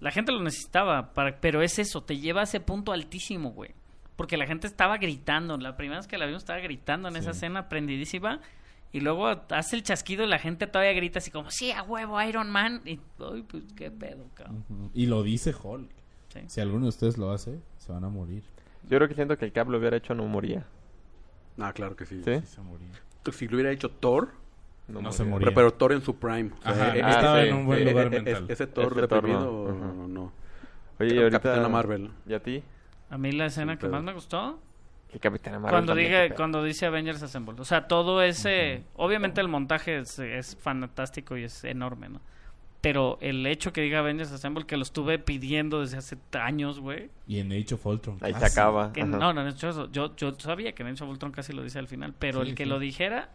La gente lo necesitaba, para, pero es eso, te lleva a ese punto altísimo, güey. Porque la gente estaba gritando, la primera vez que la vimos estaba gritando en esa escena, prendidísima. Y luego hace el chasquido y la gente todavía grita así como, sí, a huevo, Iron Man. Y, ay, pues, qué pedo, cabrón. Y lo dice Hulk. Sí. Si alguno de ustedes lo hace, se van a morir. Yo creo que siento que el Cap lo hubiera hecho no moría. Ah, claro que sí. ¿Sí? Se moría. Si lo hubiera hecho Thor, No se moría. moría. pero, pero Thor en su prime. O sea, Ajá, eh, estaba sí. en un buen lugar mental. Ese Thor Ese Thor deprimido, no. No, no. Oye, y ahorita... Capitana Marvel. ¿Y a ti? A mí la escena que más me gustó Que Capitana Marvel cuando diga cuando dice Avengers Assemble. O sea, todo ese obviamente el montaje es, es fantástico y es enorme, ¿no? Pero el hecho que diga Avengers Assemble que lo estuve pidiendo desde hace años, güey. Y en Age of Ultron. Ahí se casi. acaba. Que ajá. no, no, no, yo, yo, sabía que Nencho Voltron casi lo dice al final, pero Sí, el que sí. lo dijera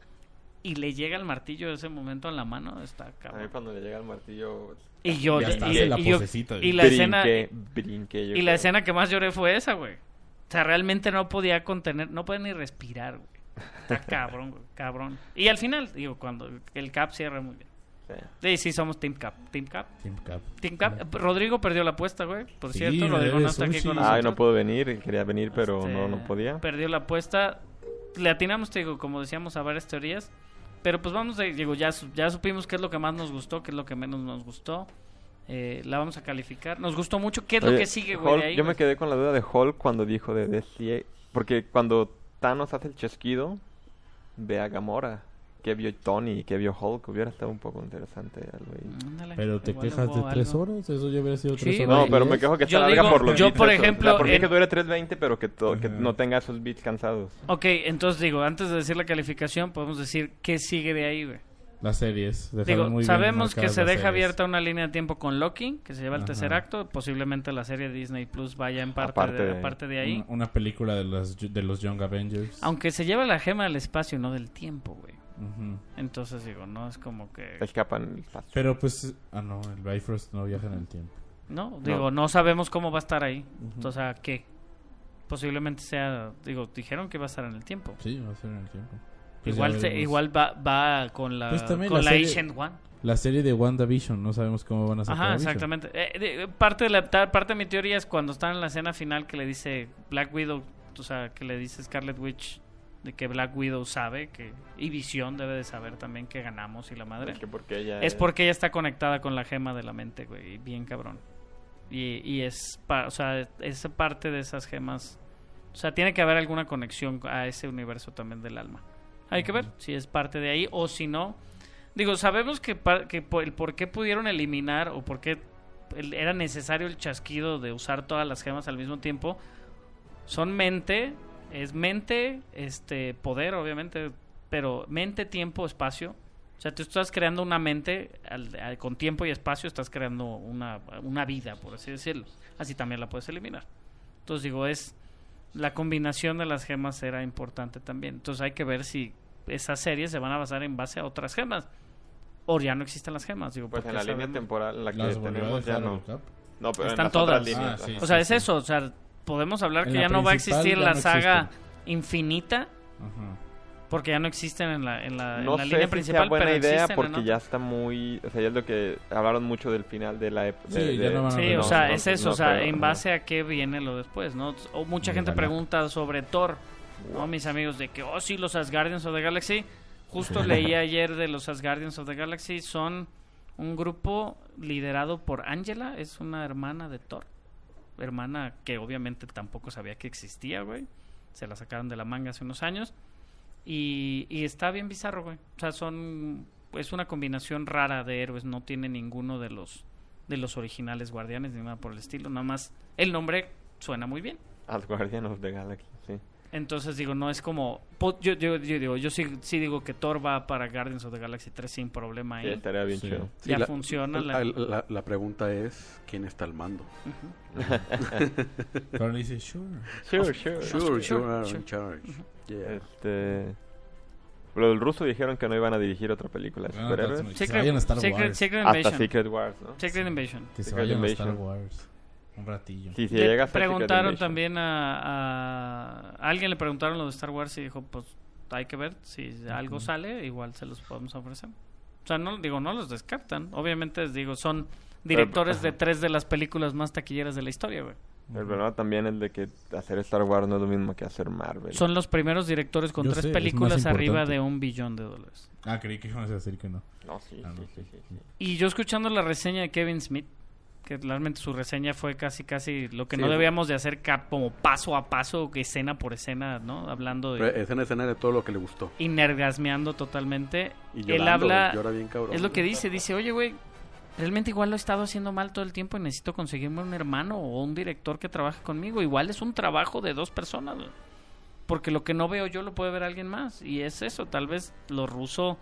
y le llega el martillo ese momento en la mano está A mí cabrón. cuando le llega el martillo... Y yo, Ya y, está, y- la y yo- posecita. y la brinqué, escena brinqué, yo y la creo. escena que más lloré fue esa, güey. O sea, realmente no podía contener, no podía ni respirar, güey. Está cabrón, güey, cabrón. Y al final, digo, cuando el Cap cierra muy bien. Sí. Sí, sí, somos Team Cap. Team Cap. Team Cap. Team Cap. Rodrigo perdió la apuesta, güey. Por Sí, cierto, Rodrigo no está aquí con nosotros. Ay, no puedo venir. Quería venir, pero Este, no, no podía. Perdió la apuesta. Le atinamos, te digo, como decíamos, a varias teorías. Pero pues vamos, de, digo, ya, ya supimos qué es lo que más nos gustó, qué es lo que menos nos gustó. Eh, la vamos a calificar. Nos gustó mucho. ¿Qué es lo que sigue, güey? Hulk, de ahí, yo me quedé con la duda de Hulk cuando dijo de DC. Porque cuando Thanos hace el chasquido, ve a Gamora. Que vio Tony, que vio Hulk. Hubiera estado un poco interesante algo ahí. Pero te igual quejas de hubo tres algo. horas. Eso ya hubiera sido Sí, tres horas. No, y pero me quejo que está larga digo- por los yo, beats por ejemplo, O sea, por mí en- que dure 3.20, pero que, to- que no tenga esos beats cansados. Ok, entonces digo, antes de decir la calificación, podemos decir qué sigue de ahí, güey. Las series. Digo, muy bien sabemos que marcadas se las deja series. abierta una línea de tiempo con Loki, que se lleva el Ajá. tercer acto. Posiblemente la serie de Disney Plus vaya en parte, Aparte de, de- aparte de ahí. Una, una película de los, de los Young Avengers. Aunque se lleva la gema del espacio, no del tiempo, güey. Entonces digo, no es como que... Escapan el espacio. Pero pues, ah no, el Bifrost no viaja en el tiempo. No, digo, no sabemos cómo va a estar ahí. Ujú. O sea, ¿qué? Posiblemente sea... Digo, dijeron que va a estar en el tiempo. Sí, va a ser en el tiempo. Pues igual se- igual va, va con la, Pues también con la la serie- Ancient One. La serie de WandaVision, no sabemos cómo van a sacar Ajá, exactamente. Eh, de- parte, de la, parte de mi teoría es cuando están en la escena final que le dice Black Widow, o sea, que le dice Scarlet Witch de que Black Widow sabe que y Visión debe de saber también que ganamos y la madre. Es que porque ella Es porque ella está conectada con la gema de la mente, güey, bien cabrón. Y, y es, pa- o sea, es parte de esas gemas. O sea, tiene que haber alguna conexión a ese universo también del alma. Hay que ver si es parte de ahí o si no. Digo, sabemos que, que por, el por qué pudieron eliminar o por qué era necesario el chasquido de usar todas las gemas al mismo tiempo. Son mente, es mente, este, poder, obviamente, pero mente, tiempo, espacio. O sea, tú estás creando una mente al- al- con tiempo y espacio, estás creando una, una vida, por así decirlo. Así también la puedes eliminar. Entonces digo, es la combinación de las gemas era importante también. Entonces hay que ver si esas series se van a basar en base a otras gemas. O ya no existen las gemas, digo, Pues en la línea temporal en la que Las tenemos ya no. al Cap. No, pero en Están otras todas. líneas, Ah, sí. O sea, es eso, o sea, podemos hablar En que la ya no va a existir la no saga existen. infinita, Ajá. porque ya no existen en la, en la, en No la sé línea si principal, sea buena pero idea existen en porque ya está muy... O sea, ya es lo que hablaron mucho del final de la época. Sí, ya no van a Sí, No, o sea, no, es eso, no o sea, creo, en base a qué viene lo después, ¿no? O mucha gente Ojalá. pregunta sobre Thor, ¿no? Mis amigos, de que, oh, sí, los Asgardians of the Galaxy. Justo leí ayer de los Asgardians of the Galaxy, son un grupo liderado por Angela, es una hermana de Thor. Hermana que obviamente tampoco sabía que existía, güey. Se la sacaron de la manga hace unos años. Y, está bien bizarro, güey. O sea, son. Es una combinación rara de héroes. No tiene ninguno de los de los originales guardianes ni nada por el estilo. Nada más el nombre suena muy bien. Asgardian of the Galaxy, sí. Entonces digo, no es como. Yo, yo, yo digo, yo sí, sí digo que Thor va para Guardians of the Galaxy 3 sin problema Sí, ahí. estaría bien Sí. chido. Ya la- funciona La, la- la- la pregunta es, ¿quién está al mando? Pero le dice, sure. Sure, sure. Sure, sure, you are sure. in charge. Yeah. Este... Lo del ruso dijeron que no iban a dirigir otra película de Ah, Star Secret, Wars. Secret Hasta Invasion. Secret Wars, ¿no? Secret Invasion. Que se Secret vayan a Star Invasion. Wars. Un ratillo. Sí, si Le preguntaron también a, alguien le preguntaron lo de Star Wars y dijo pues hay que ver si algo sale igual se los podemos ofrecer o sea no digo no los descartan obviamente les digo son directores de tres de las películas más taquilleras de la historia güey El problema también es de que hacer Star Wars no es lo mismo que hacer Marvel. son los primeros directores con Yo tres sé, películas arriba de un billón de dólares Ah, creí que iban a decir que no. No, sí, Ah, sí, no, sí, sí. sí, sí. y yo escuchando la reseña de Kevin Smith que realmente su reseña fue casi casi lo que Sí, no debíamos de hacer como paso a paso, escena por escena, ¿no? Hablando Pero de... escena a escena de todo lo que le gustó. Y nergasmeando totalmente. Y Él llorando, habla... llora bien cabrón. Es lo que dice, dice, oye, güey, realmente igual lo he estado haciendo mal todo el tiempo y necesito conseguirme un hermano o un director que trabaje conmigo. Igual es un trabajo de dos personas. Porque lo que no veo yo lo puede ver alguien más. Y es eso, tal vez lo ruso,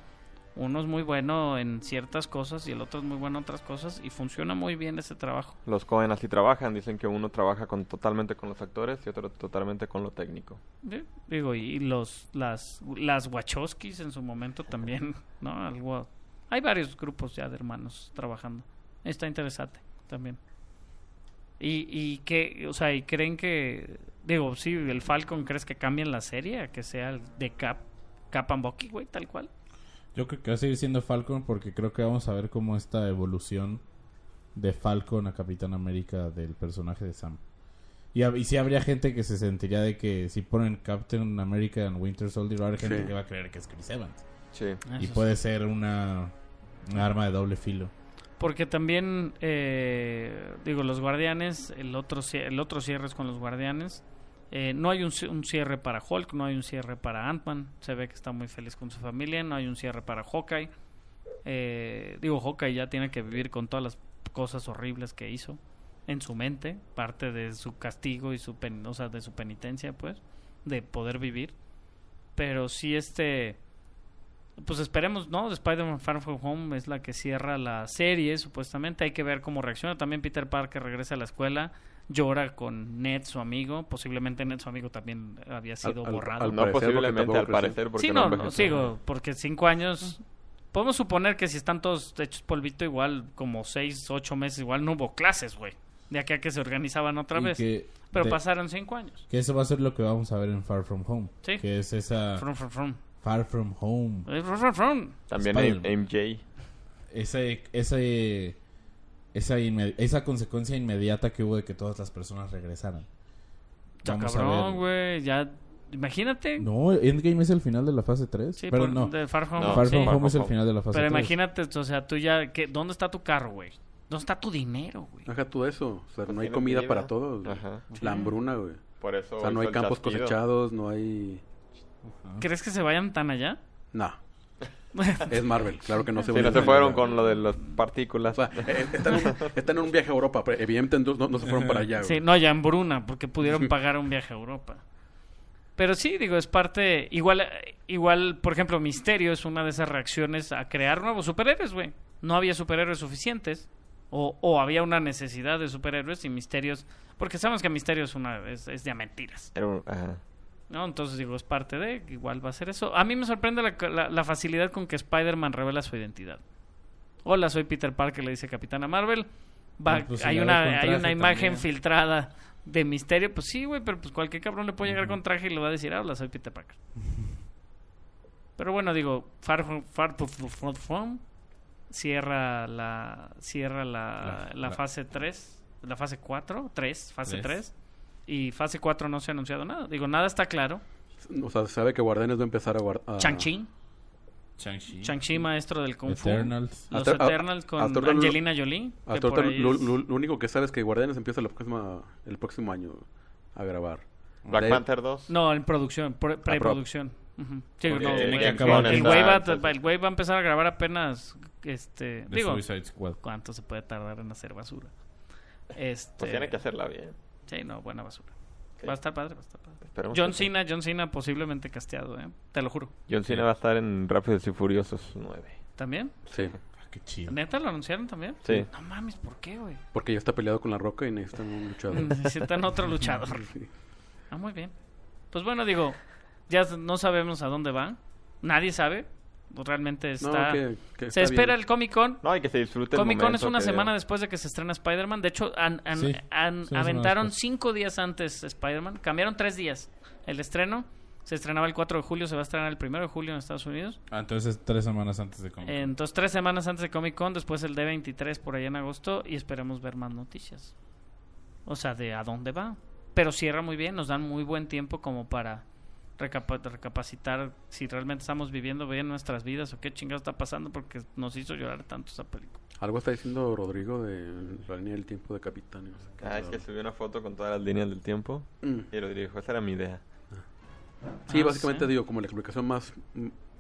uno es muy bueno en ciertas cosas y el otro es muy bueno en otras cosas y funciona muy bien ese trabajo. Los Cohen así trabajan, dicen que uno trabaja con totalmente con los actores y otro totalmente con lo técnico. Sí, Digo, y los las las Wachowskis en su momento también, ¿no? Algo hay varios grupos ya de hermanos trabajando. Está interesante también. Y y que, o sea, y creen que digo, sí, el Falcon crees que cambien la serie a que sea el de Cap Cap and Bucky, güey, tal cual. Yo creo que va a seguir siendo Falcon porque creo que vamos a ver cómo esta evolución de Falcon a Capitán América del personaje de Sam. Y, y sí habría gente que se sentiría de que si ponen Captain America en Winter Soldier, va a haber gente Sí. que va a creer que es Chris Evans. Sí. y Eso puede ser una, una arma de doble filo. Porque también, eh, digo, los guardianes, el otro, el otro cierre es con los guardianes. Eh, no hay un, ci- un cierre para Hulk, no hay un cierre para Ant-Man. Se ve que está muy feliz con su familia. No hay un cierre para Hawkeye. Eh, digo, Hawkeye ya tiene que vivir con todas las cosas horribles que hizo en su mente. Parte de su castigo y su, pen- o sea, de su penitencia, pues, de poder vivir. Pero sí, este pues esperemos, ¿no? Spider-Man Far From Home es la que cierra la serie, supuestamente. Hay que ver cómo reacciona. También Peter Parker regresa a la escuela, llora con Ned, su amigo. Posiblemente Ned, su amigo, también había sido al- borrado. al No posiblemente, al parecer, porque sí, no, no, no, sigo, porque cinco años... Podemos suponer que si están todos hechos polvito, igual como seis, ocho meses, igual no hubo clases, güey. De aquí a que se organizaban otra Y vez. que, Pero de- pasaron cinco años. que eso va a ser lo que vamos a ver en Far From Home. Sí. Que es esa From, from, from. Far From Home. From, from, from. También. MJ. ese, ese, esa, esa consecuencia inmediata que hubo de que todas las personas regresaran. Está Vamos a cabrón, güey. Ya, imagínate. No, Endgame es el final de la fase 3. Sí, pero por- no, de Far From No, Far sí. Far Home es el final de la fase Pero 3. imagínate, o sea, tú ya, que, ¿dónde está tu carro, güey? ¿Dónde está tu dinero, güey? Deja tú eso. O sea, no hay comida para todos. Ajá. La hambruna, güey. Por eso O sea, no hay campos cosechados, no hay... ¿Crees que se vayan tan allá? No. Es Marvel, claro que no se Sí, no se fueron con lo de las partículas. O sea, eh, están, en un, están en un viaje a Europa, pero evidentemente no, no se fueron para allá. Sí, no, ya en Bruna, porque pudieron pagar un viaje a Europa. Pero sí, digo, es parte. Igual, eh, igual, por ejemplo, Misterio es una de esas reacciones a crear nuevos superhéroes, güey. No había superhéroes suficientes. O, o había una necesidad de superhéroes y misterios. Porque sabemos que Misterio es, una, es, es de a mentiras. Ajá. ¿No? Entonces digo, es parte de, igual va a ser eso. A mí me sorprende la, la- la facilidad con que Spider-Man revela su identidad. Hola, soy Peter Parker, le dice Capitana Marvel. Va- Ah, pues hay, una, hay una imagen también. filtrada de misterio. Pues sí, güey, pero pues cualquier cabrón le puede llegar con traje y le va a decir, "Ah, hola, soy Peter Parker. pero bueno, digo, Far Far From- From cierra la cierra la, La- fase 3, la fase 4, 3, fase Tres. 3. Y fase 4 no se ha anunciado nada. Digo, nada está claro. O sea, se sabe que Guardianes va a empezar a guardar... Shang-Chi, Shang-Chi. Maestro del Kung Fu. Eternals. Los Hasta- a- Eternals con lo- Angelina Jolie. lo, lo- lo único que sabes es que Guardianes empieza la próxima, el próximo año a grabar. Black Panther 2. No, en producción, pre- preproducción. Ujú. Sí, Porque no, tiene que el, acabar el en güey va, va a empezar a grabar apenas, este, digo, Suicide Squad. ¿cuánto se puede tardar en hacer basura? Este, Pues tiene que hacerla bien. Sí, no, buena basura. Va a estar padre, va a estar padre. Esperemos John que. Cena, John Cena posiblemente casteado, ¿eh? Te lo juro. John Cena va a estar en Rápidos y Furiosos 9. ¿También? Sí, Ah, qué chido. ¿Neta lo anunciaron también? Sí. No mames, ¿por qué, güey? porque ya está peleado con la roca y necesitan un luchador. Necesitan otro luchador. Sí. Ah, muy bien. Pues bueno, digo, ya no sabemos a dónde va. Nadie sabe. Realmente No, está... que- que Se está espera bien. el Comic Con. No, hay que se disfrute Comic Con es una semana después de que se estrena Spider-Man. De hecho, Sí, sí, semana aventaron cinco días antes Spider-Man. Cambiaron tres días el estreno. Se estrenaba el 4 de julio, se va a estrenar el 1 de julio en Estados Unidos. Ah, entonces tres semanas antes de Comic Con. Entonces, tres semanas antes de Comic Con, después el D23 por allá en agosto y esperemos ver más noticias. O sea, de a dónde va. Pero cierra muy bien, nos dan muy buen tiempo como para recapa- recapacitar si realmente estamos viviendo bien nuestras vidas o qué chingado está pasando porque nos hizo llorar tanto esa película. Algo está diciendo Rodrigo de la línea del tiempo de Capitán. no sé. Ah, es que subió una foto con todas las líneas del tiempo Mm. y lo dijo, esa era mi idea. Sí, Ah, básicamente sí. digo, como la explicación más...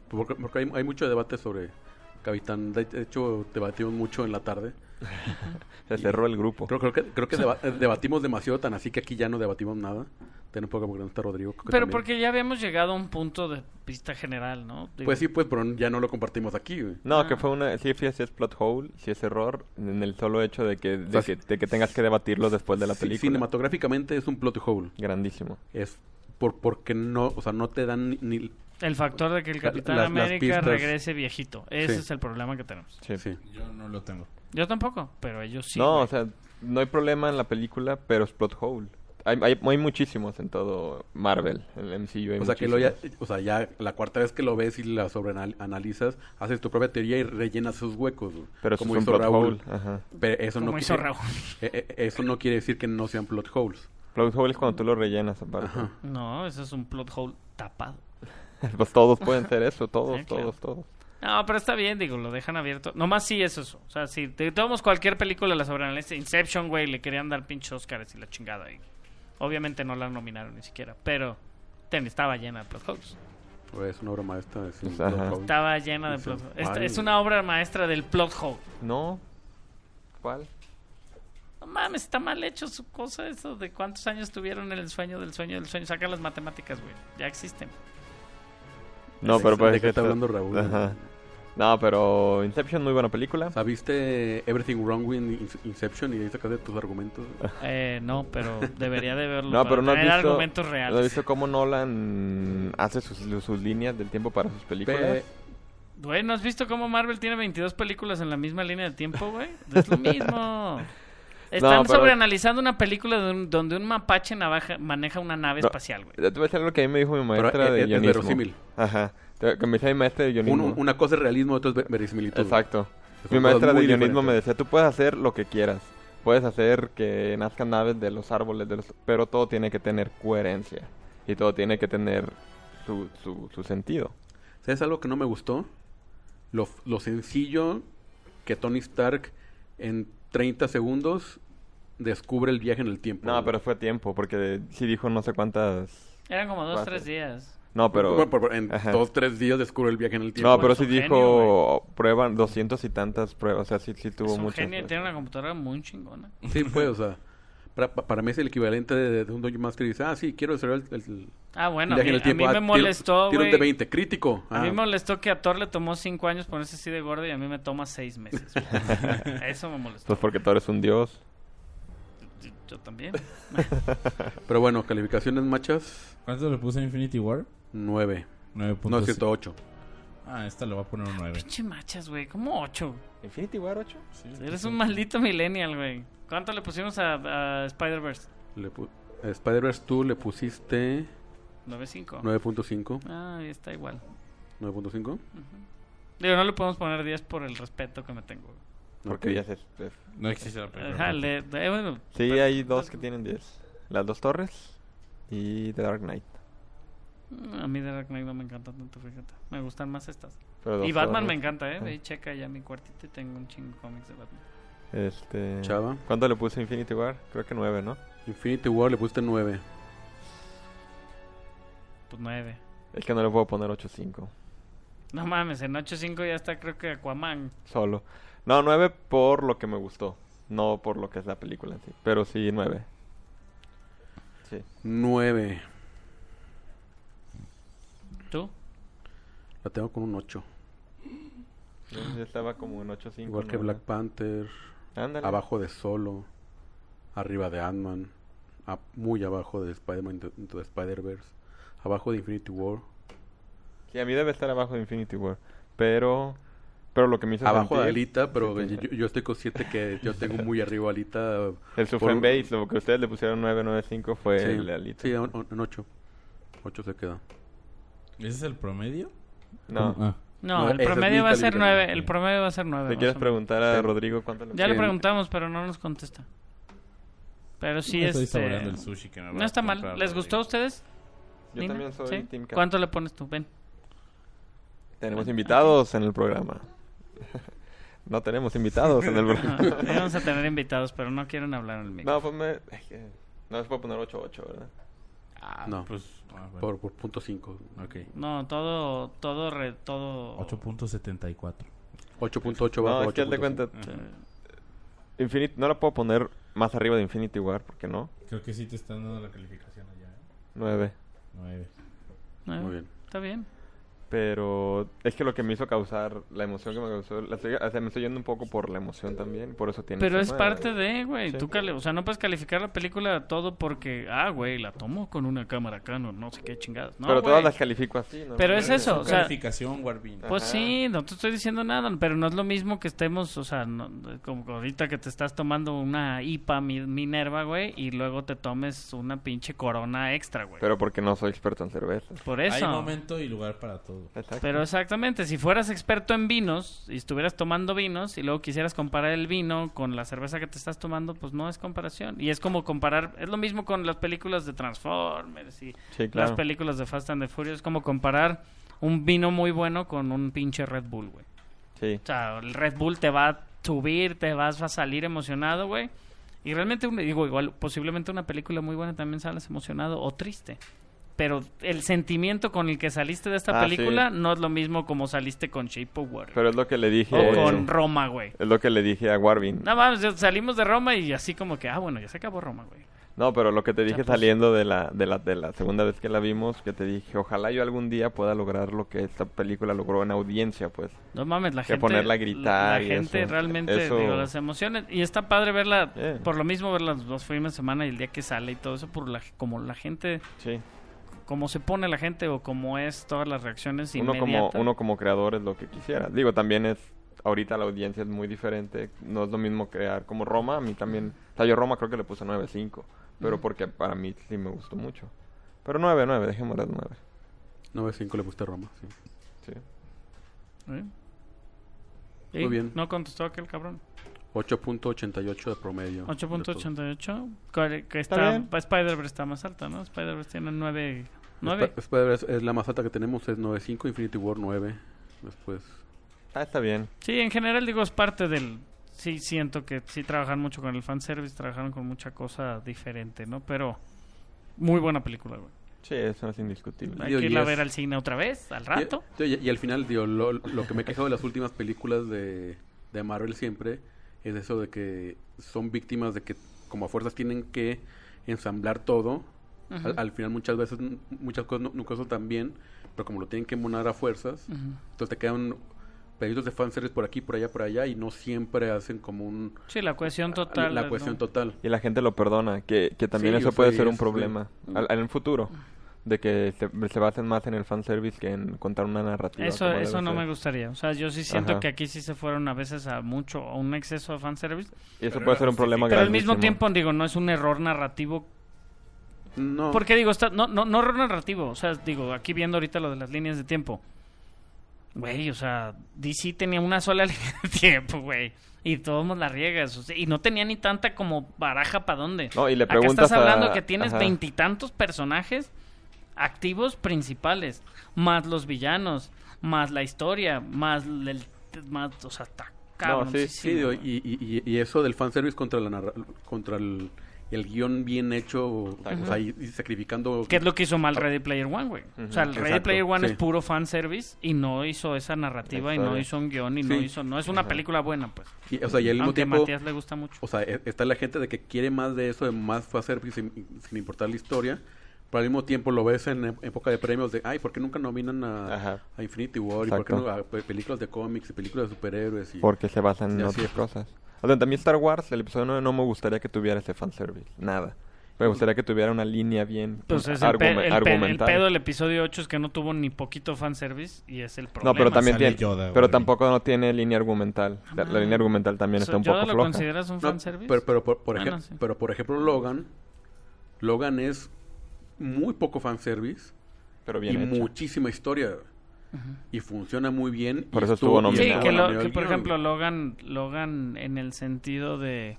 Porque, porque hay, hay mucho debate sobre Capitán. De, hecho, debatimos mucho en la tarde. Se cerró el grupo. Creo, creo que, creo que deba- debatimos demasiado, tan así que aquí ya no debatimos nada. Poco porque no está Rodrigo. Pero también. porque ya habíamos llegado a un punto de vista general, ¿no? Digo, Pues sí, pues, pero ya no lo compartimos aquí, güey. No, Ah. que fue una... Sí, sí, sí es plot hole, sí es error en el solo hecho de que, de sea, que, de que tengas que debatirlo después de la Sí, película. cinematográficamente es un plot hole. Grandísimo. Es por porque no, o sea, no te dan ni... ni- El factor de que el Capitán las- las América pistas. regrese viejito. Ese Sí. es el problema que tenemos. Sí. sí. Yo no lo tengo. Yo tampoco, pero ellos sí. no, güey. o sea, no hay problema en la película, pero es plot hole. Hay, hay, hay muchísimos en todo Marvel, en el MCU. hay O sea, que lo ya, o sea, ya la cuarta vez que lo ves y la sobreanalizas, haces tu propia teoría y rellenas esos huecos. güey. Pero eso como es un hizo plot Raúl. hole. Ajá. Pero eso Como no hizo quiere- Raúl. eh, eh, eso no quiere decir que no sean plot holes. Plot hole es cuando tú lo rellenas aparte. Ajá. No, ese es un plot hole tapado. Pues todos pueden ser eso, todos, Sí, claro. todos, todos. No, pero está bien, digo, lo dejan abierto. Nomás sí es eso. O sea, si te tomamos cualquier película, la sobreanaliza. Inception, güey, le querían dar pinches Oscars y la chingada. Y obviamente no la nominaron ni siquiera. Pero ten, estaba llena de plot holes. O es una obra maestra de plot hole. Estaba llena de plot holes. Es una obra maestra del plot hole. No. ¿Cuál? No mames, está mal hecho su cosa eso de cuántos años tuvieron en el sueño del sueño del sueño. Saca las matemáticas, güey. Ya existen. No, pero sí, puede ¿de qué que está hablando Raúl? Ajá. No, pero Inception, muy buena película. ¿Sabiste Everything Wrong with In- Inception y ahí sacaste tus argumentos? Eh, no, pero debería de verlo. No, para pero no has visto, argumentos ¿no has visto cómo Nolan hace sus, sus líneas del tiempo para sus películas? Pe- Güey, ¿no has visto cómo Marvel tiene 22 películas en la misma línea de tiempo, güey? Es lo mismo. Están pero- sobreanalizando una película de un- donde un mapache navaja, maneja una nave No. espacial, güey. Te voy a decir algo que a mí me dijo mi Pero maestra es- de es guionismo. verosímil. Ajá. Me decía mi maestra de un- guionismo. una cosa es realismo, otra es ver- verosimilitud. Exacto. Mi maestra de guionismo me decía, tú puedes hacer lo que quieras. Puedes hacer que nazcan naves de los árboles, de los... pero todo tiene que tener coherencia. Y todo tiene que tener su, su, su sentido. ¿Sabes algo que no me gustó? Lo, lo sencillo que Tony Stark en 30 segundos descubre el viaje en el tiempo. No, pero fue tiempo, porque sí dijo no sé cuántas... Eran como dos, Pasa. tres días. No, pero... En Ajá. dos, tres días descubre el viaje en el tiempo. No, pero es sí genio, dijo prueban doscientos y tantas pruebas, o sea, sí, sí tuvo es muchas. genio tiene una computadora muy chingona. Sí, pues, o sea, para, pa- para mí es el equivalente de, de un Dungeon Master y dice, ah, sí, quiero desarrollar el, el Ah, bueno, a viaje mí, en el tiempo. a mí Ah, me tiro- molestó, güey. de 20, crítico. A mí Ah, me molestó que a Thor le tomó cinco años ponerse así de gordo y a mí me toma seis meses. Eso me molestó. Pues porque tú eres un dios. Yo, también. Pero bueno, calificaciones machas, ¿Cuánto le puse a Infinity War? 9. 9.5. No, es cierto, 8. Ah, esta le voy a poner un 9. Pinche machas, güey. ¿Cómo ocho? ¿Infinity War 8? Eres un maldito millennial, güey. ¿Cuánto le pusimos a, a Spider-Verse? Pu- Spider-Verse tú le pusiste 9.5. 9.5. Ah, ahí está igual. 9.5. Digo, no le podemos poner 10 por el respeto que me tengo. güey. Porque Ok. ya se... es- No existe la película. Ajá, le- bueno, Sí, hay dos que tienen 10. Las dos torres y The Dark Knight. mm, a mí The Dark Knight no me encanta tanto, fíjate. Me gustan más estas. Pero Y Batman torres. me encanta, ¿eh? Checa ya mi cuartito y tengo un chingo de cómics de Batman. Este... Chava. ¿Cuánto le puse a Infinity War? Creo que 9, ¿no? Infinity War le pusiste 9. Pues 9. Es que no le puedo poner 8.5. No mames, en 8.5 ya está creo que Aquaman. Solo. No, 9 por lo que me gustó. No por lo que es la película en sí. Pero sí, 9. Sí. 9. ¿Tú? La tengo con un 8. Yo, yo estaba como en 8.5. Igual que. Black Panther. Ándale. Abajo de Solo. Arriba de Ant-Man. Muy abajo de Spider-Man Into the Spider-Verse. Abajo de Infinity War. Sí, a mí debe estar abajo de Infinity War. Pero... Pero lo que me hizo Abajo de sentir- Alita, pero Sí, yo, yo estoy consciente que yo tengo muy arriba Alita. El Super por- Base, lo que ustedes le pusieron 995 fue Sí, el Alita. sí, en 8. 8 se queda. ¿Ese es el promedio? No. Ah. No, No, el promedio va a ser calificación. 9. El promedio va a ser 9. ¿Te quieres preguntar a Rodrigo cuánto le Ya le preguntamos, pero no nos contesta. Pero sí, No, este... saboreando El sushi que me va No está mal. ¿Les Rodrigo. gustó a ustedes? Yo Nina? también soy ¿Sí? Team Cat. ¿Cuánto le pones tú? Ven. Tenemos invitados en el programa. No tenemos invitados en el programa. Vamos a tener invitados, pero no quieren hablar en el micro. no, pues me... No se puede poner 8-8, ¿verdad? Ah, No. pues. ah, bueno. Por, por punto 5. Ok. No, todo, todo, re- todo. 8.74. 8.8 No, es que haz de 8.5. cuenta... Ajá. Infinity... No la puedo poner más arriba de Infinity War, porque no. Creo que sí te están dando la calificación allá. ¿eh? 9. 9. Eh, Muy bien. Está bien. Pero es que lo que me hizo causar la emoción que me causó, la estoy- o sea, me estoy yendo un poco por la emoción también, por eso tiene. Pero es parte de, güey. Sí. Tú cali- o sea, no puedes calificar la película todo porque, ah, güey, la tomo con una cámara Canon, no sé qué chingadas. No, pero güey. todas las califico así, ¿no? Pero es eso, o sea- calificación, Warvin. Pues Ajá. sí, no te estoy diciendo nada, pero no es lo mismo que estemos, o sea, no- como ahorita que te estás tomando una IPA mi- Minerva, güey, y luego te tomes una pinche corona extra, güey. Pero porque no soy experto en cerveza. Por Hay eso. momento y lugar para todo. Exacto. Pero exactamente, si fueras experto en vinos y estuvieras tomando vinos y luego quisieras comparar el vino con la cerveza que te estás tomando, pues no es comparación. Y es como comparar, es lo mismo con las películas de Transformers y Sí, claro. las películas de Fast and the Furious, es como comparar un vino muy bueno con un pinche Red Bull, güey. Sí. O sea, el Red Bull te va a subir, te vas a salir emocionado, güey. Y realmente, digo, igual, posiblemente una película muy buena también sales emocionado o triste. Pero el sentimiento con el que saliste de esta Ah, película sí. no es lo mismo como saliste con Shape of Water. Pero es lo que le dije. o con Roma, güey. Es lo que le dije a Warvin. No ya salimos de Roma y así como que, ah, bueno, ya se acabó Roma, güey. No, pero lo que te dije pues- saliendo de la, de la de la segunda vez que la vimos, que te dije, ojalá yo algún día pueda lograr lo que esta película logró en audiencia, pues. No mames, la Que gente. ponerla a gritar La y gente eso. realmente, Eso- digo, las emociones. Y está padre verla, Eh. por lo mismo, ver las dos fines de semana y el día que sale y todo eso, por la, como la gente, Sí. Como se pone la gente o como es todas las reacciones Uno como, inmediatas. uno como creador es lo que quisiera. Digo, también es, ahorita la audiencia es muy diferente. No es lo mismo crear como Roma. A mí también, o sea, yo Roma creo que le puse 9.5. Pero porque para mí sí me gustó mucho. Pero 9, 9, dejémoslas 9. 9.5 le puse a Roma, sí. Sí. ¿Eh? Muy bien. No contestó aquel cabrón. 8.88 de promedio. 8.88. Que Está está, bien. Spider-Verse está más alta, ¿no? Spider-Verse tiene 9. 9. Sp- Spider-Verse es la más alta que tenemos, es 9.5, Infinity War 9. Después, Ah, está bien. Sí, en general digo es parte del... Sí, siento que sí trabajan mucho con el fanservice, trabajaron con mucha cosa diferente, ¿no? Pero muy buena película, güey. Sí, eso es indiscutible. Hay Digo, que irla a ver al cine otra vez, al rato. Y, y- y al final, digo, lo, lo que me he quejado de las últimas películas de, de Marvel siempre es eso de que son víctimas de que como a fuerzas tienen que ensamblar todo. Al, al final muchas veces muchas cosas no, nunca son tan bien, pero como lo tienen que monar a fuerzas, entonces te quedan pedidos de fanservice por aquí, por allá, por allá y no siempre hacen como un... Sí, la cohesión total. la ¿no? cohesión total. Y la gente lo perdona, que, que también Sí, eso puede ser un es- problema al- en el futuro. De que se, se basen más en el fanservice que en contar una narrativa. Eso, eso no ser. me gustaría. O sea, yo sí siento Ajá. que aquí sí se fueron a veces a mucho, a un exceso de fanservice. Y eso Pero puede ser un problema Pero al mismo tiempo, digo, no es un error narrativo. No. Porque digo, está, no, no, no error narrativo. O sea, digo, aquí viendo ahorita lo de las líneas de tiempo. Güey, o sea, DC tenía una sola línea de tiempo, güey. Y todos la riegas. o sea, y no tenía ni tanta como baraja para dónde. No, y le Acá preguntas estás hablando a- que tienes veintitantos personajes activos principales, más los villanos, más la historia, más el... Más, o sea, está cabrón. sí, Sí, digo, y, y, y- y eso del fanservice contra, la narra- contra el, el guion bien hecho, o sea, y, y sacrificando... ¿Qué es lo que hizo mal Ready Player One, güey? O sea, el Ujú. Ready Exacto, Player One sí. es puro fanservice y no hizo esa narrativa y no hizo un guion y no hizo... No es una Ajá. película buena, pues. Y, o sea, y al mismo Aunque a tiempo... Matías le gusta mucho. O sea, e- está la gente de que quiere más de eso, de más fanservice sin, sin importar la historia. Pero al mismo tiempo lo ves en época de premios de, ay, ¿por qué nunca nominan a, a Infinity War? ¿Y por qué Exacto. no a pe- películas de cómics y películas de superhéroes? Y, Porque se basan en otras cosas. O sea, también Star Wars, el episodio 9 no me gustaría que tuviera ese fanservice. Nada. Me gustaría que tuviera una línea bien Pues es el, pe- el, pe- el argumental. pedo del episodio 8 es que no tuvo ni poquito fanservice y es el problema. No, pero también tiene, Yoda, pero tampoco no tiene línea argumental. La, la Ah. línea argumental también O sea, está un ¿Yoda poco lo floja. consideras un No, fanservice? pero, pero, por, por Ah, no, sí. pero por ejemplo Logan, Logan es muy poco fanservice Pero y bien hecho. muchísima historia. Y funciona muy bien. Por eso estuvo y Sí, nominado. que, lo- nominado que al por ejemplo Logan, Logan en el sentido de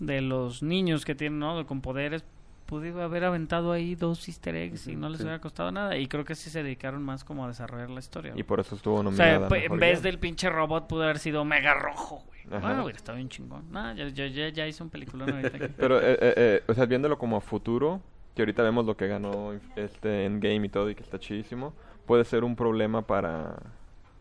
de los niños que tienen, ¿no? De- con poderes, pude haber aventado ahí dos easter eggs y no les sí. hubiera costado nada. Y creo que sí se dedicaron más como a desarrollar la historia. Y por eso estuvo O nominada. sea, a pe- mejor en vez guion. del pinche robot pudo haber sido mega rojo, güey. Ajá. Bueno, güey, está bien chingón. Nah, ya, ya, ya, ya hice un película ahorita. que- Pero, eh, eh, eh, o sea, viéndolo como a futuro, que ahorita vemos lo que ganó este Endgame y todo y que está chidísimo, puede ser un problema para...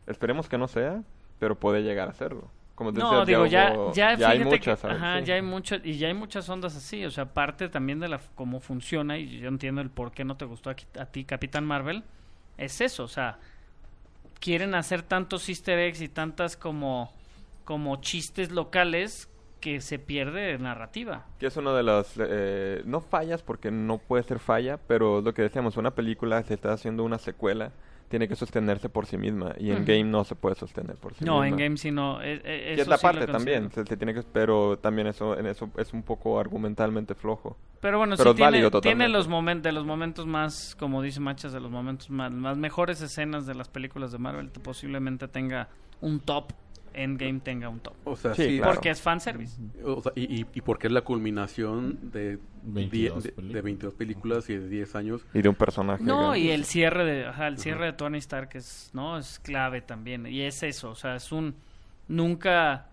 Esperemos que no sea, pero puede llegar a serlo. Como te No, decía, digo, ya, hubo- ya, hay fíjate muchas, ajá, Sí. ya hay muchas, y ya hay muchas ondas así, o sea, parte también de la cómo funciona, y yo entiendo el por qué no te gustó a ti Capitán Marvel, es eso, o sea, quieren hacer tantos easter eggs y tantas como, como chistes locales que se pierde narrativa. Que es una de las, eh, no fallas porque no puede ser falla, pero lo que decíamos, una película se está haciendo una secuela, tiene que sostenerse por sí misma y en game no se puede sostener por sí No, misma. en Game sí no, eh, eh, Y es la sí parte también, se, se tiene que, pero también eso, en eso es un poco argumentalmente flojo. Pero bueno, Pero sí es tiene, los momentos, de los momentos más, como dice Machas, de los momentos más, más mejores escenas de las películas de Marvel, posiblemente tenga un top, Endgame tenga un top. O sea, Sí, sí. claro. Porque es fanservice. O sea, y, y, y porque es la culminación de, 22 die- de, de películas. 22 películas y de 10 años. Y de un personaje. No, grande. y el cierre de, ajá, el cierre de Tony Stark es, no, es clave también. Y es eso, o sea, es un, nunca,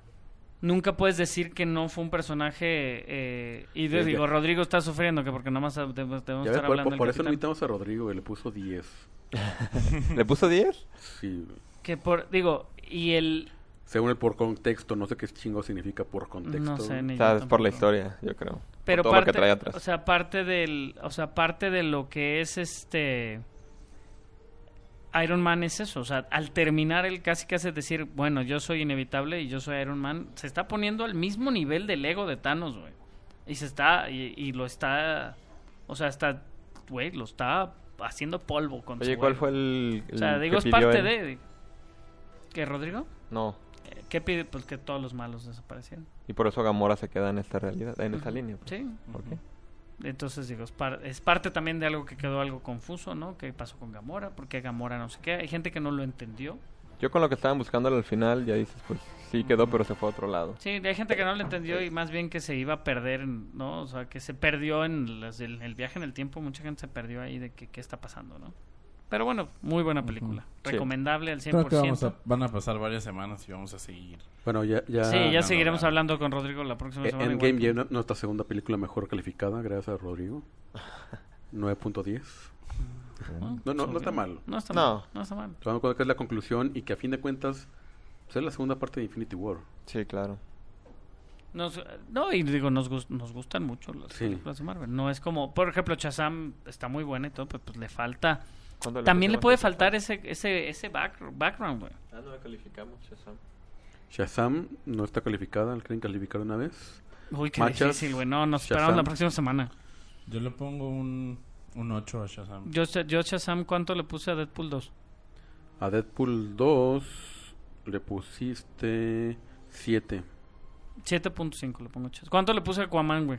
nunca puedes decir que no fue un personaje, eh, y de- Sí, digo, ya. Rodrigo está sufriendo, que porque nada más debemos, ves, estar por, hablando por- por eso no invitamos a Rodrigo, y le puso 10. ¿Le puso 10? Sí. Que por, digo, y el, Según el por contexto, no sé qué chingo significa por contexto. no sé, ni O yo sea, es por la historia, yo creo. Pero todo parte, lo que trae atrás. o sea, parte del, o sea, parte de lo que es este Iron Man es eso, o sea, al terminar él casi que hace decir, bueno, yo soy inevitable y yo soy Iron Man, se está poniendo al mismo nivel del ego de Thanos, güey. Y se está y, y lo está o sea, está güey, lo está haciendo polvo con Oye, su ¿cuál fue el, O sea, el digo, que es parte él? de ¿Qué, Rodrigo? No, ¿Qué pide? Pues que todos los malos desaparecieran. y por eso Gamora se queda en esta realidad, en esta línea. pues. Sí, ¿Por qué? Entonces digo, es, par- es parte también de algo que quedó algo confuso, ¿no? ¿Qué pasó con Gamora? ¿Por qué Gamora no sé qué? Hay gente que no lo entendió. Yo con lo que estaban buscando al final, ya dices, pues sí quedó, pero se fue a otro lado. Sí, hay gente que no lo entendió y más bien que se iba a perder, ¿no? O sea, que se perdió en las- el, el viaje en el tiempo. Mucha gente se perdió ahí de que qué está pasando, ¿no? Pero bueno, muy buena película. Sí. Recomendable al 100%. Creo que vamos a... Van a pasar varias semanas y vamos a seguir. Bueno, ya. ya Sí, ya no, seguiremos no. hablando con Rodrigo la próxima Eh, semana. Endgame ya es nuestra segunda película mejor calificada, gracias a Rodrigo. 9.10. No, no, no está mal. No está No. mal. No está mal. Tomando en cuenta que es la conclusión y que a fin de cuentas pues, es la segunda parte de Infinity War. Sí, claro. Nos, no, y digo, nos, gus- nos gustan mucho las Sí. películas de Marvel. No es como, por ejemplo, Shazam está muy buena y todo, pero pues le falta. ¿Cuánto También le puede faltar ese ese ese back- background, güey. Ah, no le calificamos, Shazam. Shazam no está calificada, ¿la quieren calificar una vez? Uy, qué Machas, difícil, güey. No, nos esperamos Shazam. la próxima semana. Yo le pongo un, un 8 a Shazam. Yo, yo Shazam, ¿cuánto le puse a Deadpool 2? A Deadpool 2 le pusiste 7. 7.5 le pongo. ¿Cuánto le puse a Aquaman, güey?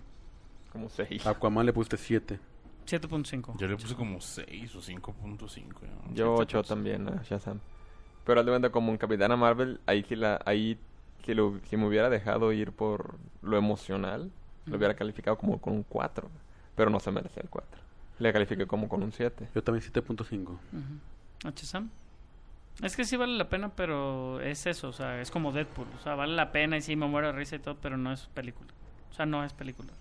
Como 6. A Aquaman le pusiste 7. 7.5. Yo le puse como 6 o 5.5. ¿no? Yo 8 también a Shazam. Pero al de cuenta, como en Capitana Marvel, ahí sí la, ahí si, lo, si me hubiera dejado ir por lo emocional, lo hubiera calificado como con un 4. Pero no se merece el 4. Le califiqué como con un 7. Yo también 7.5. Ujú. ¿A Shazam? Es que sí vale la pena, pero es eso, o sea, es como Deadpool. O sea, vale la pena y sí me muero de risa y todo, pero no es película. O sea, no es película.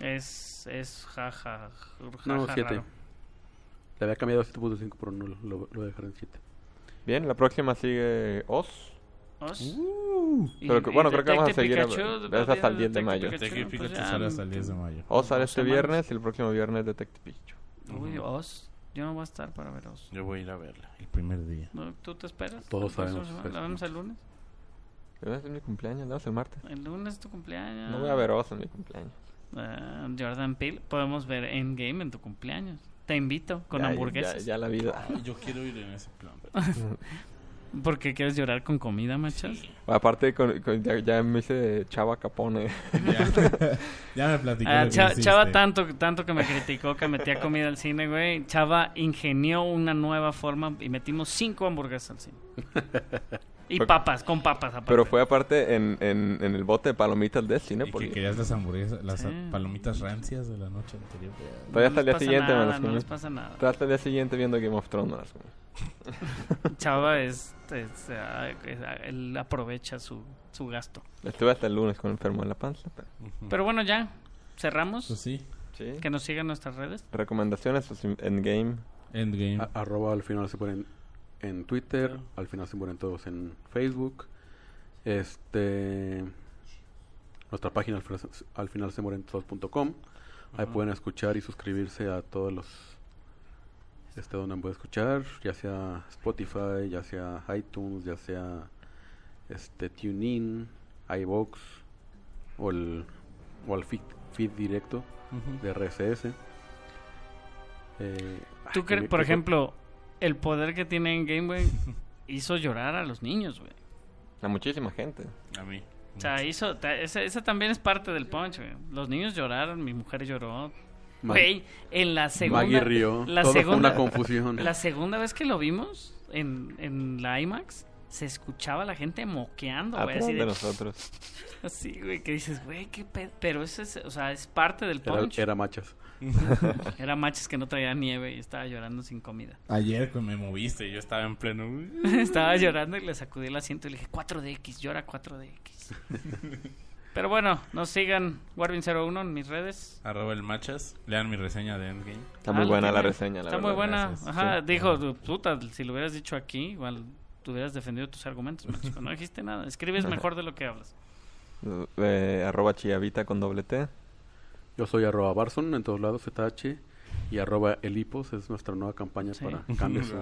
Es, es jaja, jaja No, 7. raro. Le había cambiado a 7.5, pero no lo, lo, lo voy a dejar en 7. Bien, la próxima sigue Oz. Oz. Y- Pero que- y bueno, creo que vamos a seguir a- Pikachu, es hasta el Detective 10 de mayo. Detective pues Pikachu ya, Sale hasta el 10 de mayo. Oz sale este viernes y el próximo viernes Detective Pikachu. Uy, Oz. Yo no voy a estar para ver Oz. Yo voy a ir a verla. El primer día. ¿No? ¿Tú te esperas? Todos ¿La próxima sabemos. ¿La vemos el lunes? Es mi cumpleaños, ¿no? Es el martes. El lunes es tu cumpleaños. No voy a ver Oz en mi cumpleaños. Ah, Jordan Peele, podemos ver Endgame en tu cumpleaños. Te invito con Ya- hamburguesas. Ya, ya la vida. Yo quiero ir en ese plan. Porque quieres llorar con comida, machas. Aparte, con, con- ya, ya me hice Chava Capone. Ya, ya me platicó Ah, Cha-. Chava tanto, tanto que me criticó que metía comida al cine, güey. Chava ingenió una nueva forma y metimos cinco hamburguesas al cine. Y Fue- papas, con papas aparte. Pero fue aparte en, en, en el bote de palomitas de Y Cinepolis. que querías las hamburguesas, las Sí. palomitas rancias de la noche anterior. Todavía No hasta el día siguiente me nada, las No comí. les pasa nada. Hasta hasta el día siguiente viendo Game of Thrones. me las comí. Chava es, es, es- él aprovecha su, su gasto. Estuve hasta el lunes con enfermo en la panza. pero- Pero bueno, ya cerramos. Pues sí, Sí. Que nos sigan nuestras redes. Recomendaciones pues, en game. Endgame. A- arroba al final se mueren en Twitter, al final se mueren todos en Facebook. Este nuestra página al final, se- mueren todos.com. Ahí pueden escuchar y suscribirse a todos los este donde pueden escuchar, ya sea Spotify, ya sea iTunes, ya sea este TuneIn, iVoox o el o al feed, feed directo de RSS. Eh, Tú, ay, cre- qué- por ejemplo, el poder que tiene en Game Boy hizo llorar a los niños, güey. A muchísima gente. A mí. O sea, hizo, esa, esa también es parte del punch, güey. Los niños lloraron, mi mujer lloró. Güey, en la segunda... Maggie rió. La Todo fue segunda, una confusión. La segunda vez que lo vimos en, en la IMAX, se escuchaba la gente moqueando, güey. Atrás Así, de de, nosotros. así, güey, que dices, güey, qué pedo. Pero eso es, o sea, es parte del Era, punch. era machas. Era machos que no traía nieve y estaba llorando sin comida. Ayer que me moví. Viste, yo estaba en pleno. estaba llorando y le sacudí el asiento y le dije, 4DX, llora 4DX. Pero bueno, nos sigan Warvin01 en mis redes. Arroba el machas. Lean mi reseña de Endgame. Está Ah, muy lo buena la reseña, la Está muy buena. gracias. Ajá, Sí. dijo, puta, si lo hubieras dicho aquí, igual tú hubieras defendido tus argumentos, macho, pero no dijiste nada. Escribes mejor de lo que hablas. Eh, arroba chiavita con doble T. Yo soy arroba Barson en todos lados, ZH. Y arroba Elipos es nuestra nueva campaña Sí. para cambiar su...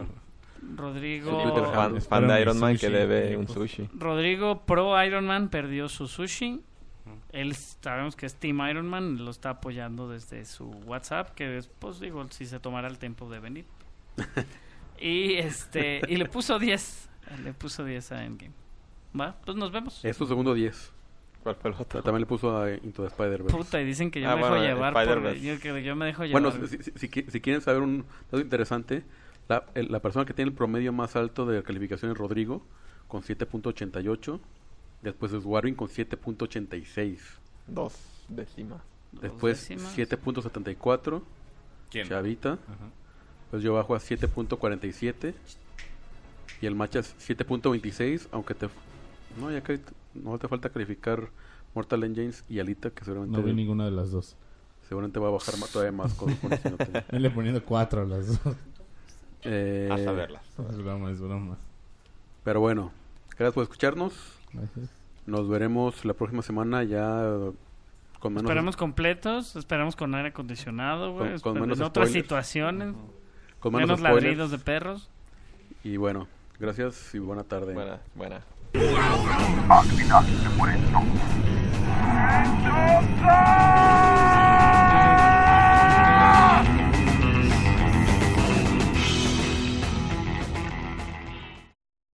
Rodrigo... Fan, fan de Iron Man que debe un sushi. Rodrigo Pro Iron Man perdió su sushi. Él sabemos que es Team Iron Man, lo está apoyando desde su WhatsApp, que es, pues digo, si se tomará el tiempo de venir. y este y le puso 10, le puso 10 a Endgame. ¿Va? Pues nos vemos. Es su segundo 10. ¿Cuál fue el otro? También le puso a Into the Spider-Verse. Puta, y dicen que yo Ah, me bueno, dejo llevar por, yo, que yo me dejo llevar. Bueno, si, si- si qui- si quieren saber un dato interesante, la, el- la persona que tiene el promedio más alto de calificación es Rodrigo, con 7.88. Después es Warwin con 7.86. Dos décimas. Dos Después décimas. 7.74. ¿Quién? Chavita. Ajá. Pues yo bajo a 7.47. Y el Machas 7.26. Aunque te. No, ya que no te falta calificar Mortal Engines y Alita, que seguramente, No vi ninguna de las dos. seguramente va a bajar todavía más. Con, con ese no te- Él le poniendo cuatro a las dos. Eh, Hasta verlas. Es broma, es broma. Pero bueno, gracias por escucharnos. Gracias. Nos veremos la próxima semana ya con menos. Esperamos completos, esperamos con aire acondicionado, güey, Con- con menos en otras situaciones, con menos menos ladridos de perros. Y bueno, gracias y buena tarde. Buena, buena. Al final se mueren todos.